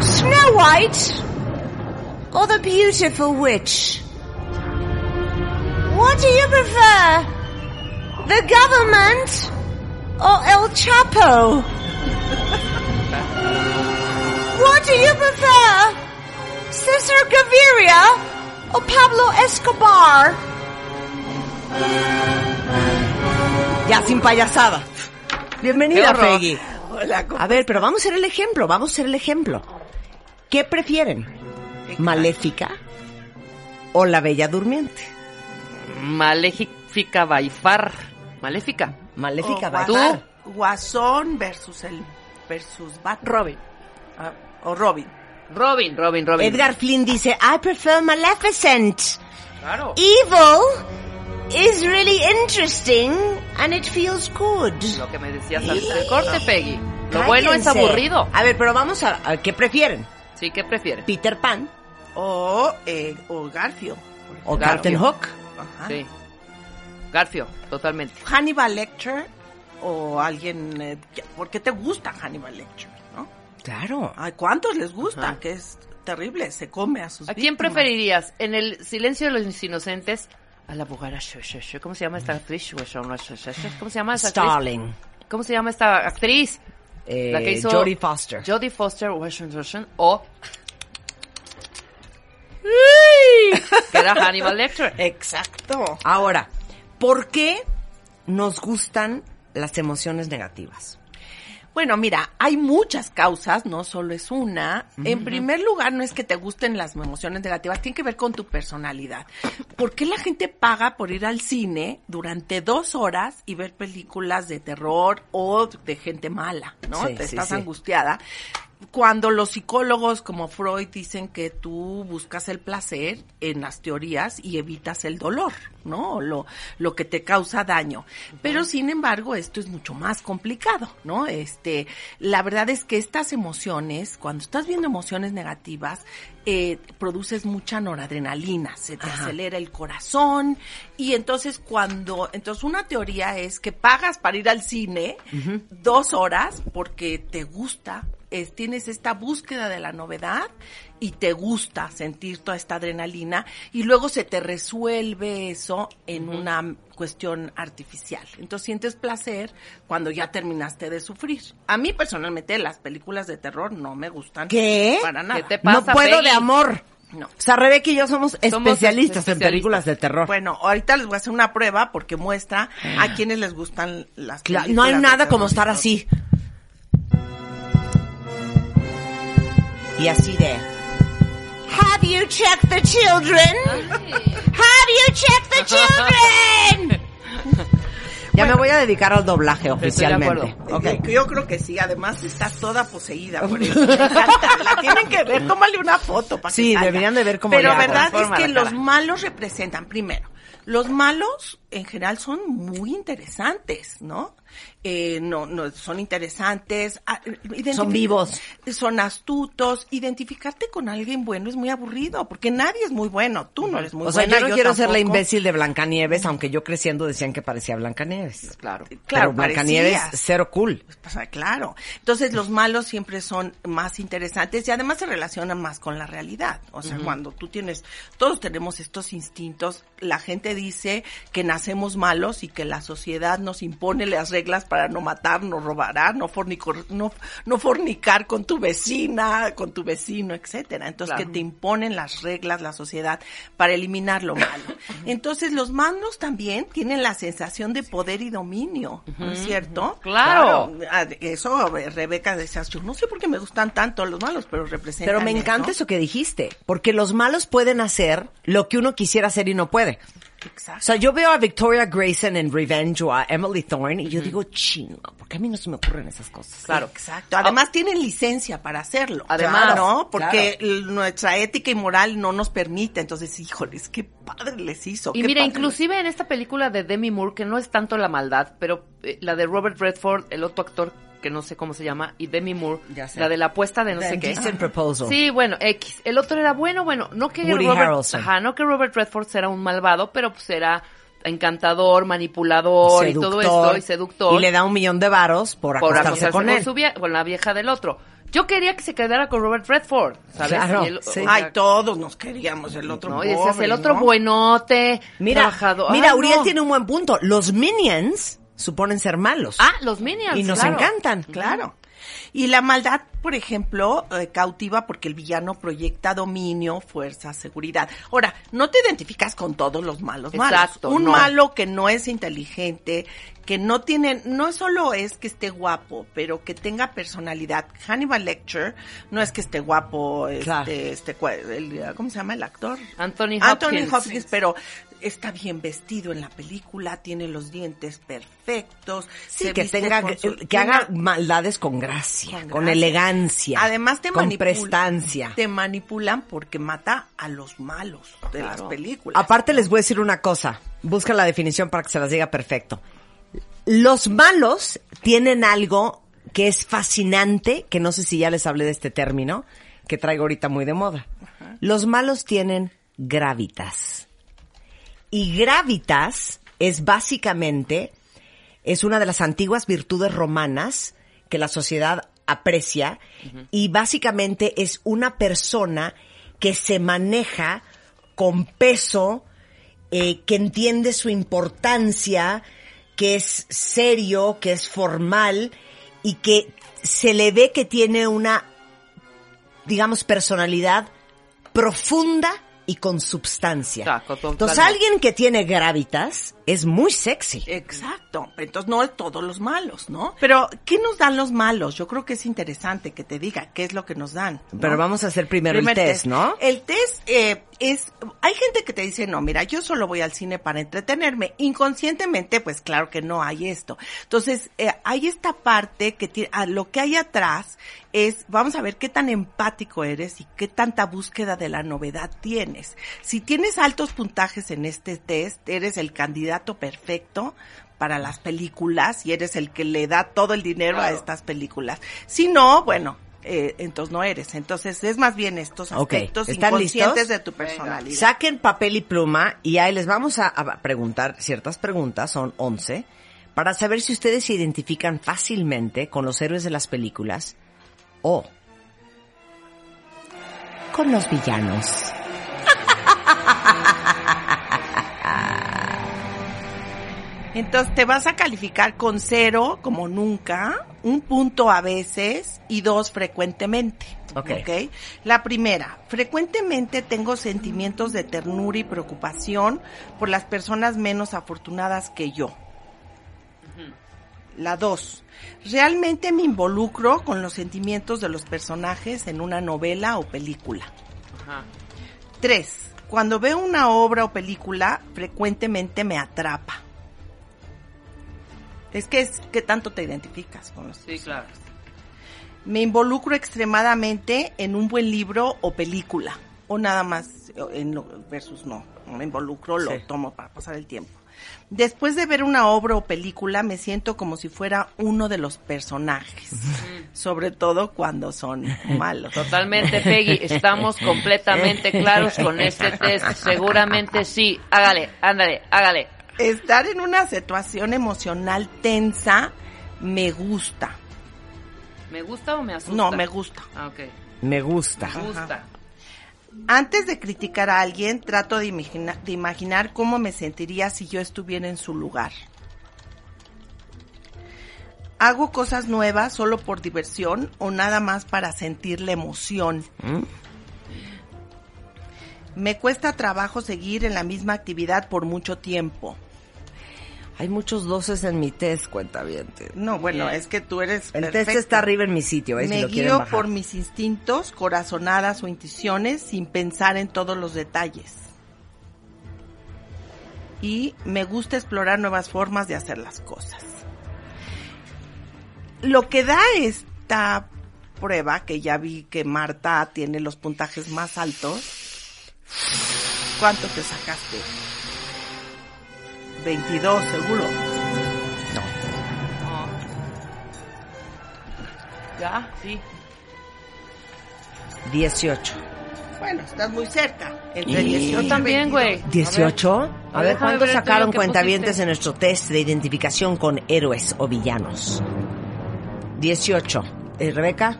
Snow White or the beautiful witch? What do you prefer? The government or El Chapo? what do you prefer? Cesar Gaviria or Pablo Escobar? Ya sin payasada. Bienvenida. Peggy. Hola, ¿cómo A ver, pero vamos a ser el ejemplo, vamos a ser el ejemplo. ¿Qué prefieren? ¿Maléfica o la Bella Durmiente? Maléfica Baifar. Maléfica. Maléfica o estar. Guasón- versus el versus Batman. Robin. Ah, o Robin. Robin, Robin, Robin. Edgar Flynn dice, I prefer Maleficent. Claro. Evil is really interesting and it feels good. Lo que me decías antes del corte, Peggy. Lo bueno es Cállense. aburrido. A ver, pero vamos a, a ¿qué prefieren? Sí, ¿qué prefieres? ¿Peter Pan O, eh, o Garfio. o Garfield. Captain Hook? Ajá. Sí. Garfio, totalmente. Hannibal Lecter o alguien... eh, ¿Por qué te gusta Hannibal Lecter? Claro. Ay, ¿cuántos les gusta? Ajá. Que es terrible, se come a sus ¿A quién víctimas. preferirías? ¿En el silencio de los inocentes? A la Shu. ¿Cómo se llama esta actriz? ¿Cómo se llama esa actriz? Starling. ¿Cómo se llama esta actriz? Eh, La que hizo Jodie Foster. Jodie Foster Washington Washington, o que era Hannibal Lecter. Exacto. Ahora, ¿por qué nos gustan las emociones negativas? Bueno, mira, hay muchas causas, no solo es una. En primer lugar, no es que te gusten las emociones negativas, tiene que ver con tu personalidad. ¿Por qué la gente paga por ir al cine durante dos horas y ver películas de terror o de gente mala, ¿no? Sí, te sí, estás sí. angustiada. Cuando los psicólogos como Freud dicen que tú buscas el placer en las teorías y evitas el dolor, ¿no? Lo, lo que te causa daño. Pero sin embargo, esto es mucho más complicado, ¿no? Este, la verdad es que estas emociones, cuando estás viendo emociones negativas, eh, produces mucha noradrenalina, se te Ajá. acelera el corazón y entonces cuando, entonces una teoría es que pagas para ir al cine dos horas porque te gusta, es- tienes esta búsqueda de la novedad y te gusta sentir toda esta adrenalina y luego se te resuelve eso en una cuestión artificial. Entonces sientes placer cuando ya terminaste de sufrir. A mí personalmente las películas de terror no me gustan ¿Qué? para nada. ¿Qué te No pasa, puedo Peggy? de amor. No. O sea, Rebeca y yo somos Somos especialistas en películas de terror. Bueno, ahorita les voy a hacer una prueba porque muestra a quienes les gustan las películas. no hay de nada terror. como estar así. Y así de... Have you checked the children? Have you checked the children? Ya me voy a dedicar al doblaje oficialmente. acuerdo. Ok. Yo, yo creo que sí, además estás toda poseída por eso. La tienen que ver, tómale una foto para que Sí, salga. deberían de ver cómo Pero hago. verdad es que la los malos representan, primero, los malos en general son muy interesantes, ¿no? Eh, no, no, son interesantes. ah, Son vivos. Son astutos. Identificarte con alguien bueno es muy aburrido, porque nadie es muy bueno. Tú no eres muy O sea, yo no quiero ser la tampoco. imbécil de Blancanieves, aunque yo creciendo decían que parecía Blancanieves. Claro. Claro, Pero Blancanieves, cero cool. Pues, ah, claro. Entonces los malos siempre son más interesantes y además se relacionan más con la realidad. O sea, cuando tú tienes, todos tenemos estos instintos, la gente dice que nacemos malos y que la sociedad nos impone las reglas para no matar, no robar, ah, no fornicar, no, no fornicar con tu vecina, con tu vecino, etcétera. Entonces Claro. que te imponen las reglas, la sociedad, para eliminar lo malo. Entonces los malos también tienen la sensación de poder y dominio, ¿no es cierto? Claro. Ah, Eso, eh, Rebeca decía, yo no sé por qué me gustan tanto los malos, pero representan Pero me encanta eso. eso que dijiste, porque los malos pueden hacer lo que uno quisiera hacer y no puede. O Exacto. sea, yo veo a Victoria Grayson en Revenge o a Emily Thorne y yo digo, chingo, porque a mí no se me ocurren esas cosas. Claro. Exacto. Además tienen licencia para hacerlo. Además, ¿no? Porque nuestra ética y moral no nos permite. Entonces, híjoles, qué padre les hizo. Y mira, padre inclusive en esta película de Demi Moore, que no es tanto la maldad, pero eh, la de Robert Redford, el otro actor que no sé cómo se llama, y Demi Moore, Ya sé. la de la apuesta de no The sé qué. Proposal. Sí, bueno, X. El otro era bueno, bueno, no que Woody Robert, ajá, no que Robert Redford era un malvado, pero pues era encantador, manipulador y todo esto, y seductor. Y le da un millón de varos por por acostarse acostarse con con, él. su con la vieja del otro. Yo quería que se quedara con Robert Redford, ¿sabes? Claro, Y él- sí. o sea, Ay, todos nos queríamos el otro ¿no? Y el otro ¿no? buenote, Mira, trabajador. mira, Ay, Uriel no. tiene un buen punto. Los Minions suponen ser malos. Ah, los Minions, y nos claro. encantan. Claro. Y la maldad, por ejemplo, eh, cautiva porque el villano proyecta dominio, fuerza, seguridad. Ahora, no te identificas con todos los malos malos. Exacto, Un no. malo que no es inteligente, que no tiene, no solo es que esté guapo, pero que tenga personalidad. Hannibal Lecter no es que esté guapo, este, Claro. este, el- ¿cómo se llama el actor? Anthony Anthony Hopkins. Hopkins, pero está bien vestido en la película, tiene los dientes perfectos. Sí, se que tenga, su- que haga maldades con gracia, con, gracia. elegancia. Además te con prestancia. Te manipulan porque mata a los malos de las películas. Aparte les voy a decir una cosa. Busca la definición para que se las diga perfecto. Los malos tienen algo que es fascinante, que no sé si ya les hablé de este término, que traigo ahorita muy de moda. Los malos tienen gravitas. Y gravitas es básicamente, es una de las antiguas virtudes romanas que la sociedad aprecia y básicamente es una persona que se maneja con peso, eh, que entiende su importancia, que es serio, que es formal y que se le ve que tiene una, digamos, personalidad profunda y con substancia. Entonces alguien que tiene gravitas es muy sexy. Exacto. Entonces no es todos los malos, ¿no? Pero, ¿qué nos dan los malos? Yo creo que es interesante que te diga qué es lo que nos dan. ¿no? Pero vamos a hacer primero Primer el test, ¿no? El test eh, es, hay gente que te dice, no, mira, yo solo voy al cine para entretenerme. Inconscientemente, pues claro que no hay esto. Entonces, eh, hay esta parte que tiene, a lo que hay atrás es, vamos a ver qué tan empático eres y qué tanta búsqueda de la novedad tienes. Si tienes altos puntajes en este test, eres el candidato perfecto para las películas y eres el que le da todo el dinero a estas películas. Si no, bueno, eh, entonces no eres. Entonces es más bien estos Ok, aspectos ¿están inconscientes listos? de tu personalidad. Saquen papel y pluma y ahí les vamos a, a preguntar ciertas preguntas, son 11, para saber si ustedes se identifican fácilmente con los héroes de las películas o con los villanos. Entonces te vas a calificar con cero como nunca, un punto a veces y dos frecuentemente. Ok. ¿ok? La primera, frecuentemente tengo sentimientos de ternura y preocupación por las personas menos afortunadas que yo. La dos, realmente me involucro con los sentimientos de los personajes en una novela o película. Ajá. Tres, cuando veo una obra o película, frecuentemente me atrapa. Es que es que tanto te identificas con los Sí, claro. Me involucro extremadamente en un buen libro o película. O nada más en lo, versus no. Me involucro, lo Sí. tomo para pasar el tiempo. Después de ver una obra o película, me siento como si fuera uno de los personajes. Sobre todo cuando son malos. Totalmente, Peggy. Estamos completamente claros con este test. Seguramente sí. Hágale, ándale, hágale. Estar en una situación emocional tensa me gusta. ¿Me gusta o me asusta? No, me gusta. Ah, ok. Me gusta. Me gusta. Antes de criticar a alguien, trato de, imagina- de imaginar cómo me sentiría si yo estuviera en su lugar. Hago cosas nuevas solo por diversión o nada más para sentir la emoción. ¿Mm? Me cuesta trabajo seguir en la misma actividad por mucho tiempo. Hay muchos doces en mi test, cuenta bien. No, bueno, es que tú eres El test está arriba en mi sitio, ¿eh? si Me lo quieren guío bajar. por mis instintos, corazonadas o intuiciones sin pensar en todos los detalles. Y me gusta explorar nuevas formas de hacer las cosas. Lo que da esta prueba, que ya vi que Marta tiene los puntajes más altos. ¿Cuánto te sacaste? 22 seguro. ¿Ya? Sí. 18. Bueno, estás muy cerca. Entre Y- 18 y Yo también, 22. güey. ¿18? A a ver, ver, déjame ¿cuántos ver el sacaron cuentavientes pusiste. en nuestro test de identificación con héroes o villanos? 18. Eh, Rebeca,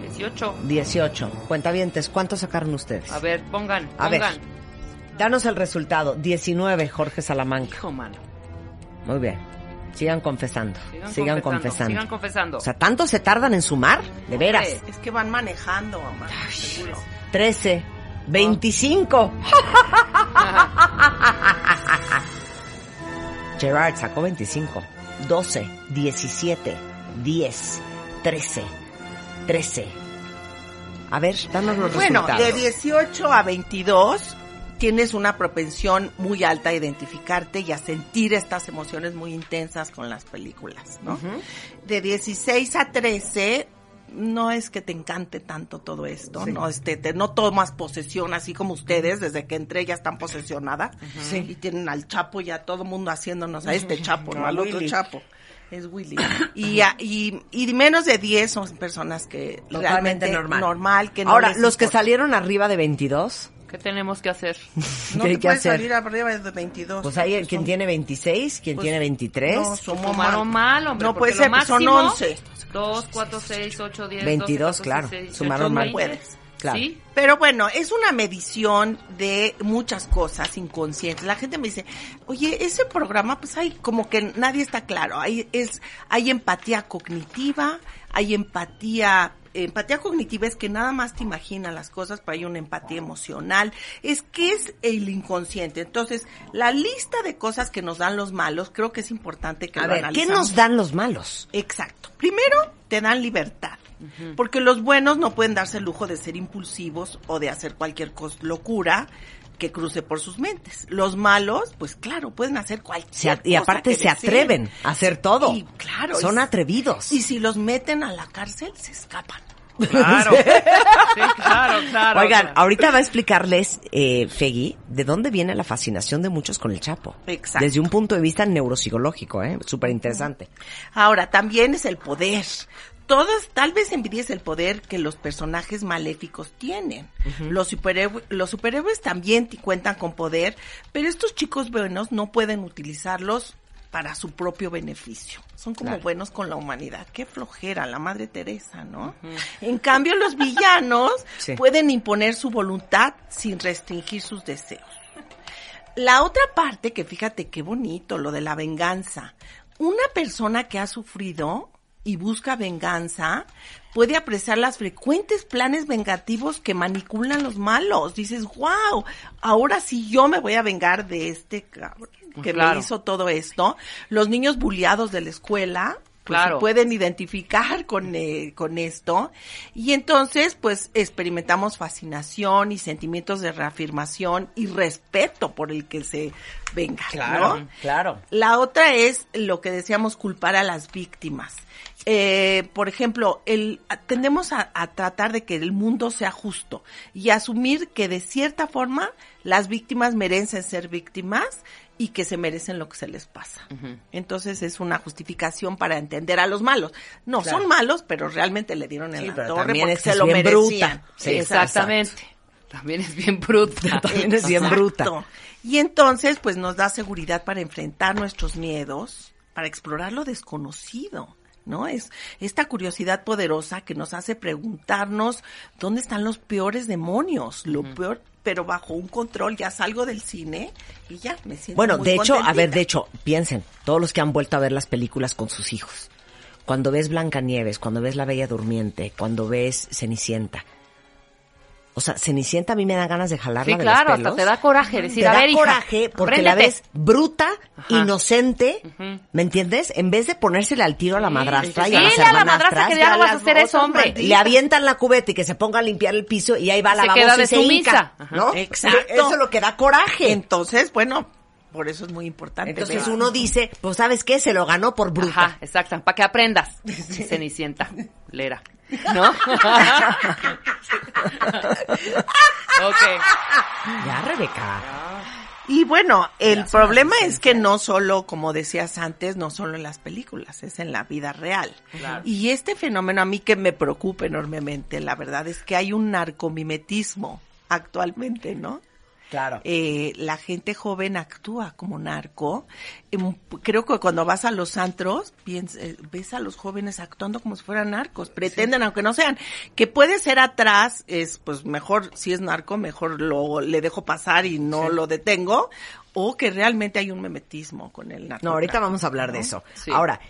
18. 18. Cuentavientes, ¿cuántos sacaron ustedes? A ver, pongan, A ver. Danos el resultado. 19, Jorge Salamanca. Hijo, mano. Muy bien. Sigan confesando. Sigan, confesando. Sigan confesando. O sea, ¿tanto se tardan en sumar? De veras. Hombre. Es que van manejando, mamá. seguro. 13, 25. Gerard sacó 25. 12, 17, 10, 13, 13. A ver, danos los Bueno, resultados. de 18 a 22 tienes una propensión muy alta a identificarte y a sentir estas emociones muy intensas con las películas, ¿no? De 16 a 13 no es que te encante tanto todo esto, no este te, no tomas posesión así como ustedes desde que entré ya están posesionadas Sí. y tienen al Chapo ya todo el mundo haciéndonos a este Chapo, no al otro Willy. Chapo. Es Willy. Y, a- y, y menos de 10 son personas que Totalmente realmente normal. normal que no Ahora, los que salieron arriba de 22, ¿Qué tenemos que hacer? No ¿qué hay te que puedes hacer? salir arriba de 22. Pues hay quien son- tiene 26, quien pues, tiene 23. No, somos Sumaron mal, hombre. No puede ser, pues, son máximo, 11. 2, 4, 6, 8, 10, 22, 12, 14, claro. 16, Sumaron 18, mal. 20. Puedes. Claro. ¿Sí? Pero bueno, es una medición de muchas cosas inconscientes. La gente me dice, oye, ese programa, pues hay como que nadie está claro. Hay, es, hay empatía cognitiva, hay empatía empatía cognitiva es que nada más te imaginas las cosas, pero hay una empatía emocional. Es que es el inconsciente. Entonces, la lista de cosas que nos dan los malos, creo que es importante que A lo ver, ¿qué nos dan los malos? Exacto. Primero, te dan libertad. Porque los buenos no pueden darse el lujo de ser impulsivos o de hacer cualquier locura que cruce por sus mentes. Los malos, pues claro, pueden hacer cualquier Se y cosa aparte que se deseen. atreven a hacer todo. Y claro, Son y- atrevidos. Y si los meten a la cárcel, se escapan. Claro. Sí, claro, claro. Oigan, claro. ahorita va a explicarles, eh, Fegui, de dónde viene la fascinación de muchos con el Chapo. Exacto. Desde un punto de vista neuropsicológico, ¿eh? Súper interesante. Ahora, también es el poder. Todos, tal vez envidies el poder que los personajes maléficos tienen. los, superhéroes, los superhéroes también cuentan con poder, pero estos chicos buenos no pueden utilizarlos para su propio beneficio. Son como Claro. buenos con la humanidad. Qué flojera, la Madre Teresa, ¿no? En cambio, los villanos Sí. pueden imponer su voluntad sin restringir sus deseos. La otra parte, que fíjate qué bonito, lo de la venganza. Una persona que ha sufrido y busca venganza puede apreciar las frecuentes planes vengativos que manipulan los malos. Dices, wow, ahora sí yo me voy a vengar de este cabrón que Claro. me hizo todo esto. Los niños bulliados de la escuela, pues Claro. se pueden identificar con, eh, con esto. Y entonces, pues, experimentamos fascinación y sentimientos de reafirmación y respeto por el que se venga, ¿no? claro. La otra es lo que decíamos, culpar a las víctimas. Eh, por ejemplo, el, tendemos a, a tratar de que el mundo sea justo y asumir que de cierta forma las víctimas merecen ser víctimas y que se merecen lo que se les pasa. Entonces es una justificación para entender a los malos. No, Claro. son malos, pero realmente le dieron en Sí, la torre porque se lo merecían. bruta. Sí, Exactamente. También es bien bruta. También es bien bruta. Exacto. Y entonces, pues nos da seguridad para enfrentar nuestros miedos, para explorar lo desconocido, ¿no? Es esta curiosidad poderosa que nos hace preguntarnos dónde están los peores demonios, lo peor, pero bajo un control. Ya salgo del cine y ya me siento Bueno, muy de hecho, a ver, de hecho, piensen, todos los que han vuelto a ver las películas con sus hijos. Cuando ves Blancanieves, cuando ves La Bella Durmiente, cuando ves Cenicienta. O sea, Cenicienta a mí me da ganas de jalarla Sí, de claro, los hasta pelos. te da coraje decir, te a da ver, hija, coraje porque la apréndete. ves bruta, Ajá. inocente, ¿me entiendes? En vez de ponérsele al tiro a la madrastra y sí, a las dile a la madrastra hermanastras, que ya no a vas a hacer eso, hombre. malditas. le avientan la cubeta y que se ponga a limpiar el piso y ahí va la babosa y de se hinca. ¿no? Exacto. Eso es lo que da coraje. Entonces, bueno, por eso es muy importante. Entonces uno dice, pues ¿sabes qué? Se lo ganó por bruta. Ajá, exacto, para que aprendas. Cenicienta, lera. ¿No? ok. Ya, Rebeca. Y bueno, el problema es que no solo, como decías antes, no solo en las películas, es en la vida real. Y este fenómeno a mí que me preocupa enormemente, la verdad es que hay un narcomimetismo actualmente, ¿no? Claro. Eh, la gente joven actúa como narco. Em, Creo que cuando vas a los antros, eh, ves a los jóvenes actuando como si fueran narcos. Pretenden, aunque no sean. Que puede ser atrás, es pues mejor, si es narco, mejor lo le dejo pasar y no lo detengo. O que realmente hay un memetismo con el narco. No, ahorita vamos a hablar de eso. Sí. Ahora,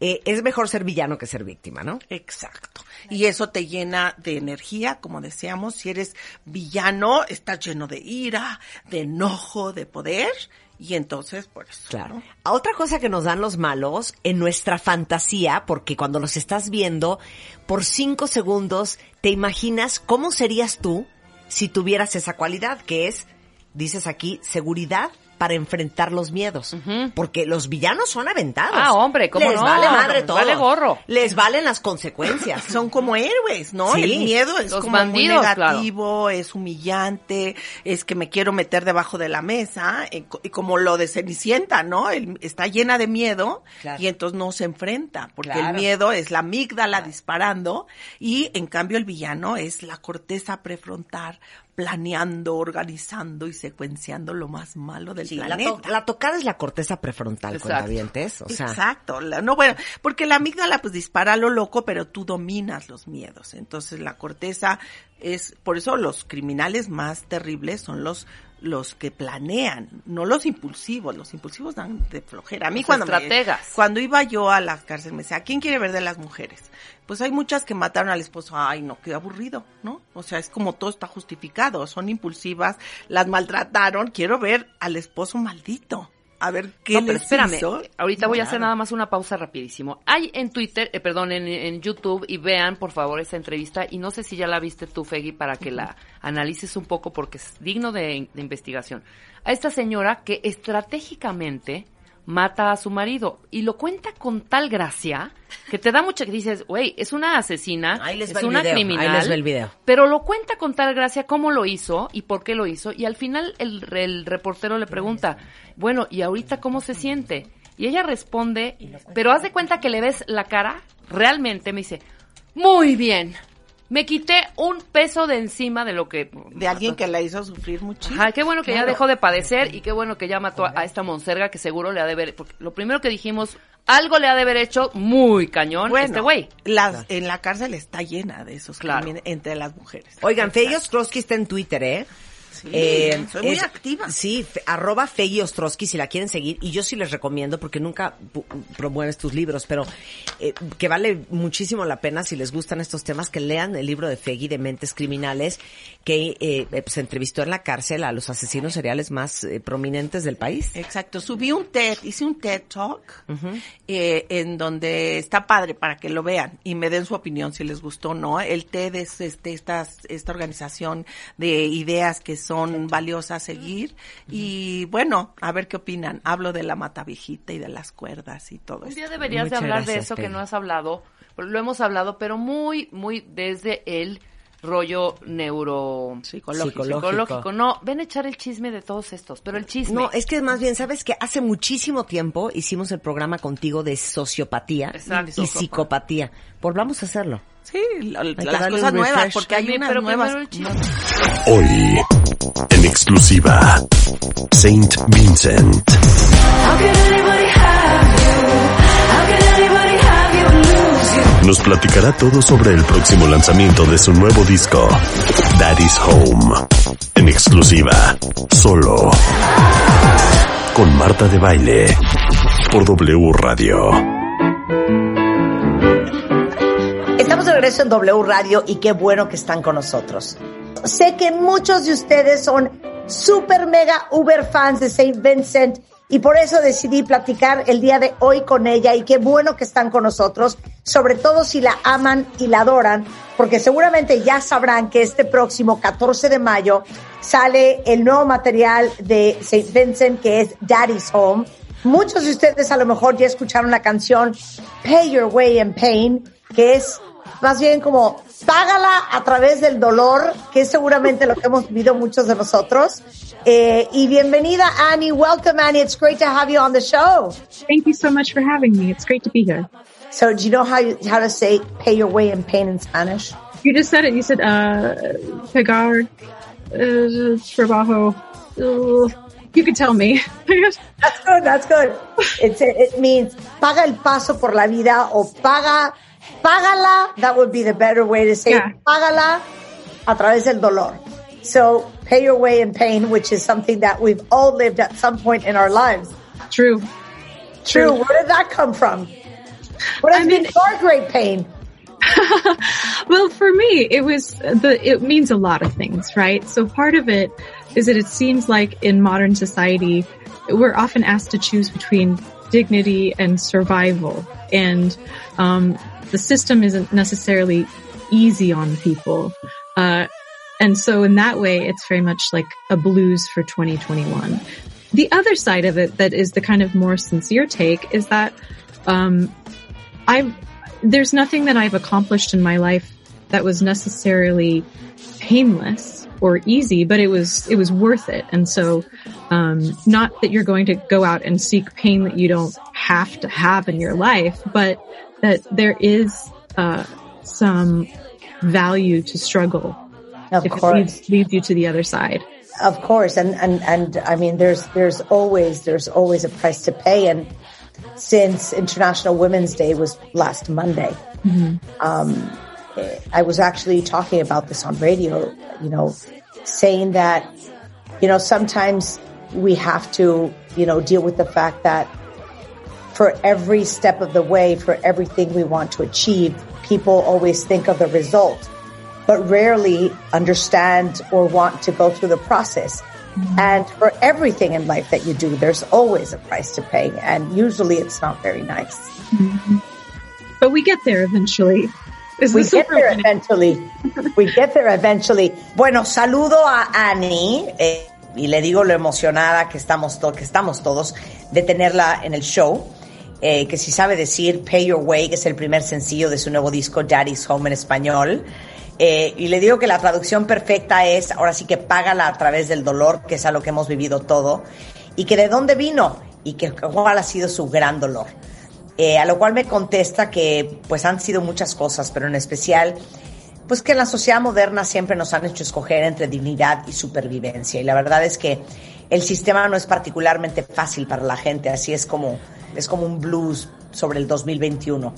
eh, es mejor ser villano que ser víctima, ¿no? Exacto. Y eso te llena de energía, como decíamos, si eres villano, estás lleno de ira, de enojo, de poder, y entonces por eso. Claro. ¿no? A Otra cosa que nos dan los malos en nuestra fantasía, porque cuando los estás viendo, por cinco segundos te imaginas cómo serías tú si tuvieras esa cualidad, que es, dices aquí, seguridad para enfrentar los miedos. Porque los villanos son aventados. Ah, hombre, ¿cómo Les no? vale madre Les todo. vale gorro. Les valen las consecuencias. Son como héroes, ¿no? Sí. El miedo es Los como bandidos, muy negativo, es humillante, es que me quiero meter debajo de la mesa, y como lo de Cenicienta, ¿no? El- está llena de miedo Claro. y entonces no se enfrenta, porque Claro. el miedo es la amígdala disparando y en cambio el villano es la corteza prefrontal planeando, organizando y secuenciando lo más malo del Sí, la, to- la tocada es la corteza prefrontal, cuentavientes. O sea, Exacto, la- no bueno, porque la amígdala pues dispara a lo loco, pero tú dominas los miedos. Entonces la corteza es, por eso los criminales más terribles son los los que planean, no los impulsivos, los impulsivos dan de flojera. A mí Los cuando me- cuando iba yo a la cárcel me decía, ¿quién quiere ver de las mujeres? Pues hay muchas que mataron al esposo, ay no, qué aburrido, ¿no? O sea, es como todo está justificado, son impulsivas, las maltrataron, quiero ver al esposo maldito. A ver qué no, pero les espérame, hizo. ahorita voy a hacer nada más una pausa rapidísimo. Hay en Twitter, eh, perdón, en, en YouTube, y vean por favor esta entrevista, y no sé si ya la viste tú, Feggy, para que la analices un poco, porque es digno de, de investigación. A esta señora que estratégicamente mata a su marido, y lo cuenta con tal gracia, que te da mucha que dices, güey, es una asesina, Ahí les es va el una video, ahí criminal, les va el video. pero lo cuenta con tal gracia cómo lo hizo y por qué lo hizo. Y al final el, el reportero le pregunta, bueno, ¿y ahorita cómo se siente? Y ella responde, pero haz de cuenta que le ves la cara, realmente me dice, muy bien, me quité un peso de encima de lo que... De alguien que la hizo sufrir muchísimo. Ajá, qué bueno que ya Claro. dejó de padecer y qué bueno que ya mató a, a esta monserga que seguro le ha de haber... Porque lo primero que dijimos, algo le ha de haber hecho muy cañón Bueno, este güey. las- en la cárcel está llena de esos crímenes entre las mujeres. Oigan, Feggy Ostrowski está en Twitter, ¿eh? Eh, soy muy es- activa. Sí, fe- arroba Feggy Ostrowski si la quieren seguir. Y yo sí les recomiendo, porque nunca promueves tus libros, pero eh, que vale muchísimo la pena si les gustan estos temas, que lean el libro de Feggy de Mentes Criminales, que eh, eh, se entrevistó en la cárcel a los asesinos seriales más eh, prominentes del país. Exacto, subí un TED, hice un TED Talk eh, en donde está padre para que lo vean y me den su opinión si les gustó o no. El TED es este, esta, esta organización de ideas que son valiosas seguir y bueno, a ver qué opinan. Hablo de la matavijita y de las cuerdas y todo Un eso. día deberías de hablar de eso que no has hablado. Lo hemos hablado, pero muy, muy desde el rollo neuro Psicológico. psicológico. No, ven a echar el chisme de todos estos, pero el chisme. No, es que más bien, ¿sabes que Hace muchísimo tiempo hicimos el programa contigo de sociopatía Exacto. y psicopatía. Volvamos a hacerlo. Sí, lo- las cosas un nuevas, porque hay Sí, unas pero nuevas. Hoy, en exclusiva, Saint Vincent. Nos platicará todo sobre el próximo lanzamiento de su nuevo disco, Daddy's Home. En exclusiva, solo. Con Marta de Baile. Por W Radio. Estamos de regreso en W Radio y qué bueno que están con nosotros. Sé que muchos de ustedes son super mega uber fans de Saint Vincent y por eso decidí platicar el día de hoy con ella y qué bueno que están con nosotros, sobre todo si la aman y la adoran, porque seguramente ya sabrán que este próximo 14 de mayo sale el nuevo material de Saint Vincent que es Daddy's Home. Muchos de ustedes a lo mejor ya escucharon la canción Pay Your Way in Pain, que es más bien como págala a través del dolor, que es seguramente lo que hemos vivido muchos de nosotros. Eh, y bienvenida Annie, welcome Annie, it's great to have you on the show. Thank you so much for having me. It's great to be here. So do you know how, you, how to say pay your way in pain in Spanish? You just said it. You said, uh, pegar, uh, trabajo. Uh, you could tell me. That's good, that's good. It's, it means paga el paso por la vida o paga, págala, that would be the better way to say. Yeah. Págala a través del dolor. So pay your way in pain, which is something that we've all lived at some point in our lives. True. True. Where did that come from? What has I been mean- your great pain? well, for me, it was the, it means a lot of things, right? So part of it is that it seems like in modern society, we're often asked to choose between dignity and survival. And, um, the system isn't necessarily easy on people. Uh, and so in that way, it's very much like a blues for 2021. The other side of it that is the kind of more sincere take is that, um, I there's nothing that I've accomplished in my life that was necessarily painless or easy, but it was it was worth it. And so, um, not that you're going to go out and seek pain that you don't have to have in your life, but that there is uh, some value to struggle Of if course. it leads, leads you to the other side. Of course, and and and I mean, there's there's always there's always a price to pay, and since International Women's Day was last Monday, um, eh, I was actually talking about this on radio. You know, saying that you know, sometimes we have to, you know, deal with the fact that for every step of the way, for everything we want to achieve, people always think of the result, but rarely understand or want to go through the process. And for everything in life that you do, there's always a price to pay. And usually it's not very nice. But we get there eventually. Is We get there eventually. We get there eventually. Bueno, saludo a Annie eh, y le digo lo emocionada que estamos, to- que estamos todos de tenerla en el show. Eh, que si sabe decir Pay Your Way, que es el primer sencillo de su nuevo disco Daddy's Home en español. Eh, y le digo que la traducción perfecta es, ahora sí que págala a través del dolor, que es a lo que hemos vivido todo, y que de dónde vino y que cuál ha sido su gran dolor. Eh, a lo cual me contesta que pues han sido muchas cosas, pero en especial pues que en la sociedad moderna siempre nos han hecho escoger entre dignidad y supervivencia. Y la verdad es que el sistema no es particularmente fácil para la gente, así es como, es como un blues sobre el 2021.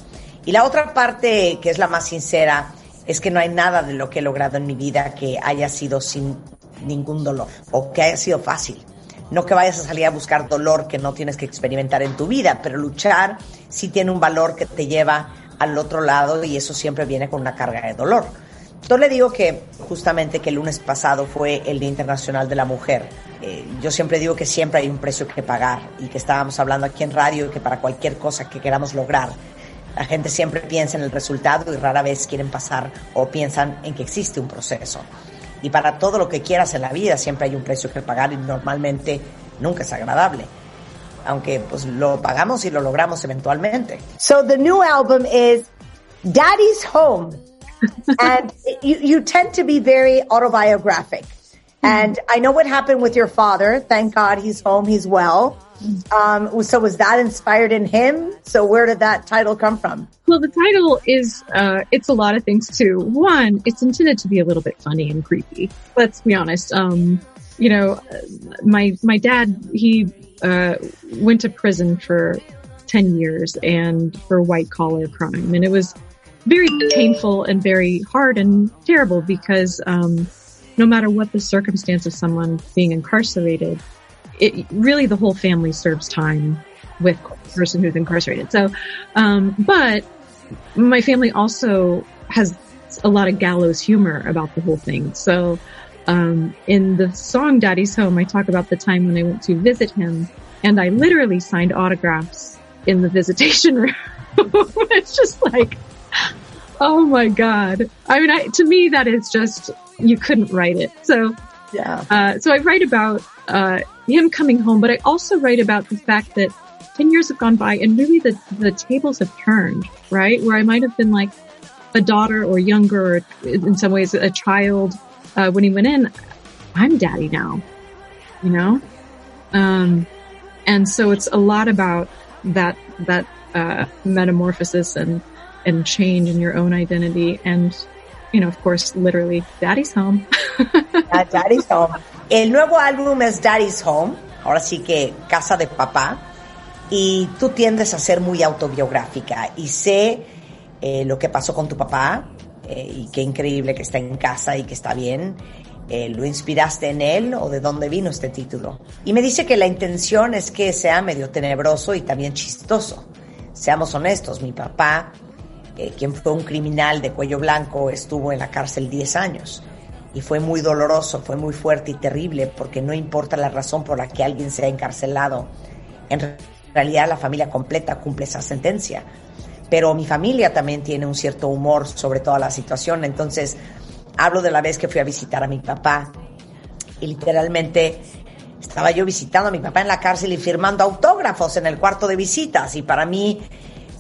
Y la otra parte, que es la más sincera, es que no hay nada de lo que he logrado en mi vida que haya sido sin ningún dolor o que haya sido fácil. No que vayas a salir a buscar dolor que no tienes que experimentar en tu vida, pero luchar sí tiene un valor que te lleva al otro lado y eso siempre viene con una carga de dolor. Yo le digo que justamente que el lunes pasado fue el Día Internacional de la Mujer. Eh, yo siempre digo que siempre hay un precio que pagar y que estábamos hablando aquí en radio que para cualquier cosa que queramos lograr, la gente siempre piensa en el resultado y rara vez quieren pasar o piensan en que existe un proceso. Y para todo lo que quieras en la vida siempre hay un precio que pagar y normalmente nunca es agradable. Aunque pues lo pagamos y lo logramos eventualmente. So the new album is Daddy's Home. And you, you tend to be very autobiographic. And I know what happened with your father. Thank God he's home, he's well. Um, so was that inspired in him? So where did that title come from? Well, the title is, uh, it's a lot of things too. One, it's intended to be a little bit funny and creepy. Let's be honest. Um, you know, my, my dad, he, uh, went to prison for 10 years and for white collar crime. And it was very painful and very hard and terrible because, um, no matter what the circumstance of someone being incarcerated, it really the whole family serves time with the person who's incarcerated. So, um, but my family also has a lot of gallows humor about the whole thing. So, um, in the song Daddy's Home, I talk about the time when I went to visit him and I literally signed autographs in the visitation room. it's just like, oh my God. I mean, I, to me, that is just, you couldn't write it. So, yeah. Uh, so I write about, uh, him coming home, but I also write about the fact that 10 years have gone by and really the, the tables have turned, right? Where I might have been like a daughter or younger, or in some ways a child, uh, when he went in. I'm daddy now, you know? Um, and so it's a lot about that, that, uh, metamorphosis and, and change in your own identity. And, you know, of course, literally daddy's home. Daddy's Home. El nuevo álbum es Daddy's Home, ahora sí que casa de papá, y tú tiendes a ser muy autobiográfica y sé eh, lo que pasó con tu papá eh, y qué increíble que está en casa y que está bien. Eh, ¿Lo inspiraste en él o de dónde vino este título? Y me dice que la intención es que sea medio tenebroso y también chistoso. Seamos honestos, mi papá, eh, quien fue un criminal de cuello blanco, estuvo en la cárcel 10 años. Y fue muy doloroso, fue muy fuerte y terrible porque no importa la razón por la que alguien sea encarcelado, en realidad la familia completa cumple esa sentencia. Pero mi familia también tiene un cierto humor sobre toda la situación, entonces hablo de la vez que fui a visitar a mi papá. Y literalmente estaba yo visitando a mi papá en la cárcel y firmando autógrafos en el cuarto de visitas. Y para mí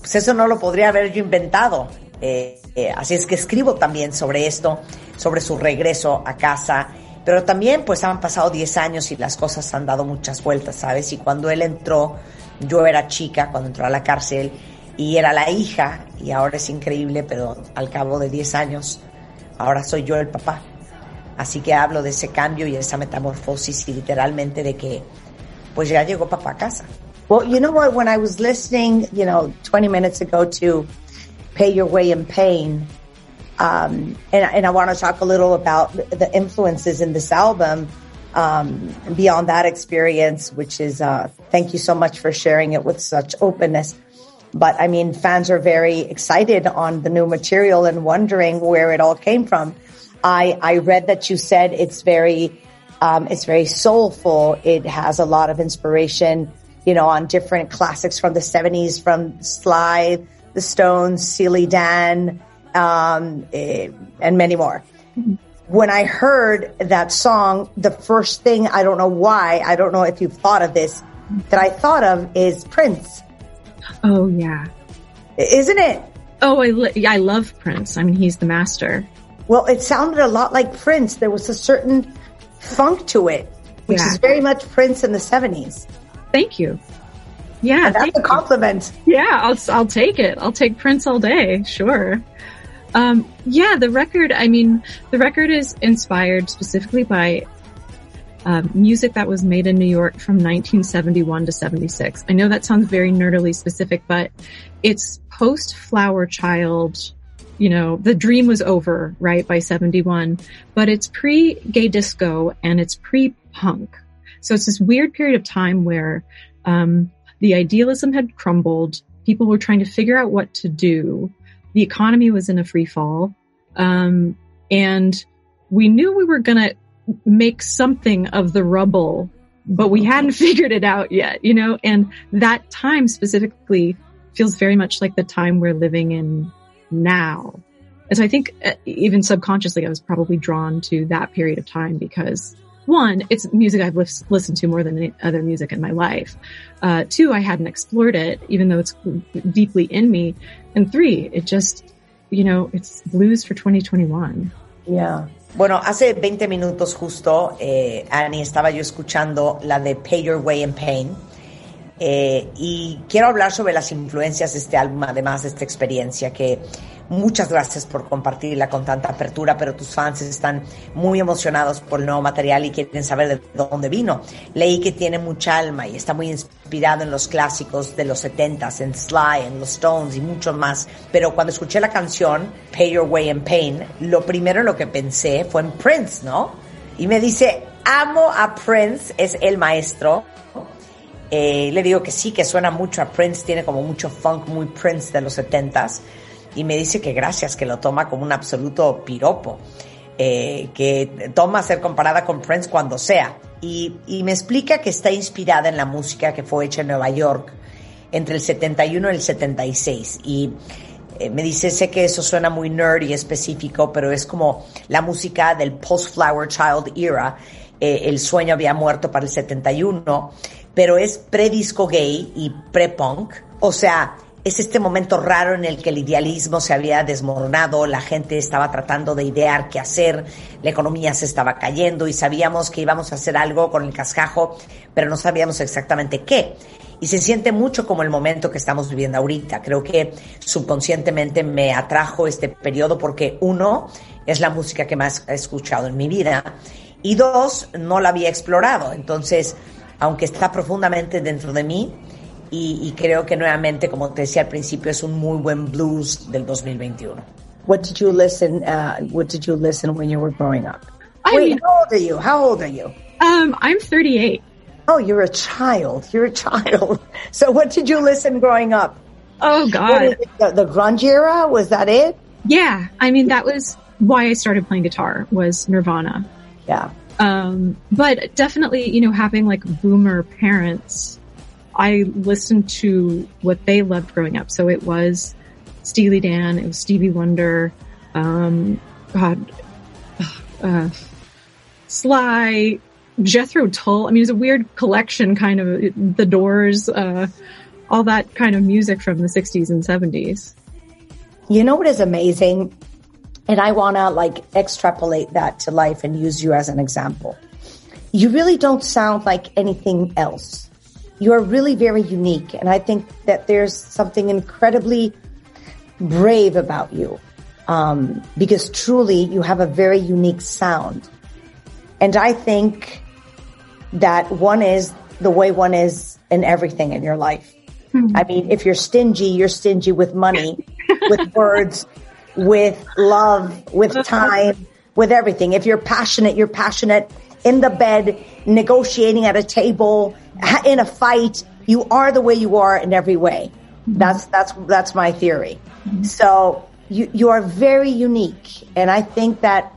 pues eso no lo podría haber yo inventado. Eh, eh, así es que escribo también sobre esto, sobre su regreso a casa, pero también pues han pasado 10 años y las cosas han dado muchas vueltas, ¿sabes? Y cuando él entró, yo era chica cuando entró a la cárcel y era la hija y ahora es increíble, pero al cabo de 10 años, ahora soy yo el papá. Así que hablo de ese cambio y esa metamorfosis y literalmente de que pues ya llegó papá a casa. Well, you know what, when I was listening, you know, 20 minutes ago to Pay Your Way in Pain, um, and, and I want to talk a little about the influences in this album. um, beyond that experience, which is, uh, thank you so much for sharing it with such openness. But I mean, fans are very excited on the new material and wondering where it all came from. I, I read that you said it's very, um, it's very soulful. It has a lot of inspiration, you know, on different classics from the 70s, from Sly, The Stones, Steely Dan, um, eh, and many more. When I heard that song, the first thing, I don't know why, I don't know if you've thought of this, that I thought of is Prince. Oh yeah, Isn't it? Oh, I li- I love Prince. I mean, he's the master. Well, it sounded a lot like Prince. There was a certain funk to it, which Yeah. is very much Prince in the 70s. Thank you. Yeah, And that's a compliment. Yeah, I'll I'll take it. I'll take Prince all day. Sure. Um, yeah, the record. I mean, the record is inspired specifically by um, music that was made in New York from 1971 to 76. I know that sounds very nerdily specific, but it's post Flower Child. You know, the dream was over, right, by 71, but it's pre gay disco and it's pre punk. So it's this weird period of time where, um, the idealism had crumbled. People were trying to figure out what to do. The economy was in a free fall. Um, and we knew we were going to make something of the rubble, but we hadn't figured it out yet, you know, and that time specifically feels very much like the time we're living in now. And so I think uh, even subconsciously, I was probably drawn to that period of time because one, it's music I've lis- listened to more than any other music in my life. Uh, two, I hadn't explored it, even though it's deeply in me. And three, it just, you know, it's blues for 2021. Yeah. Bueno, hace 20 minutos justo, eh, Annie, estaba yo escuchando la de Pay Your Way in Pain. Eh, y quiero hablar sobre las influencias de este álbum, además de esta experiencia, que muchas gracias por compartirla con tanta apertura, pero tus fans están muy emocionados por el nuevo material y quieren saber de dónde vino. Leí que tiene mucha alma y está muy inspirado en los clásicos de los 70s, en Sly, en los Stones y mucho más. Pero cuando escuché la canción Pay Your Way in Pain, lo primero en lo que pensé fue en Prince, ¿no? Y me dice, amo a Prince, es el maestro. Eh, le digo que sí, que suena mucho a Prince, tiene como mucho funk, muy Prince de los 70s. Y me dice que gracias, que lo toma como un absoluto piropo. eh, que toma ser comparada con Prince cuando sea. Y, me explica que está inspirada en la música que fue hecha en Nueva York entre el 71 y el 76. Y eh, me dice, sé que eso suena muy nerd y específico, pero es como la música del post-Flower Child era. El sueño había muerto para el 71, pero es pre-disco gay y pre-punk. O sea, es este momento raro en el que el idealismo se había desmoronado, la gente estaba tratando de idear qué hacer, la economía se estaba cayendo y sabíamos que íbamos a hacer algo con el cascajo, pero no sabíamos exactamente qué. Y se siente mucho como el momento que estamos viviendo ahorita. Creo que subconscientemente me atrajo este periodo porque uno, es la música que más he escuchado en mi vida y dos, no la había explorado. Entonces, aunque está profundamente dentro de mí, y, y creo que nuevamente, como te decía al principio, es un muy buen blues del 2021. What did you listen? Uh, what did you listen when you were growing up? I Wait, mean- how old are you? How old are you? Um, I'm 38. Oh, you're a child. You're a child. So, what did you listen growing up? Oh God. the, the grunge era was that it? Yeah. I mean, that was why I started playing guitar was Nirvana. Yeah. Um, but definitely, you know, having like boomer parents, I listened to what they loved growing up. So it was Steely Dan, it was Stevie Wonder, um, God, uh, Sly, Jethro Tull. I mean, it's a weird collection, kind of the Doors, uh, all that kind of music from the 60s and 70s. You know what is amazing? And I want to like extrapolate that to life and use you as an example. You really don't sound like anything else. You are really very unique. And I think that there's something incredibly brave about you. Um, because truly you have a very unique sound. And I think that one is the way one is in everything in your life. I mean, if you're stingy, you're stingy with money, with words, with love, with time, with everything. If you're passionate, you're passionate in the bed, negotiating at a table, in a fight. You are the way you are in every way. Mm-hmm. That's that's that's my theory. Mm-hmm. So you you are very unique, and I think that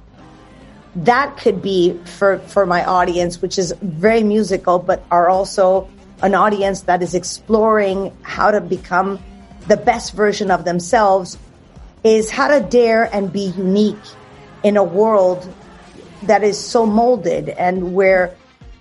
that could be for for my audience, which is very musical, but are also an audience that is exploring how to become the best version of themselves. Is how to dare and be unique in a world that is so molded and where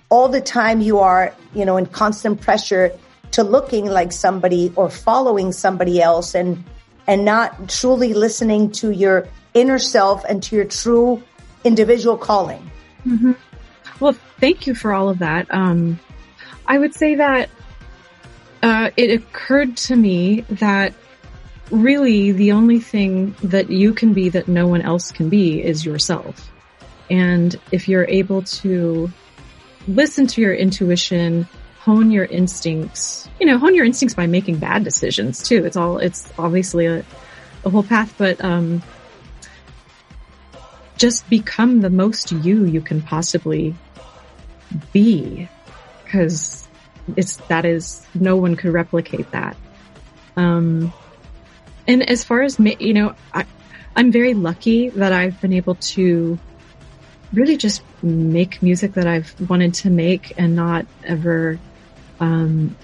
all the time you are, you know, in constant pressure to looking like somebody or following somebody else and and not truly listening to your inner self and to your true individual calling. hmm Well, thank you for all of that. Um, I would say that uh, it occurred to me that really the only thing that you can be that no one else can be is yourself. And if you're able to listen to your intuition, hone your instincts, you know, hone your instincts by making bad decisions too. It's all, it's obviously a, a whole path, but, um, just become the most you you can possibly be. Cause it's, that is, no one could replicate that. Um, and as far as, you know, I, I'm very lucky that I've been able to really just make music that I've wanted to make and not ever, um,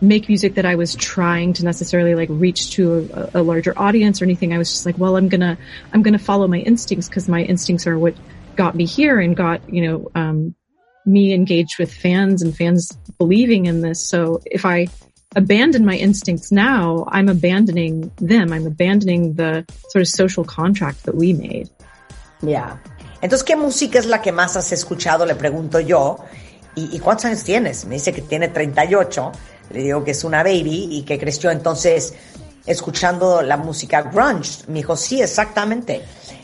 make music that I was trying to necessarily like reach to a, a larger audience or anything. I was just like, well, I'm gonna, I'm gonna follow my instincts because my instincts are what got me here and got, you know, um, me engaged with fans and fans believing in this. So if I abandon my instincts now, I'm abandoning them. I'm abandoning the sort of social contract that we made. Yeah. Entonces, ¿qué música es la que más has escuchado? Le pregunto yo. ¿Y, cuántos años tienes? Me dice que tiene 38. Le digo que es una baby y que creció entonces escuchando la música grunge. Me dijo, sí, exactamente.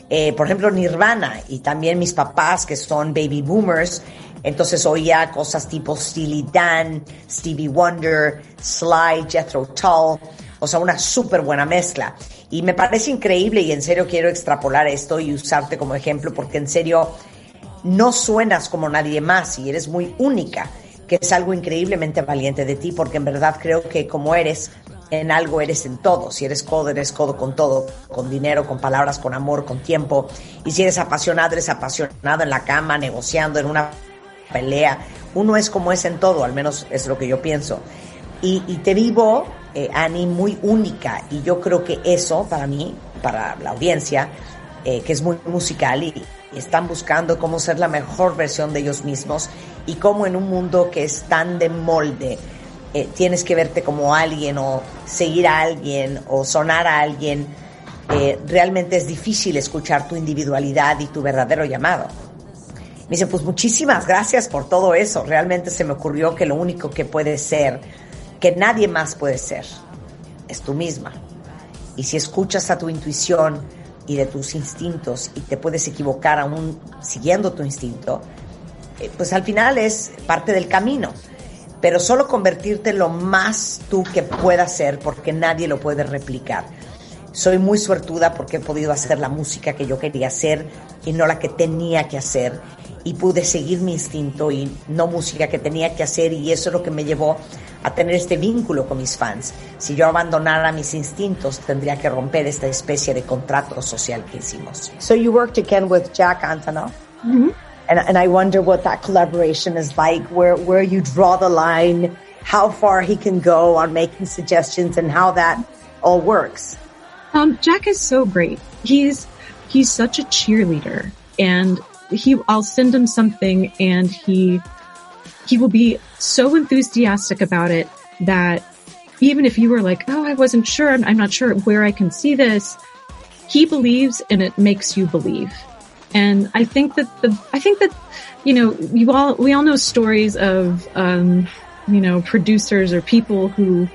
Eh, por ejemplo, Nirvana y también mis papás que son baby boomers. Entonces oía cosas tipo Steely Dan, Stevie Wonder, Sly, Jethro Tull. O sea, una súper buena mezcla. Y me parece increíble y en serio quiero extrapolar esto y usarte como ejemplo porque en serio no suenas como nadie más y eres muy única, que es algo increíblemente valiente de ti porque en verdad creo que como eres, en algo eres en todo. Si eres codo, eres codo con todo, con dinero, con palabras, con amor, con tiempo. Y si eres apasionado, eres apasionado en la cama, negociando, en una pelea. Uno es como es en todo, al menos es lo que yo pienso. Y, te vivo, eh, Annie, muy única. Y yo creo que eso, para mí, para la audiencia, eh, que es muy musical y, y están buscando cómo ser la mejor versión de ellos mismos y cómo en un mundo que es tan de molde, eh, tienes que verte como alguien o seguir a alguien o sonar a alguien, eh, realmente es difícil escuchar tu individualidad y tu verdadero llamado. Me dice, pues muchísimas gracias por todo eso. Realmente se me ocurrió que lo único que puede ser, que nadie más puede ser, es tú misma. Y si escuchas a tu intuición y de tus instintos y te puedes equivocar aún siguiendo tu instinto, eh, pues al final es parte del camino. Pero solo convertirte lo más tú que puedas ser porque nadie lo puede replicar. Soy muy suertuda porque he podido hacer la música que yo quería hacer y no la que tenía que hacer. Y pude seguir mi instinto y no música que tenía que hacer y eso es lo que me llevó a tener este vínculo con mis fans. Si yo abandonara mis instintos, tendría que romper esta especie de contrato social que hicimos. So you worked again with Jack Antonoff? Mm-hmm. And, and I wonder what that collaboration is like, where, where you draw the line, how far he can go on making suggestions and how that all works. Um, Jack is so great. He's, he's such a cheerleader and he, I'll send him something and he, he will be so enthusiastic about it that even if you were like, oh, I wasn't sure, I'm, I'm not sure where I can see this, he believes and it makes you believe. And I think that the, I think that, you know, you all, we all know stories of, um, you know, producers or people who,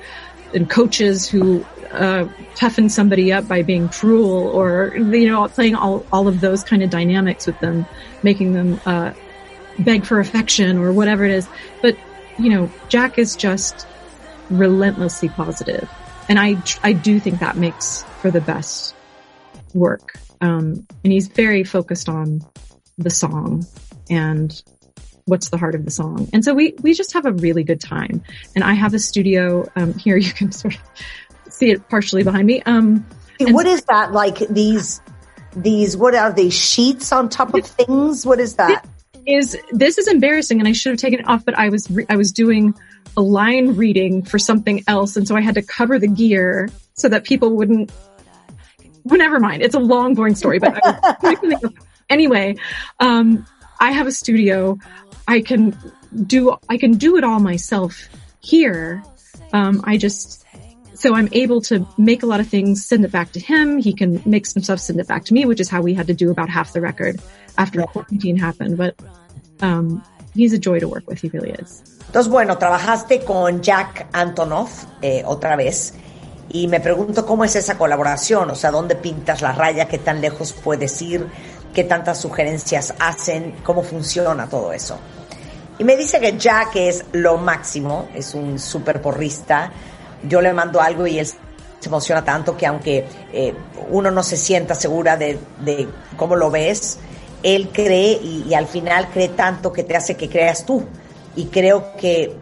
and coaches who, uh, toughen somebody up by being cruel or, you know, playing all, all of those kind of dynamics with them, making them, uh, beg for affection or whatever it is. But, you know, Jack is just relentlessly positive. And I, I do think that makes for the best work. Um, and he's very focused on the song and what's the heart of the song. And so we, we just have a really good time. And I have a studio, um, here you can sort of see it partially behind me. Um, what is that like these, these, what are they sheets on top of things? What is that? Is this is embarrassing and I should have taken it off, but I was, re- I was doing a line reading for something else. And so I had to cover the gear so that people wouldn't, well, never mind. It's a long, boring story, but anyway, um, I have a studio. I can do, I can do it all myself here. Um, I just, so I'm able to make a lot of things, send it back to him. He can make some stuff, send it back to me, which is how we had to do about half the record after quarantine happened. But, um, he's a joy to work with. He really is. Entonces, bueno, trabajaste con Jack Antonoff eh, otra vez y me pregunto cómo es esa colaboración, o sea, dónde pintas la raya, qué tan lejos puedes ir, qué tantas sugerencias hacen, cómo funciona todo eso. Y me dice que Jack es lo máximo, es un súper porrista. Yo le mando algo y él se emociona tanto que aunque eh, uno no se sienta segura de, cómo lo ves, él cree y, y al final cree tanto que te hace que creas tú. Y creo que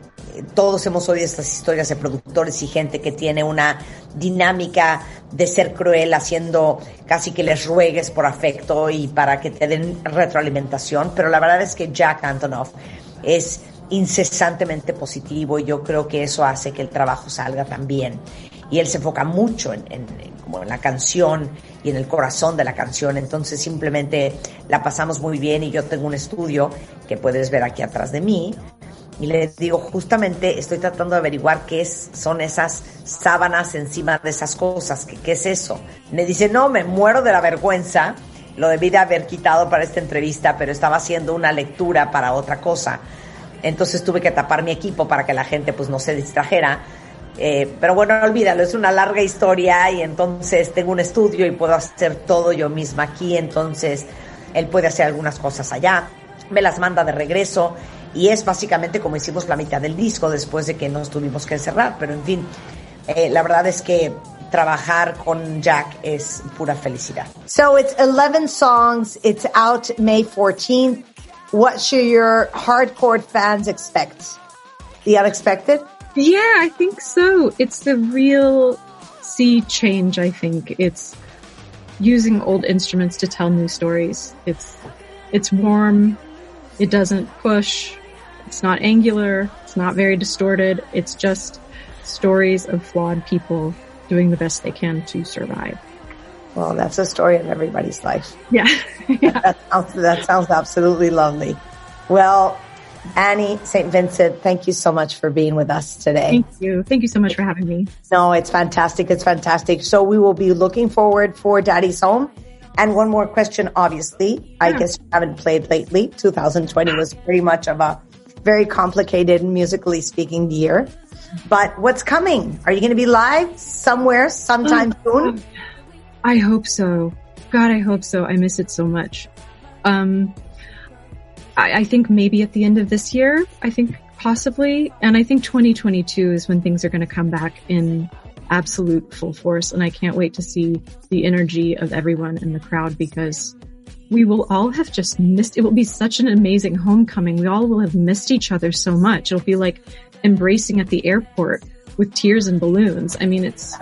todos hemos oído estas historias de productores y gente que tiene una dinámica de ser cruel haciendo casi que les ruegues por afecto y para que te den retroalimentación, pero la verdad es que Jack Antonoff es incesantemente positivo y yo creo que eso hace que el trabajo salga también. Y él se enfoca mucho en, la canción y en el corazón de la canción, entonces simplemente la pasamos muy bien y yo tengo un estudio que puedes ver aquí atrás de mí, y le digo, justamente estoy tratando de averiguar qué es, son esas sábanas encima de esas cosas, ¿qué, qué es eso? Me dice, no, me muero de la vergüenza, lo debí de haber quitado para esta entrevista, pero estaba haciendo una lectura para otra cosa. Entonces tuve que tapar mi equipo para que la gente pues no se distrajera. Eh, pero bueno, olvídalo, es una larga historia y entonces tengo un estudio y puedo hacer todo yo misma aquí, entonces él puede hacer algunas cosas allá, me las manda de regreso y es básicamente como hicimos la mitad del disco después de que nos tuvimos que encerrar, pero en fin, eh, la verdad es que trabajar con Jack es pura felicidad. So it's 11 songs, it's out May 14th. What should your hardcore fans expect? The unexpected? Yeah, I think so. It's the real sea change, I think. It's using old instruments to tell new stories. It's, it's warm. It doesn't push. It's not angular. It's not very distorted. It's just stories of flawed people doing the best they can to survive. Well, that's a story of everybody's life. Yeah. yeah. That, sounds, that sounds absolutely lovely. Well, Annie St. Vincent, thank you so much for being with us today. Thank you. Thank you so much for having me. No, it's fantastic. It's fantastic. So we will be looking forward for Daddy's Home. And one more question, obviously. Yeah. I guess you haven't played lately. 2020 was pretty much of a very complicated musically speaking year. But what's coming? Are you going to be live somewhere sometime oh, soon? Oh, I hope so. God, I hope so. I miss it so much. Um, I, I think maybe at the end of this year, I think possibly. And I think 2022 is when things are going to come back in absolute full force. And I can't wait to see the energy of everyone in the crowd because we will all have just missed, it will be such an amazing homecoming. We all will have missed each other so much. It'll be like embracing at the airport with tears and balloons. I mean, it's.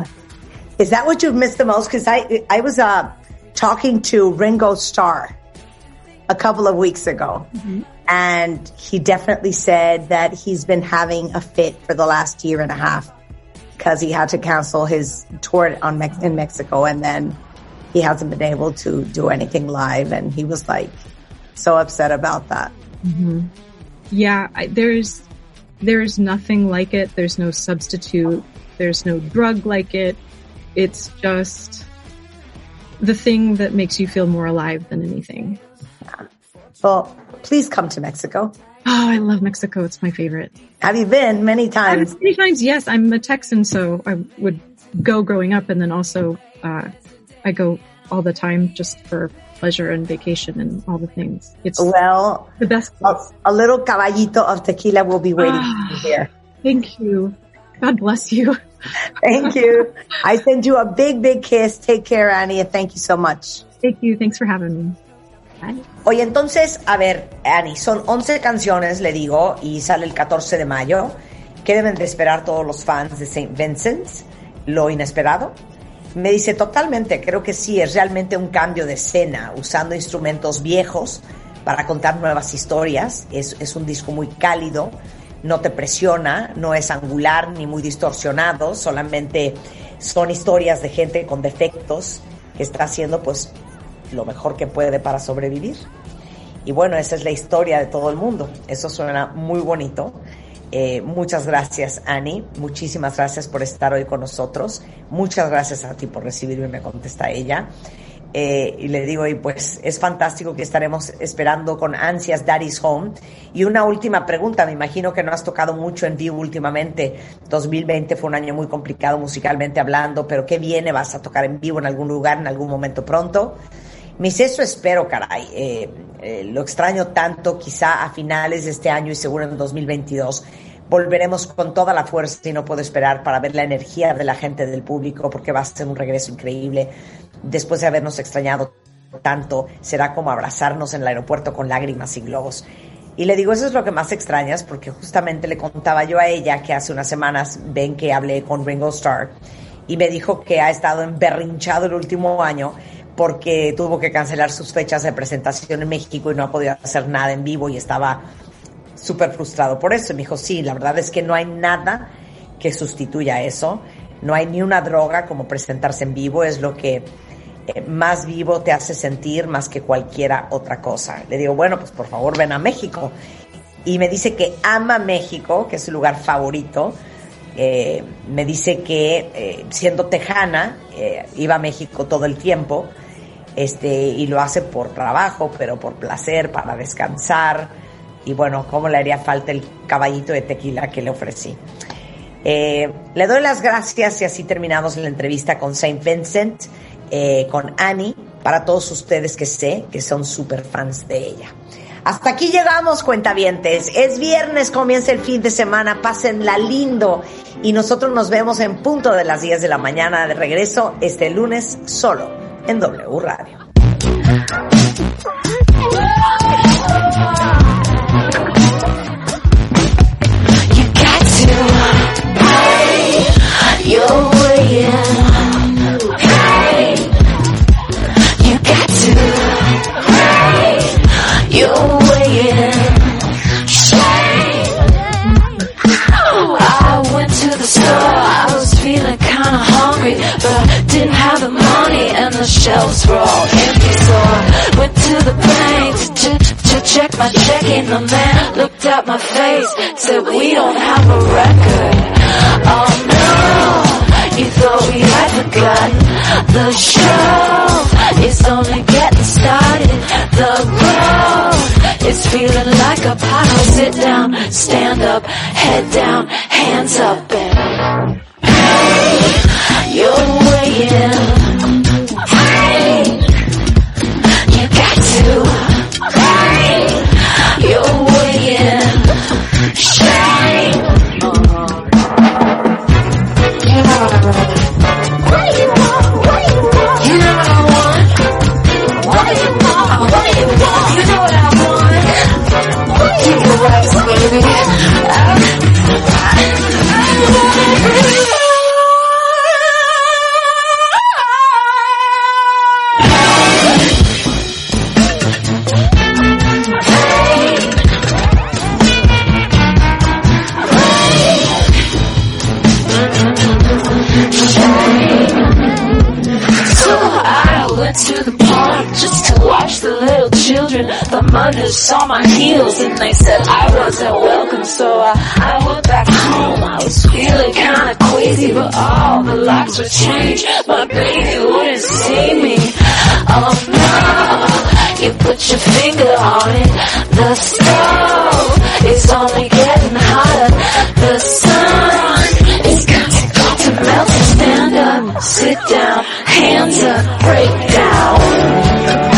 Is that what you've missed the most? Cause I, I was, uh, talking to Ringo Starr a couple of weeks ago. Mm-hmm. And he definitely said that he's been having a fit for the last year and a half because he had to cancel his tour on Mex- in Mexico and then he hasn't been able to do anything live and he was like so upset about that. Mm-hmm. Yeah, I, there's there's nothing like it. There's no substitute. There's no drug like it. It's just the thing that makes you feel more alive than anything. Yeah. Well, please come to Mexico. Oh, I love Mexico. It's my favorite. Have you been many times? Many times, yes. I'm a Texan, so I would go growing up and then also, uh, I go all the time just for pleasure and vacation and all the things. It's well, the best. A, a, little caballito of tequila will be waiting for you here. Thank you. God bless you. Thank you. I send you a big, big kiss. Take care, Annie, and thank you so much. Thank you. Thanks for having me. Oye, entonces, a ver, Annie, son 11 canciones, le digo, y sale el 14 de mayo. ¿Qué deben de esperar todos los fans de St. Vincent? Lo inesperado. Me dice totalmente, creo que sí, es realmente un cambio de escena, usando instrumentos viejos para contar nuevas historias. Es, es un disco muy cálido, no te presiona, no es angular ni muy distorsionado, solamente son historias de gente con defectos que está haciendo pues lo mejor que puede para sobrevivir. Y bueno, esa es la historia de todo el mundo. Eso suena muy bonito. Eh, muchas gracias, Annie. Muchísimas gracias por estar hoy con nosotros. Muchas gracias a ti por recibirme, me contesta ella. Eh, y le digo, y pues es fantástico que estaremos esperando con ansias Daddy's Home. Y una última pregunta, me imagino que no has tocado mucho en vivo últimamente. 2020 fue un año muy complicado musicalmente hablando, pero ¿qué viene? ¿Vas a tocar en vivo en algún lugar, en algún momento pronto? Me dice, eso espero, caray. Eh, eh, lo extraño tanto, quizá a finales de este año y seguro en 2022 volveremos con toda la fuerza y no puedo esperar para ver la energía de la gente del público porque va a ser un regreso increíble después de habernos extrañado tanto, será como abrazarnos en el aeropuerto con lágrimas y globos. Y le digo, eso es lo que más extrañas, porque justamente le contaba yo a ella que hace unas semanas ven que hablé con Ringo Starr y me dijo que ha estado emberrinchado el último año porque tuvo que cancelar sus fechas de presentación en México y no ha podido hacer nada en vivo y estaba súper frustrado por eso. Y me dijo, sí, la verdad es que no hay nada que sustituya eso. No hay ni una droga como presentarse en vivo, es lo que más vivo te hace sentir más que cualquiera otra cosa. Le digo, bueno, pues por favor ven a México. Y me dice que ama México, que es su lugar favorito. Eh, me dice que eh, siendo tejana, iba a México todo el tiempo, este, y lo hace por trabajo, pero por placer, para descansar. Y bueno, ¿cómo le haría falta el caballito de tequila que le ofrecí? le doy las gracias y así terminamos la entrevista con Saint Vincent. Eh, con Annie para todos ustedes que sé que son super fans de ella. Hasta aquí llegamos, cuentavientes. Es viernes, comienza el fin de semana, pásenla lindo. Y nosotros nos vemos en punto de las 10 de la mañana de regreso este lunes solo en W Radio. Oh, the store. I was feeling kinda hungry, but didn't have the money and the shelves were all empty, so I went to the bank to, to check my check, checking. The man looked at my face, said we don't have a record. Oh no, you thought we had forgotten the show is only getting started. The road is feeling like a pothole. Sit down, stand up, head down, hands up, and hey, you're weighing. to the park just mothers saw my heels and they said I wasn't welcome. So I, I went back home. I was feeling kinda queasy, but all the locks were changed. My baby wouldn't see me. Oh no, you put your finger on it. The stove is only getting hotter. The sun is got to, got to melt. Stand up, sit down, hands up, break down.